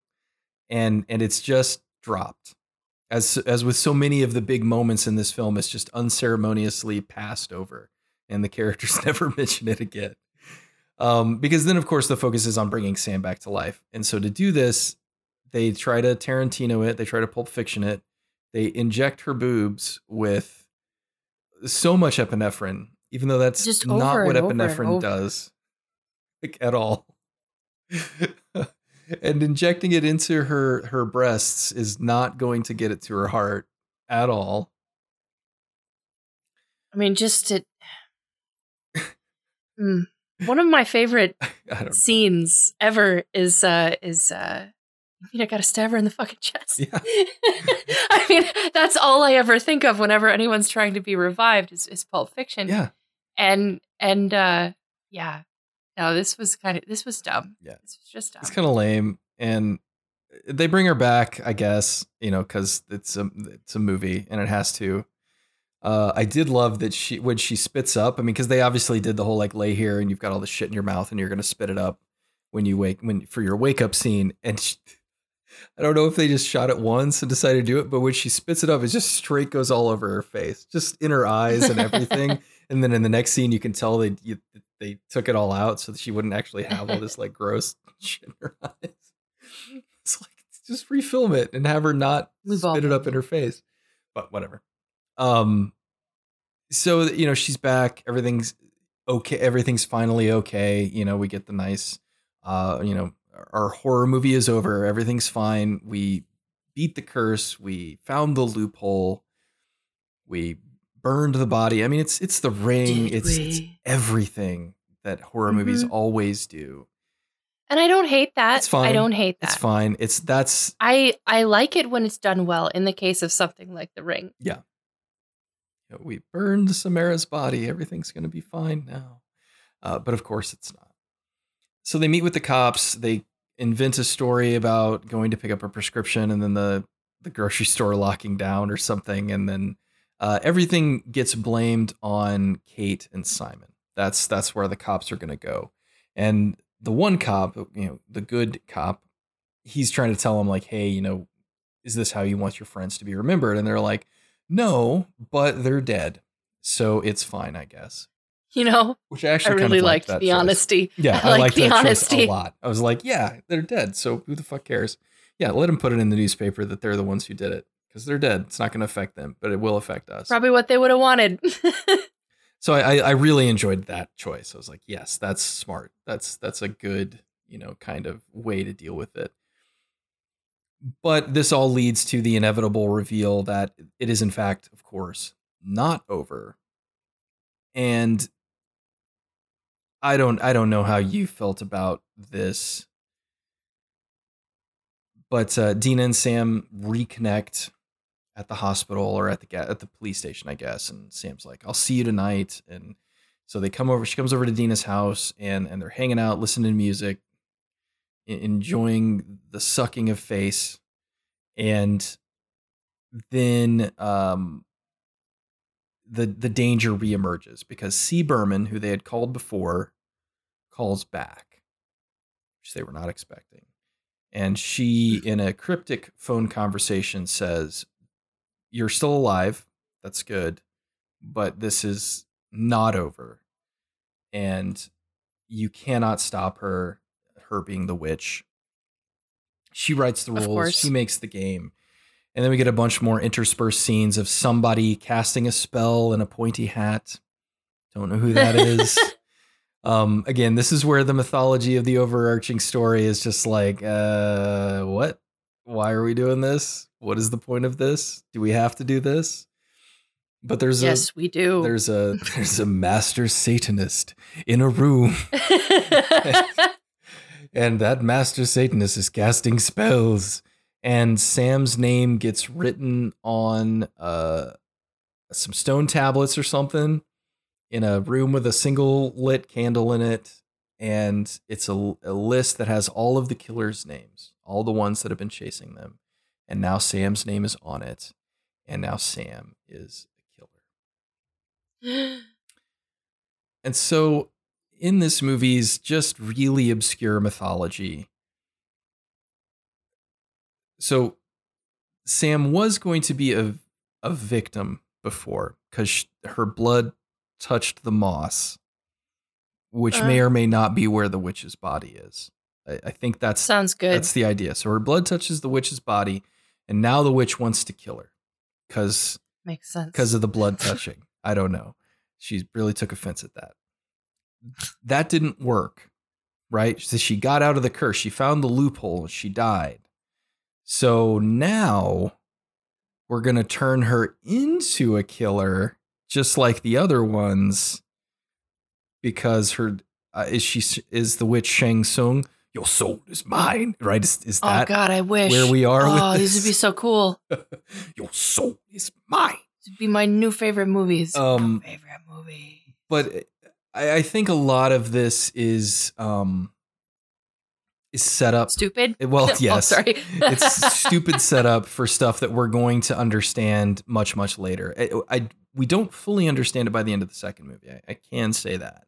Speaker 1: And and it's just dropped. As as with so many of the big moments in this film, it's just unceremoniously passed over, and the characters never mention it again. Um, because then, of course, the focus is on bringing Sam back to life, and so to do this, they try to Tarantino it, they try to Pulp Fiction it, they inject her boobs with so much epinephrine, even though that's
Speaker 2: Just
Speaker 1: not what
Speaker 2: over
Speaker 1: epinephrine
Speaker 2: over.
Speaker 1: does, like at all. and injecting it into her her breasts is not going to get it to her heart at all.
Speaker 2: I mean, just to. Mm. One of my favorite scenes ever is uh is uh I mean, I gotta stab her in the fucking chest.
Speaker 1: Yeah.
Speaker 2: I mean, that's all I ever think of whenever anyone's trying to be revived is, is Pulp Fiction.
Speaker 1: Yeah.
Speaker 2: And and uh yeah. No, this was kind of this was dumb.
Speaker 1: Yeah.
Speaker 2: This was just dumb.
Speaker 1: It's kind of lame. And they bring her back, I guess, you know, because it's a it's a movie and it has to. Uh, I did love that she when she spits up. I mean, because they obviously did the whole like lay here and you've got all the shit in your mouth and you're gonna spit it up when you wake when for your wake up scene. And she, I don't know if they just shot it once and decided to do it, but when she spits it up, it just straight goes all over her face, just in her eyes and everything. and then in the next scene, you can tell they you, they took it all out so that she wouldn't actually have all this like gross shit in her eyes. It's like just refilm it and have her not
Speaker 2: We've
Speaker 1: spit it up in her face. But whatever. Um so you know, she's back, everything's okay, everything's finally okay. You know, we get the nice uh, you know, our horror movie is over, everything's fine. We beat the curse, we found the loophole, we burned the body. I mean, it's it's the ring, it's, it's everything that horror movies
Speaker 2: Mhm.
Speaker 1: always do.
Speaker 2: and I don't hate that.
Speaker 1: It's fine.
Speaker 2: I don't hate that.
Speaker 1: It's fine. It's that's
Speaker 2: I I like it when it's done well in the case of something like The Ring.
Speaker 1: You know, we burned Samara's body. Everything's going to be fine now. Uh, but of course, it's not. So they meet with the cops. They invent a story about going to pick up a prescription, and then the the grocery store locking down or something, and then uh, everything gets blamed on Kate and Simon. That's that's where the cops are going to go. And the one cop, you know, the good cop, he's trying to tell him like, hey, you know, is this how you want your friends to be remembered? And they're like, no, but they're dead. So it's fine, I guess.
Speaker 2: You know,
Speaker 1: Which I
Speaker 2: I
Speaker 1: actually kind
Speaker 2: really
Speaker 1: of
Speaker 2: liked
Speaker 1: that
Speaker 2: the
Speaker 1: choice.
Speaker 2: honesty.
Speaker 1: Yeah,
Speaker 2: I
Speaker 1: I,
Speaker 2: like
Speaker 1: liked
Speaker 2: the
Speaker 1: that
Speaker 2: honesty.
Speaker 1: a lot. I was like, yeah, they're dead. So who the fuck cares? Yeah, let them put it in the newspaper that they're the ones who did it because they're dead. It's not going to affect them, but it will affect us.
Speaker 2: Probably what they would have wanted.
Speaker 1: So I, I I really enjoyed that choice. I was like, yes, that's smart. That's that's a good you know kind of way to deal with it. But this all leads to the inevitable reveal that it is in fact, of course, not over. And I don't I don't know how you felt about this. But uh, Deena and Sam reconnect at the hospital or at the at the police station, I guess. And Sam's like, "I'll see you tonight." And so they come over. She comes over to Deena's house, and and they're hanging out, listening to music, enjoying the sucking of face, and then um, the the danger reemerges because C. Berman, who they had called before, calls back, which they were not expecting. And she, in a cryptic phone conversation, says, You're still alive. That's good. But this is not over. And you cannot stop her, her being the witch. She writes the rules, she makes the game. And then we get a bunch more interspersed scenes of somebody casting a spell in a pointy hat. Don't know who that is. um, again, this is where the mythology of the overarching story is just like, uh, what? Why are we doing this? What is the point of this? Do we have to do this? But there's
Speaker 2: yes, we do.
Speaker 1: there's a there's a master satanist in a room, and that master satanist is casting spells. And Sam's name gets written on uh, some stone tablets or something in a room with a single lit candle in it. And it's a, a list that has all of the killers' names, all the ones that have been chasing them. And now Sam's name is on it. And now Sam is a killer. And so in this movie's just really obscure mythology. So Sam was going to be a a victim before cuz her blood touched the moss, which may
Speaker 2: Uh.
Speaker 1: or may not be where the witch's body is. I, I think that's
Speaker 2: Sounds good.
Speaker 1: that's the idea. So her blood touches the witch's body, and now the witch wants to kill her because
Speaker 2: Makes sense.
Speaker 1: because of the blood touching. I don't know. She really took offense at that. That didn't work, right? So she got out of the curse. She found the loophole. and She died. So now we're going to turn her into a killer, just like the other ones, because her uh, is she is the witch Shang Tsung. your soul is mine. Right? Is, is
Speaker 2: Oh
Speaker 1: that
Speaker 2: God, I wish
Speaker 1: where we are with
Speaker 2: Oh,
Speaker 1: this?
Speaker 2: these would be so cool.
Speaker 1: your soul is mine.
Speaker 2: This would be my new favorite movies.
Speaker 1: Um,
Speaker 2: favorite movie.
Speaker 1: but I, I think a lot of this is um is set up.
Speaker 2: Stupid.
Speaker 1: Well,
Speaker 2: Oh,
Speaker 1: yes,
Speaker 2: sorry.
Speaker 1: it's stupid setup for stuff that we're going to understand much much later. I, I we don't fully understand it by the end of the second movie. I, I can say that,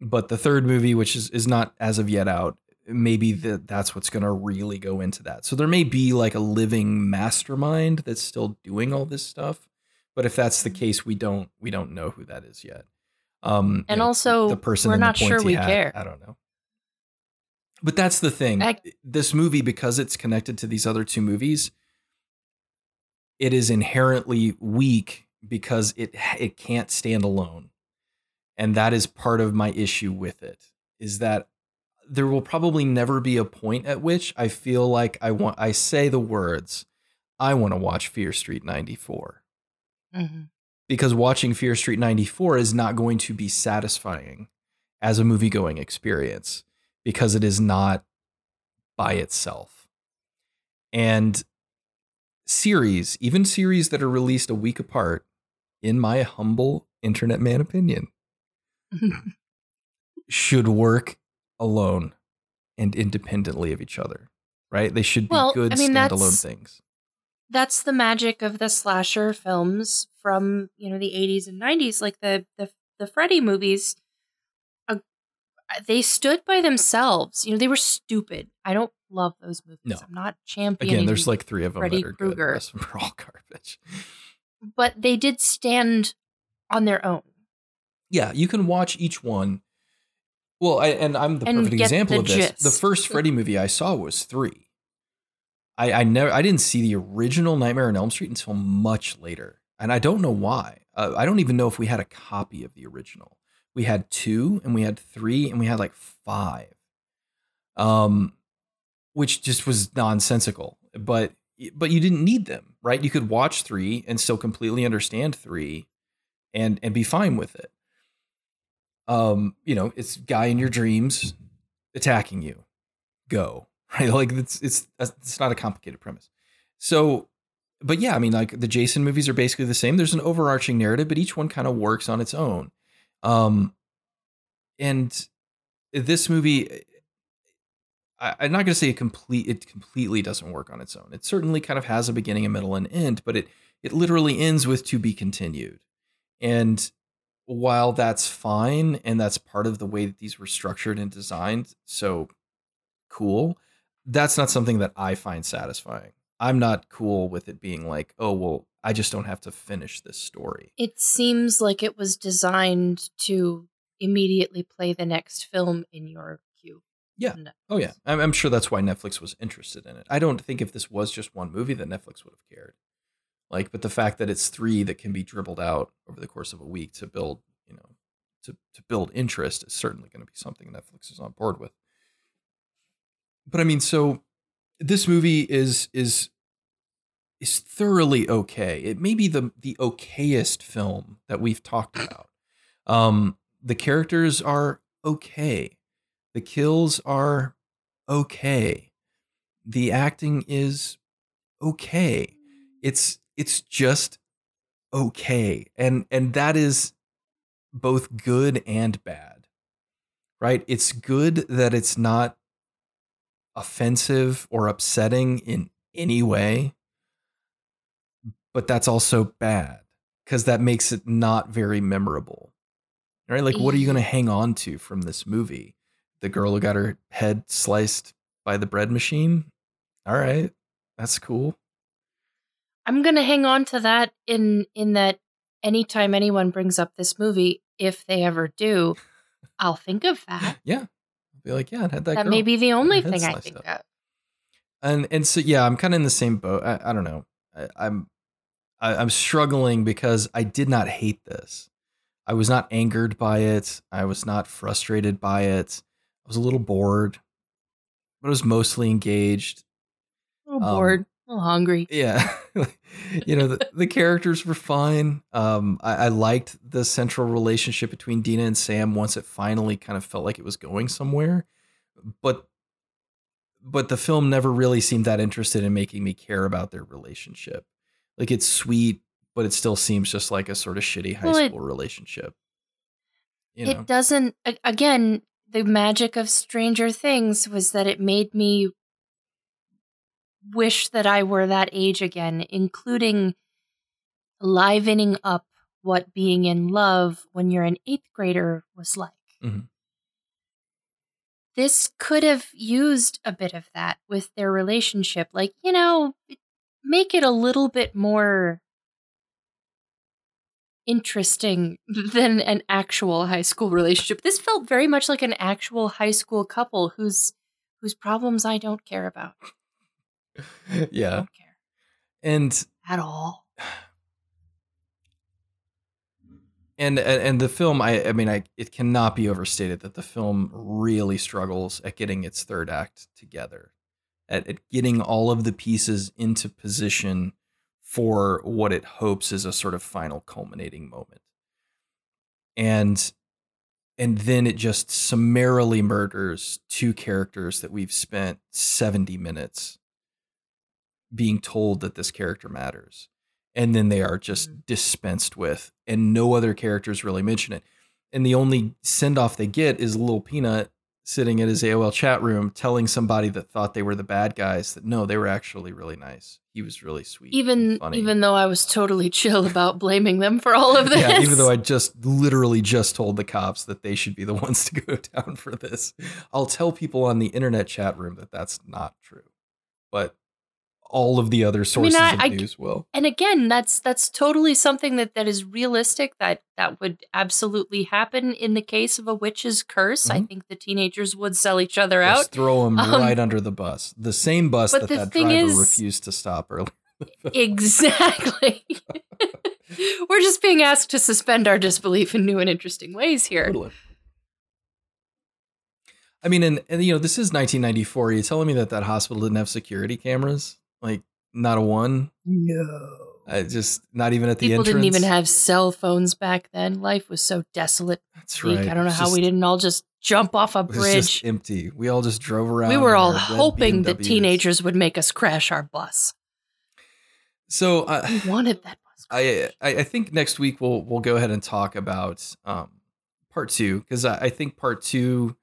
Speaker 1: but the third movie, which is is not as of yet out, maybe that that's what's going to really go into that. So there may be like a living mastermind that's still doing all this stuff, but if that's the case, we don't we don't know who that is yet. Um,
Speaker 2: And also,
Speaker 1: the person
Speaker 2: we're not sure we
Speaker 1: hat,
Speaker 2: care.
Speaker 1: I don't know. But that's the thing.
Speaker 2: I-
Speaker 1: this movie, because it's connected to these other two movies, it is inherently weak because it it can't stand alone, and that is part of my issue with it. Is that there will probably never be a point at which I feel like I want I say the words, I want to watch Fear Street 94
Speaker 2: Mhm.
Speaker 1: Because watching Fear Street 94 is not going to be satisfying as a movie going experience because it is not by itself. And series, even series that are released a week apart, in my humble internet man opinion, should work alone and independently of each other, right? They should be
Speaker 2: Well,
Speaker 1: good
Speaker 2: I mean,
Speaker 1: standalone things.
Speaker 2: That's the magic of the slasher films from you know the 80s and 90s, like the the the Freddy movies. Uh, they stood by themselves. You know, they were stupid. I don't love those movies.
Speaker 1: No.
Speaker 2: I'm not championing.
Speaker 1: Again, there's like three of them
Speaker 2: Freddy
Speaker 1: that are good.
Speaker 2: Krueger.
Speaker 1: The rest of them are all garbage.
Speaker 2: but they did stand on their own.
Speaker 1: yeah, you can watch each one. Well, I, and I'm the
Speaker 2: And
Speaker 1: perfect example
Speaker 2: the
Speaker 1: of this. The first Freddy movie I saw was three. I, I never, I didn't see the original Nightmare on Elm Street until much later, and I don't know why. Uh, I don't even know if we had a copy of the original. We had two, and we had three, and we had like five, um, which just was nonsensical. But but you didn't need them, right? You could watch three and still completely understand three, and and be fine with it um, you know, it's guy in your dreams attacking you. Go. Right? Like it's it's it's not a complicated premise. So, but yeah, I mean, like the Jason movies are basically the same. There's an overarching narrative, but each one kind of works on its own. Um, and this movie, I, I'm not going to say it complete. It completely doesn't work on its own. It certainly kind of has a beginning, a middle, and end, but it it literally ends with to be continued. And while that's fine and that's part of the way that these were structured and designed, so cool, that's not something that I find satisfying. I'm not cool with it being like, oh, well, I just don't have to finish this story.
Speaker 2: It seems like it was designed to immediately play the next film in your queue.
Speaker 1: Yeah. Oh, yeah. I'm, I'm sure that's why Netflix was interested in it. I don't think if this was just one movie that Netflix would have cared. Like, but the fact that it's three that can be dribbled out over the course of a week to build, you know, to, to build interest is certainly going to be something Netflix is on board with. But I mean, so this movie is is is thoroughly okay. It may be the the okayest film that we've talked about. Um, the characters are okay. The kills are okay. The acting is okay. It's it's just okay. And and that is both good and bad. Right? It's good that it's not offensive or upsetting in any way. But that's also bad because that makes it not very memorable. Right? Like what are you going to hang on to from this movie? The girl who got her head sliced by the bread machine? All right. That's cool.
Speaker 2: I'm gonna hang on to that in in that anytime anyone brings up this movie, if they ever do, I'll think of that.
Speaker 1: Yeah. Be like, yeah, it had that
Speaker 2: That,
Speaker 1: girl.
Speaker 2: may be the only thing I think
Speaker 1: up.
Speaker 2: of.
Speaker 1: and and so yeah, I'm kind of in the same boat. I, I don't know. I, I'm I, I'm struggling because I did not hate this. I was not angered by it. I was not frustrated by it. I was a little bored, but I was mostly engaged.
Speaker 2: A little
Speaker 1: Um,
Speaker 2: bored, hungry.
Speaker 1: Yeah, you know the, the characters were fine. Um, I, I liked the central relationship between Deena and Sam once it finally kind of felt like it was going somewhere. But but the film never really seemed that interested in making me care about their relationship. Like it's sweet, but it still seems just like a sort of shitty high
Speaker 2: Well, it-
Speaker 1: school relationship. You know?
Speaker 2: It doesn't. Again, the magic of Stranger Things was that it made me wish that I were that age again, including livening up what being in love when you're an eighth grader was like.
Speaker 1: Mhm.
Speaker 2: This could have used a bit of that with their relationship. Like, you know, make it a little bit more interesting than an actual high school relationship. This felt very much like an actual high school couple whose whose problems I don't care about. I
Speaker 1: yeah.
Speaker 2: don't care
Speaker 1: And
Speaker 2: at all.
Speaker 1: and and and the film I I mean I it cannot be overstated that the film really struggles at getting its third act together. At, at getting all of the pieces into position for what it hopes is a sort of final culminating moment. And and then it just summarily murders two characters that we've spent 70 minutes being told that this character matters and then they are just
Speaker 2: Mhm.
Speaker 1: dispensed with and no other characters really mention it. And the only send off they get is a little peanut sitting at his AOL chat room telling somebody that thought they were the bad guys that no they were actually really nice. He was really sweet
Speaker 2: Even even though I was totally chill about blaming them for all of this.
Speaker 1: yeah even though I just literally just told the cops that they should be the ones to go down for this. I'll tell people on the internet chat room that that's not true. But all of the other sources
Speaker 2: I-
Speaker 1: of
Speaker 2: I-
Speaker 1: news will
Speaker 2: and again that's that's totally something that that is realistic that that would absolutely happen in the case of a witch's curse i
Speaker 1: Mhm.
Speaker 2: think the teenagers would sell each other out
Speaker 1: throw them
Speaker 2: Um,
Speaker 1: right under the bus. The same bus that
Speaker 2: the
Speaker 1: that driver
Speaker 2: is-
Speaker 1: refused to stop earlier.
Speaker 2: exactly we're just being asked to suspend our disbelief in new and interesting ways here
Speaker 1: Totally. I mean, and, and you know, this is 1994. Are you telling me that that hospital didn't have security cameras? Like, not a one.
Speaker 2: no
Speaker 1: I just not even at the entrance.
Speaker 2: people
Speaker 1: entrance.
Speaker 2: didn't even have cell phones back then life was so desolate
Speaker 1: That's right.
Speaker 2: i don't know
Speaker 1: It's
Speaker 2: how we didn't all just jump off a
Speaker 1: It was
Speaker 2: bridge
Speaker 1: just empty. We all just drove around.
Speaker 2: we were all
Speaker 1: our red
Speaker 2: hoping that teenagers would make us crash our bus
Speaker 1: So uh,
Speaker 2: we wanted that bus
Speaker 1: I, I I think next week we'll we'll go ahead and talk about um, part two because I, I think part two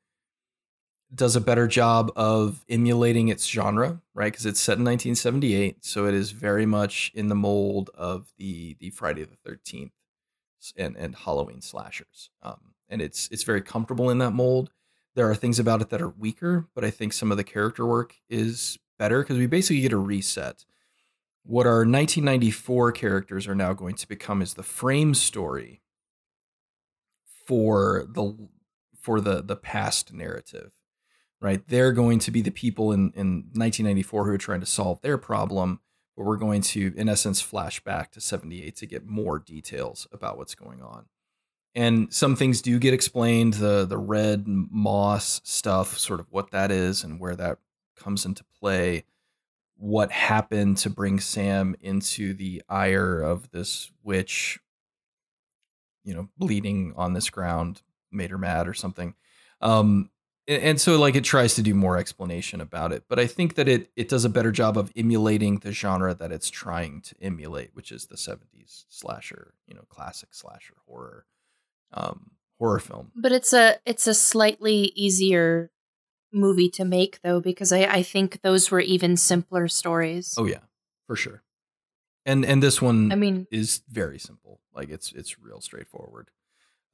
Speaker 1: does a better job of emulating its genre, right? Because it's set in 1978, so it is very much in the mold of the the Friday the 13th and and Halloween slashers, um, and it's it's very comfortable in that mold. There are things about it that are weaker, but I think some of the character work is better because we basically get a reset what our 1994 characters are now going to become is the frame story for the for the the past narrative right they're going to be the people in in 1994 who are trying to solve their problem but we're going to in essence flash back to 78 to get more details about what's going on and some things do get explained the the red moss stuff sort of what that is and where that comes into play what happened to bring Sam into the ire of this witch, you know, bleeding on this ground made her mad or something. Um, and, so like it tries to do more explanation about it, but I think that it it does a better job of emulating the genre that it's trying to emulate, which is the 70s slasher, you know, classic slasher horror um horror film.
Speaker 2: But it's a it's a slightly easier movie to make though because I, I think those were even simpler stories.
Speaker 1: Oh yeah, for sure. And and this one
Speaker 2: I mean,
Speaker 1: is very simple. Like it's it's real straightforward.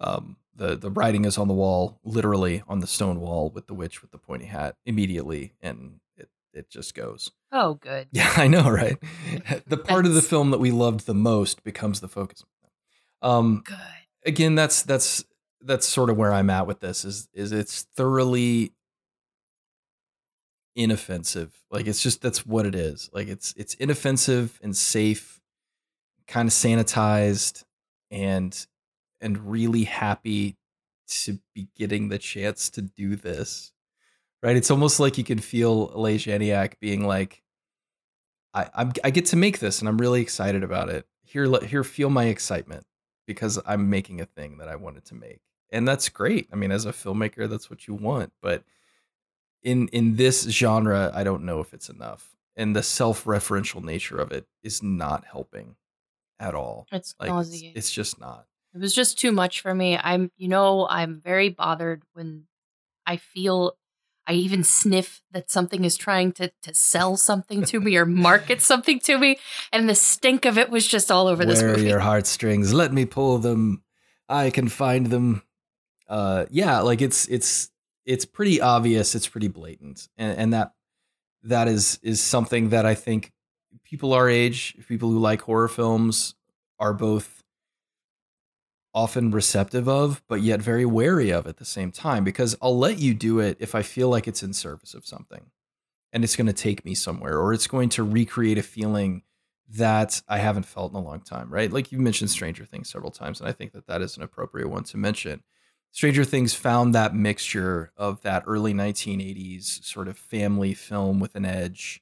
Speaker 1: Um, the the writing is on the wall, literally on the stone wall with the witch with the pointy hat immediately, and it it just goes.
Speaker 2: oh good.
Speaker 1: Yeah, I know, right? the part of the film that we loved the most becomes the focus. Um,
Speaker 2: Good.
Speaker 1: again, that's that's that's sort of where I'm at with this. Is is it's thoroughly inoffensive. Like it's just that's what it is. Like it's it's inoffensive and safe, kind of sanitized, and and really happy to be getting the chance to do this. Right? It's almost like you can feel Leigh Janiak being like, I I'm, I get to make this, and I'm really excited about it. Here, let- here, feel my excitement because I'm making a thing that I wanted to make, and that's great. I mean, as a filmmaker, that's what you want, but in in this genre, I don't know if it's enough, and the self-referential nature of it is not helping at all.
Speaker 2: It's
Speaker 1: Like it's,
Speaker 2: nauseating.
Speaker 1: it's just not.
Speaker 2: It was just too much for me. I'm, you know, I'm very bothered when I feel I even sniff that something is trying to to sell something to me or market something to me, and the stink of it was just all over this
Speaker 1: Where are your heartstrings? Let me pull them. I can find them. Uh, yeah, like it's it's it's pretty obvious. It's pretty blatant, and and that that is is something that I think people our age, people who like horror films, are both often receptive of, but yet very wary of at the same time. Because I'll let you do it if I feel like it's in service of something, and it's going to take me somewhere, or it's going to recreate a feeling that I haven't felt in a long time, right? Like you mentioned Stranger Things several times, and I think that that is an appropriate one to mention. Stranger Things found that mixture of that early 1980s sort of family film with an edge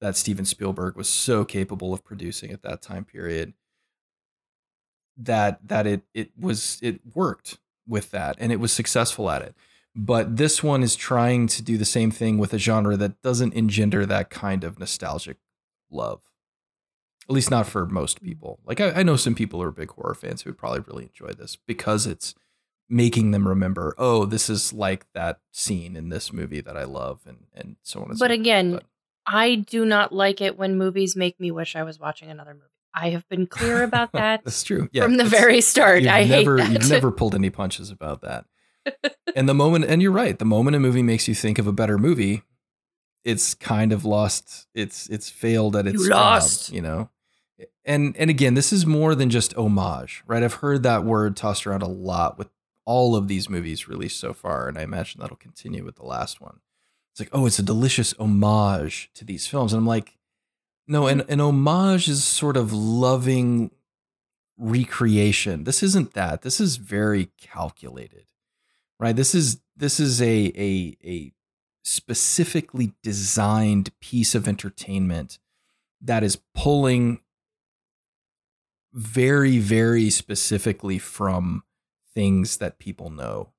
Speaker 1: that Steven Spielberg was so capable of producing at that time period that that it it was it worked with that and it was successful at it. But this one is trying to do the same thing with a genre that doesn't engender that kind of nostalgic love at least not for most people. Like I, I know some people who are big horror fans who would probably really enjoy this because it's making them remember, oh, this is like that scene in this movie that I love, and and so on and so
Speaker 2: But
Speaker 1: forth.
Speaker 2: again,
Speaker 1: But-
Speaker 2: I do not like it when movies make me wish I was watching another movie. I have been clear about that
Speaker 1: that's true. Yeah,
Speaker 2: from the very start. I
Speaker 1: never,
Speaker 2: hate that.
Speaker 1: You've never pulled any punches about that. and the moment, and you're right, the moment a movie makes you think of a better movie, it's kind of lost. It's it's failed at its
Speaker 2: You
Speaker 1: job,
Speaker 2: lost.
Speaker 1: you know. And and again, this is more than just homage, right? I've heard that word tossed around a lot with all of these movies released so far, and I imagine that'll continue with the last one. It's like, oh, it's a delicious homage to these films, and I'm like, no, an, an homage is sort of loving recreation. This isn't that. This is very calculated, right? This is this is a a a specifically designed piece of entertainment that is pulling very very specifically from things that people know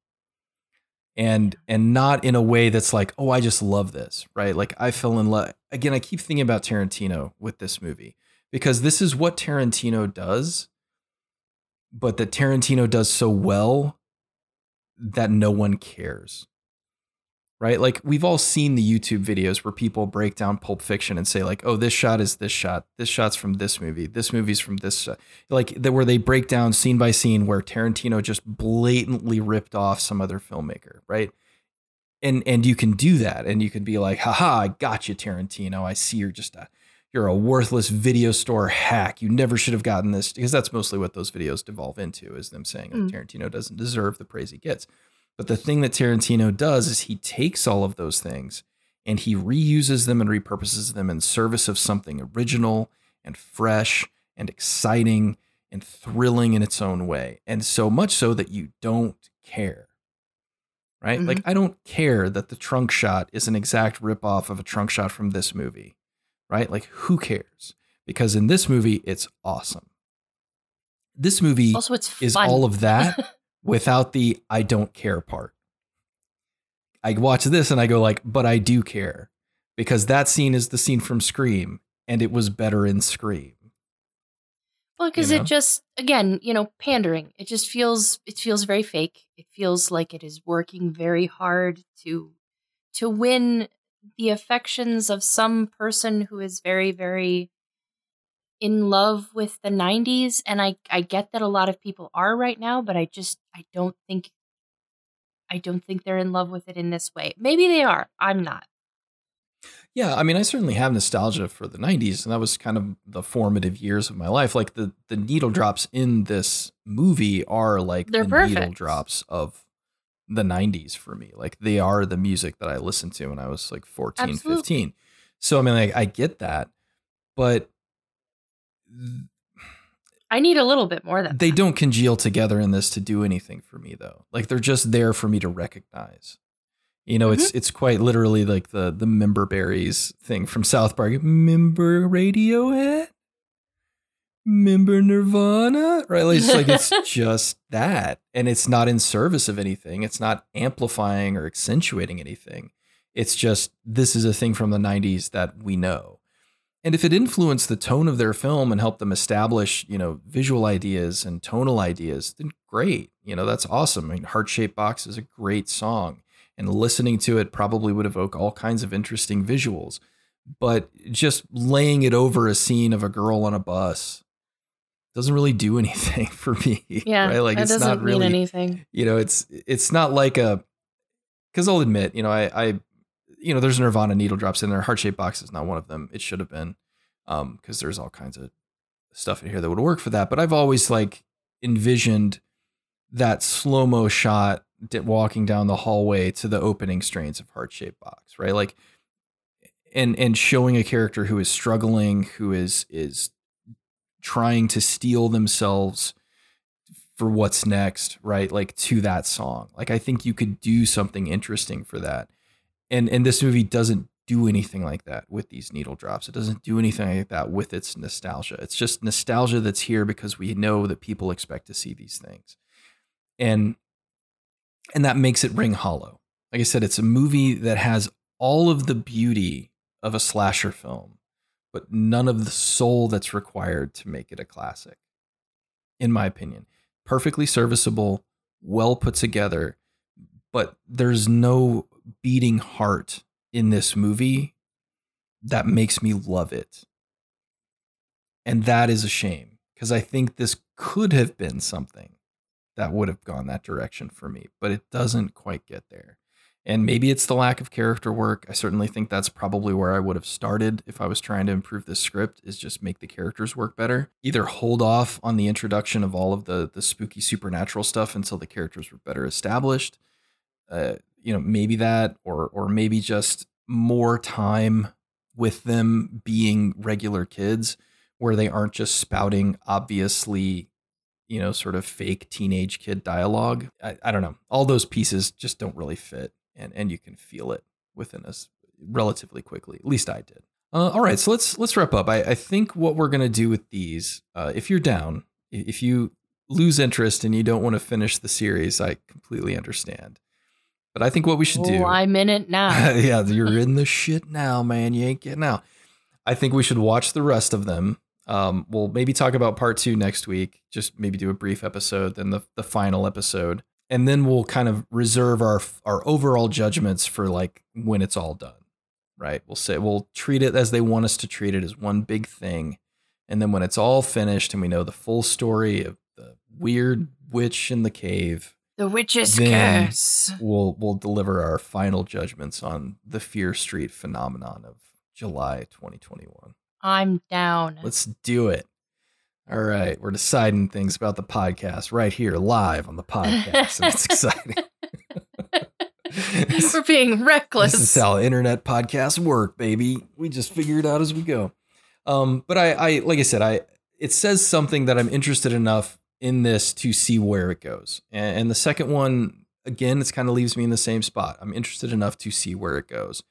Speaker 1: and and not in a way that's like oh i just love this right? Like i fell in love again i keep thinking about tarantino with this movie because this is what tarantino does but that tarantino does so well that no one cares right? Like we've all seen the youtube videos where people break down pulp fiction and say like oh this shot is this shot. This shot's from this movie. This movie's from this shot. like the, where they break down scene by scene where tarantino just blatantly ripped off some other filmmaker right? And and you can do that and you can be like haha i got you tarantino. I see you're just a you're a worthless video store hack. You never should have gotten this. Because that's mostly what those videos devolve into is them saying
Speaker 2: Mm.
Speaker 1: that tarantino doesn't deserve the praise he gets but the thing that Tarantino does is he takes all of those things and he reuses them and repurposes them in service of something original and fresh and exciting and thrilling in its own way. And so much so that you don't care. Right?
Speaker 2: Mhm.
Speaker 1: Like I don't care that the trunk shot is an exact ripoff of a trunk shot from this movie. Right? Like who cares? Because in this movie it's awesome. This movie
Speaker 2: also, it's
Speaker 1: is all of that without the I don't care part. I watch this and I go like, but I do care because that scene is the scene from Scream and it was better in Scream.
Speaker 2: Well, because
Speaker 1: you know?
Speaker 2: it just again, you know, pandering. It just feels it feels very fake. It feels like it is working very hard to to win the affections of some person who is very very in love with the 90s and I I get that a lot of people are right now, but I just I don't think I don't think they're in love with it in this way. Maybe they are. I'm not.
Speaker 1: Yeah, I mean, I certainly have nostalgia for the '90s, and that was kind of the formative years of my life. Like the the needle drops in this movie are like
Speaker 2: They're
Speaker 1: the needle drops of the '90s for me. Like they are the music that I listened to when I was like 14,
Speaker 2: Absolutely.
Speaker 1: 15. So I mean, like I get that, but
Speaker 2: I need a little bit more than
Speaker 1: they
Speaker 2: that.
Speaker 1: don't congeal together in this to do anything for me though. Like they're just there for me to recognize. You know, it's mm-hmm. it's quite literally like the the member berries thing from South Park. Member Radiohead? Member Nirvana? Right? Like, it's like it's just that. And it's not in service of anything. It's not amplifying or accentuating anything. It's just this is a thing from the 90s that we know. And if it influenced the tone of their film and helped them establish, you know, visual ideas and tonal ideas, then great. You know, that's awesome. I mean, Heart Shaped Box is a great song, and listening to it probably would evoke all kinds of interesting visuals. But just laying it over a scene of a girl on a bus doesn't really do anything for me.
Speaker 2: Yeah,
Speaker 1: right? Like it's
Speaker 2: doesn't
Speaker 1: not really
Speaker 2: mean anything.
Speaker 1: you know it's it's not like a because i'll admit you know i i you know there's nirvana needle drops in there heart shaped box is not one of them it should have been um because there's all kinds of stuff in here that would work for that but i've always like envisioned that slow mo shot walking down the hallway to the opening strains of heart shaped box right like and and showing a character who is struggling who is is trying to steel themselves for what's next, right? Like to that song. Like I think you could do something interesting for that. And and this movie doesn't do anything like that with these needle drops. It doesn't do anything like that with its nostalgia. It's just nostalgia that's here because we know that people expect to see these things. And and that makes it ring hollow. Like I said, it's a movie that has all of the beauty of a slasher film, but none of the soul that's required to make it a classic, in my opinion perfectly serviceable, well put together, but there's no beating heart in this movie that makes me love it. And that is a shame because I think this could have been something that would have gone that direction for me, but it doesn't quite get there. And maybe it's the lack of character work. I certainly think that's probably where I would have started if I was trying to improve this script is just make the characters work better. Either hold off on the introduction of all of the the spooky supernatural stuff until the characters were better established. Uh, you know, maybe that or or maybe just more time with them being regular kids where they aren't just spouting obviously you know, sort of fake teenage kid dialogue. I, I don't know. All those pieces just don't really fit and and you can feel it within us relatively quickly. At least I did. Uh, all right, so let's let's wrap up. I, I think what we're gonna do with these, uh, if you're down, if you lose interest and you don't want to finish the series, I completely understand. But I think what we should do.
Speaker 2: Oh, I'm in it now.
Speaker 1: yeah, you're in the shit now, man. You ain't getting out. I think we should watch the rest of them. Um, we'll maybe talk about part two next week. Just maybe do a brief episode, then the the final episode and then we'll kind of reserve our our overall judgments for like when it's all done right we'll say we'll treat it as they want us to treat it as one big thing and then when it's all finished and we know the full story of the weird witch in the cave
Speaker 2: the witch's curse.
Speaker 1: we'll we'll deliver our final judgments on the fear street phenomenon of july 2021
Speaker 2: I'm down.
Speaker 1: let's do it all right, we're deciding things about the podcast right here live on the podcast, it's exciting.
Speaker 2: We're being reckless.
Speaker 1: This is how internet podcasts work, baby. We just figure it out as we go. Um, but I, I, like I said, I it says something that I'm interested enough in this to see where it goes. And, and the second one, again, it's kind of leaves me in the same spot. I'm interested enough to see where it goes.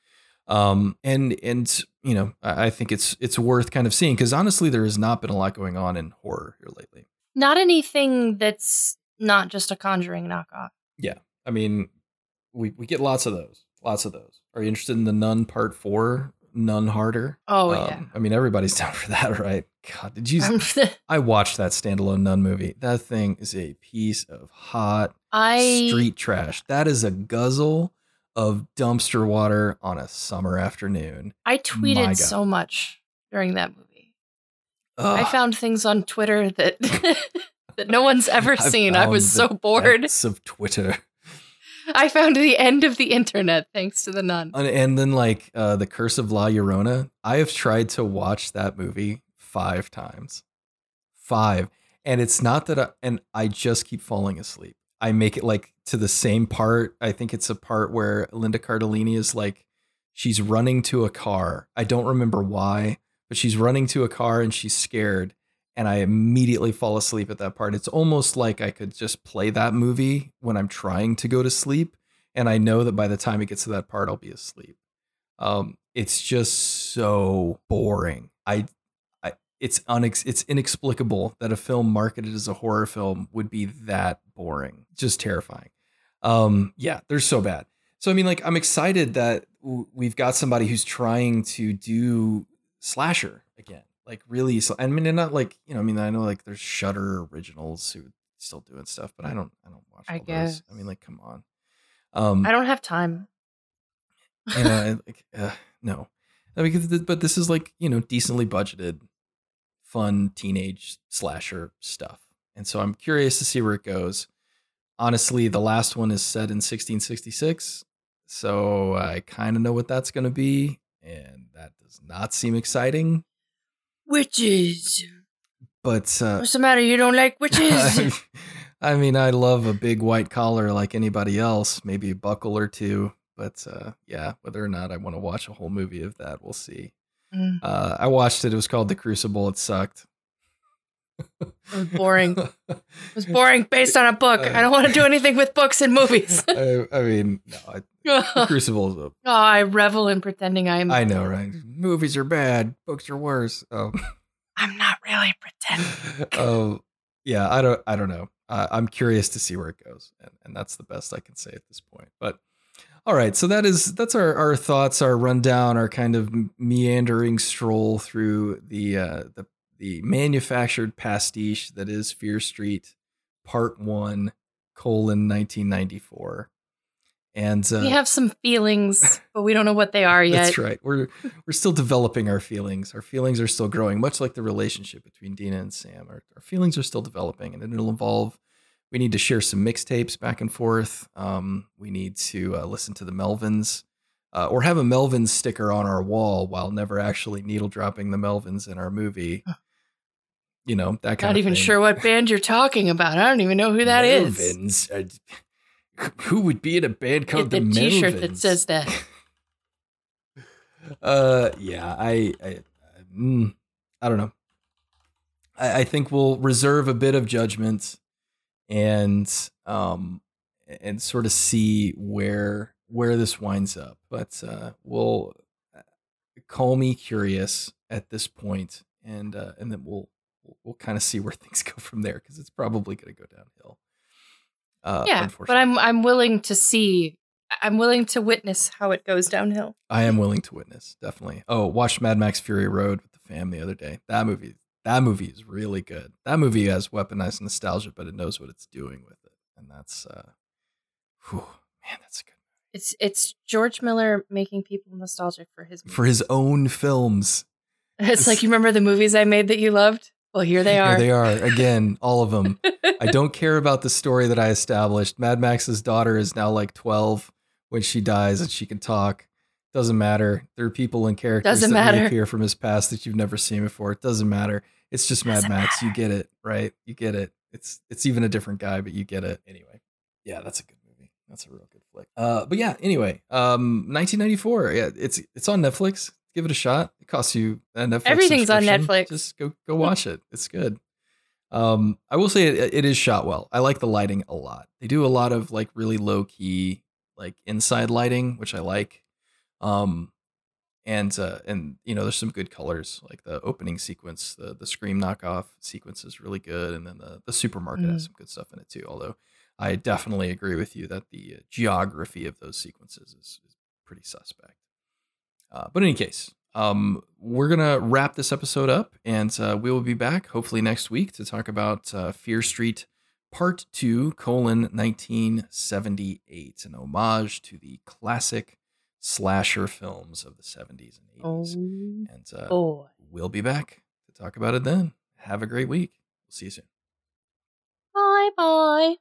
Speaker 1: Um, and and you know, I, I think it's it's worth kind of seeing because honestly, there has not been a lot going on in horror here lately.
Speaker 2: Not anything that's not just a Conjuring knockoff.
Speaker 1: Yeah, I mean, we we get lots of those, lots of those. Are you interested in the Nun Part Four? Nun Harder.
Speaker 2: Oh
Speaker 1: Um, I mean, everybody's down for that, right? God, did you? I watched that standalone Nun movie. That thing is a piece of hot
Speaker 2: I
Speaker 1: street trash. That is a guzzle of dumpster water on a summer afternoon.
Speaker 2: I tweeted so much during that movie. I found things on Twitter that that no one's ever
Speaker 1: I
Speaker 2: seen. I was so bored.
Speaker 1: of Twitter.
Speaker 2: I found the end of the internet thanks to the nun.
Speaker 1: And, and then like uh, the Curse of La Llorona. I have tried to watch that movie five times, five, and it's not that I and I just keep falling asleep. I make it like to the same part. I think it's a part where Linda Cardellini is like she's running to a car. I don't remember why, but she's running to a car and she's scared. And I immediately fall asleep at that part. It's almost like I could just play that movie when I'm trying to go to sleep and I know that by the time it gets to that part, I'll be asleep. Um, it's just so boring. I, I, it's unex, it's inexplicable that a film marketed as a horror film would be that boring. Just terrifying. Um, yeah, they're so bad. So I mean, like, I'm excited that w- we've got somebody who's trying to do slasher. Like, really. So I mean, they're not like you know. I mean, I know like there's Shudder originals who still doing stuff, but I don't. I don't watch.
Speaker 2: I guess.
Speaker 1: Those. I mean, like, come on. Um,
Speaker 2: I don't have time.
Speaker 1: know, like, uh, no, I mean, but this is like you know decently budgeted, fun teenage slasher stuff, and so I'm curious to see where it goes. Honestly, the last one is set in 1666, so I kind of know what that's going to be, and that does not seem exciting.
Speaker 2: Witches.
Speaker 1: But uh,
Speaker 2: What's the matter? You don't like witches?
Speaker 1: I mean, I love a big white collar like anybody else, maybe a buckle or two. But uh, yeah, whether or not I want to watch a whole movie of that, we'll see.
Speaker 2: Mm.
Speaker 1: Uh, I watched it. It was called The Crucible. It sucked.
Speaker 2: It was boring. It was boring based on a book. I don't want to do anything with books and movies.
Speaker 1: I, I mean, no, I, The
Speaker 2: oh,
Speaker 1: Crucible is a.
Speaker 2: I revel in pretending I'm.
Speaker 1: I know, right? Movies are bad. Books are worse. Oh,
Speaker 2: I'm not really pretending.
Speaker 1: oh, yeah. I don't. I don't know. Uh, I'm curious to see where it goes, and, and that's the best I can say at this point. But all right, so that is that's our our thoughts, our rundown, our kind of meandering stroll through the uh, the the manufactured pastiche that is Fear Street, Part One, colon 1994. And uh,
Speaker 2: we have some feelings, but we don't know what they are yet.
Speaker 1: That's right. We're we're still developing our feelings. Our feelings are still growing, much like the relationship between Deena and Sam. Our, our feelings are still developing, and it'll involve. We need to share some mixtapes back and forth. Um, we need to uh, listen to the Melvins, uh, or have a Melvins sticker on our wall while never actually needle dropping the Melvins in our movie. You know that kind of Not
Speaker 2: even
Speaker 1: thing.
Speaker 2: sure what band you're talking about. I don't even know who that is.
Speaker 1: Melvins. Who would be in a band
Speaker 2: Get
Speaker 1: called
Speaker 2: the
Speaker 1: the
Speaker 2: T-shirt that says that.
Speaker 1: uh yeah i i mm, i don't know. I, I think we'll reserve a bit of judgment and um and sort of see where where this winds up. But uh we'll uh, call me curious at this point and uh and then we'll we'll, we'll kind of see where things go from there because it's probably going to go downhill uh
Speaker 2: yeah, but. I'm I'm willing to see. I'm willing to witness how it goes downhill.
Speaker 1: I am willing to witness, definitely. Oh, watched Mad Max Fury Road with the fam the other day. That movie, that movie is really good. That movie has weaponized nostalgia, but it knows what it's doing with it, and that's, uh, whew, man, that's a good movie.
Speaker 2: It's it's George Miller making people nostalgic for his.
Speaker 1: for his own films.
Speaker 2: It's like you remember the movies I made that you loved. Well, here they are.
Speaker 1: Here they are again, all of them. I don't care about the story that I established. Mad Max's daughter is now like twelve when she dies, and she can talk. Doesn't matter. There are people and characters
Speaker 2: Doesn't
Speaker 1: that
Speaker 2: matter.
Speaker 1: reappear from his past that you've never seen before. It doesn't matter. It's just Mad
Speaker 2: Doesn't
Speaker 1: Max. You get it, right? You get it. It's it's even a different guy, but you get it anyway. Yeah, that's a good movie. That's a real good flick. Uh, but yeah, anyway, um, 1994. Yeah, it's it's on Netflix. Give it a shot. It costs you.
Speaker 2: Everything's on. Netflix.
Speaker 1: Just go go watch it. It's good. Um, I will say it, it is shot well. I like the lighting a lot. They do a lot of like really low key, like inside lighting, which I like. Um, and uh, and you know, there's some good colors. Like the opening sequence, the the Scream knockoff sequence is really good, and then the the supermarket has
Speaker 2: Mm.
Speaker 1: some good stuff in it too. Although I definitely agree with you that the geography of those sequences is, is pretty suspect. Uh, but in any case, um, we're gonna wrap this episode up, and uh, we will be back hopefully next week to talk about uh, Fear Street Part Two: colon 1978, an homage to the classic slasher films of the 70s and 80s.
Speaker 2: Oh
Speaker 1: And uh,
Speaker 2: boy.
Speaker 1: we'll be back to talk about it then. Have a great week. We'll see you soon.
Speaker 2: Bye bye.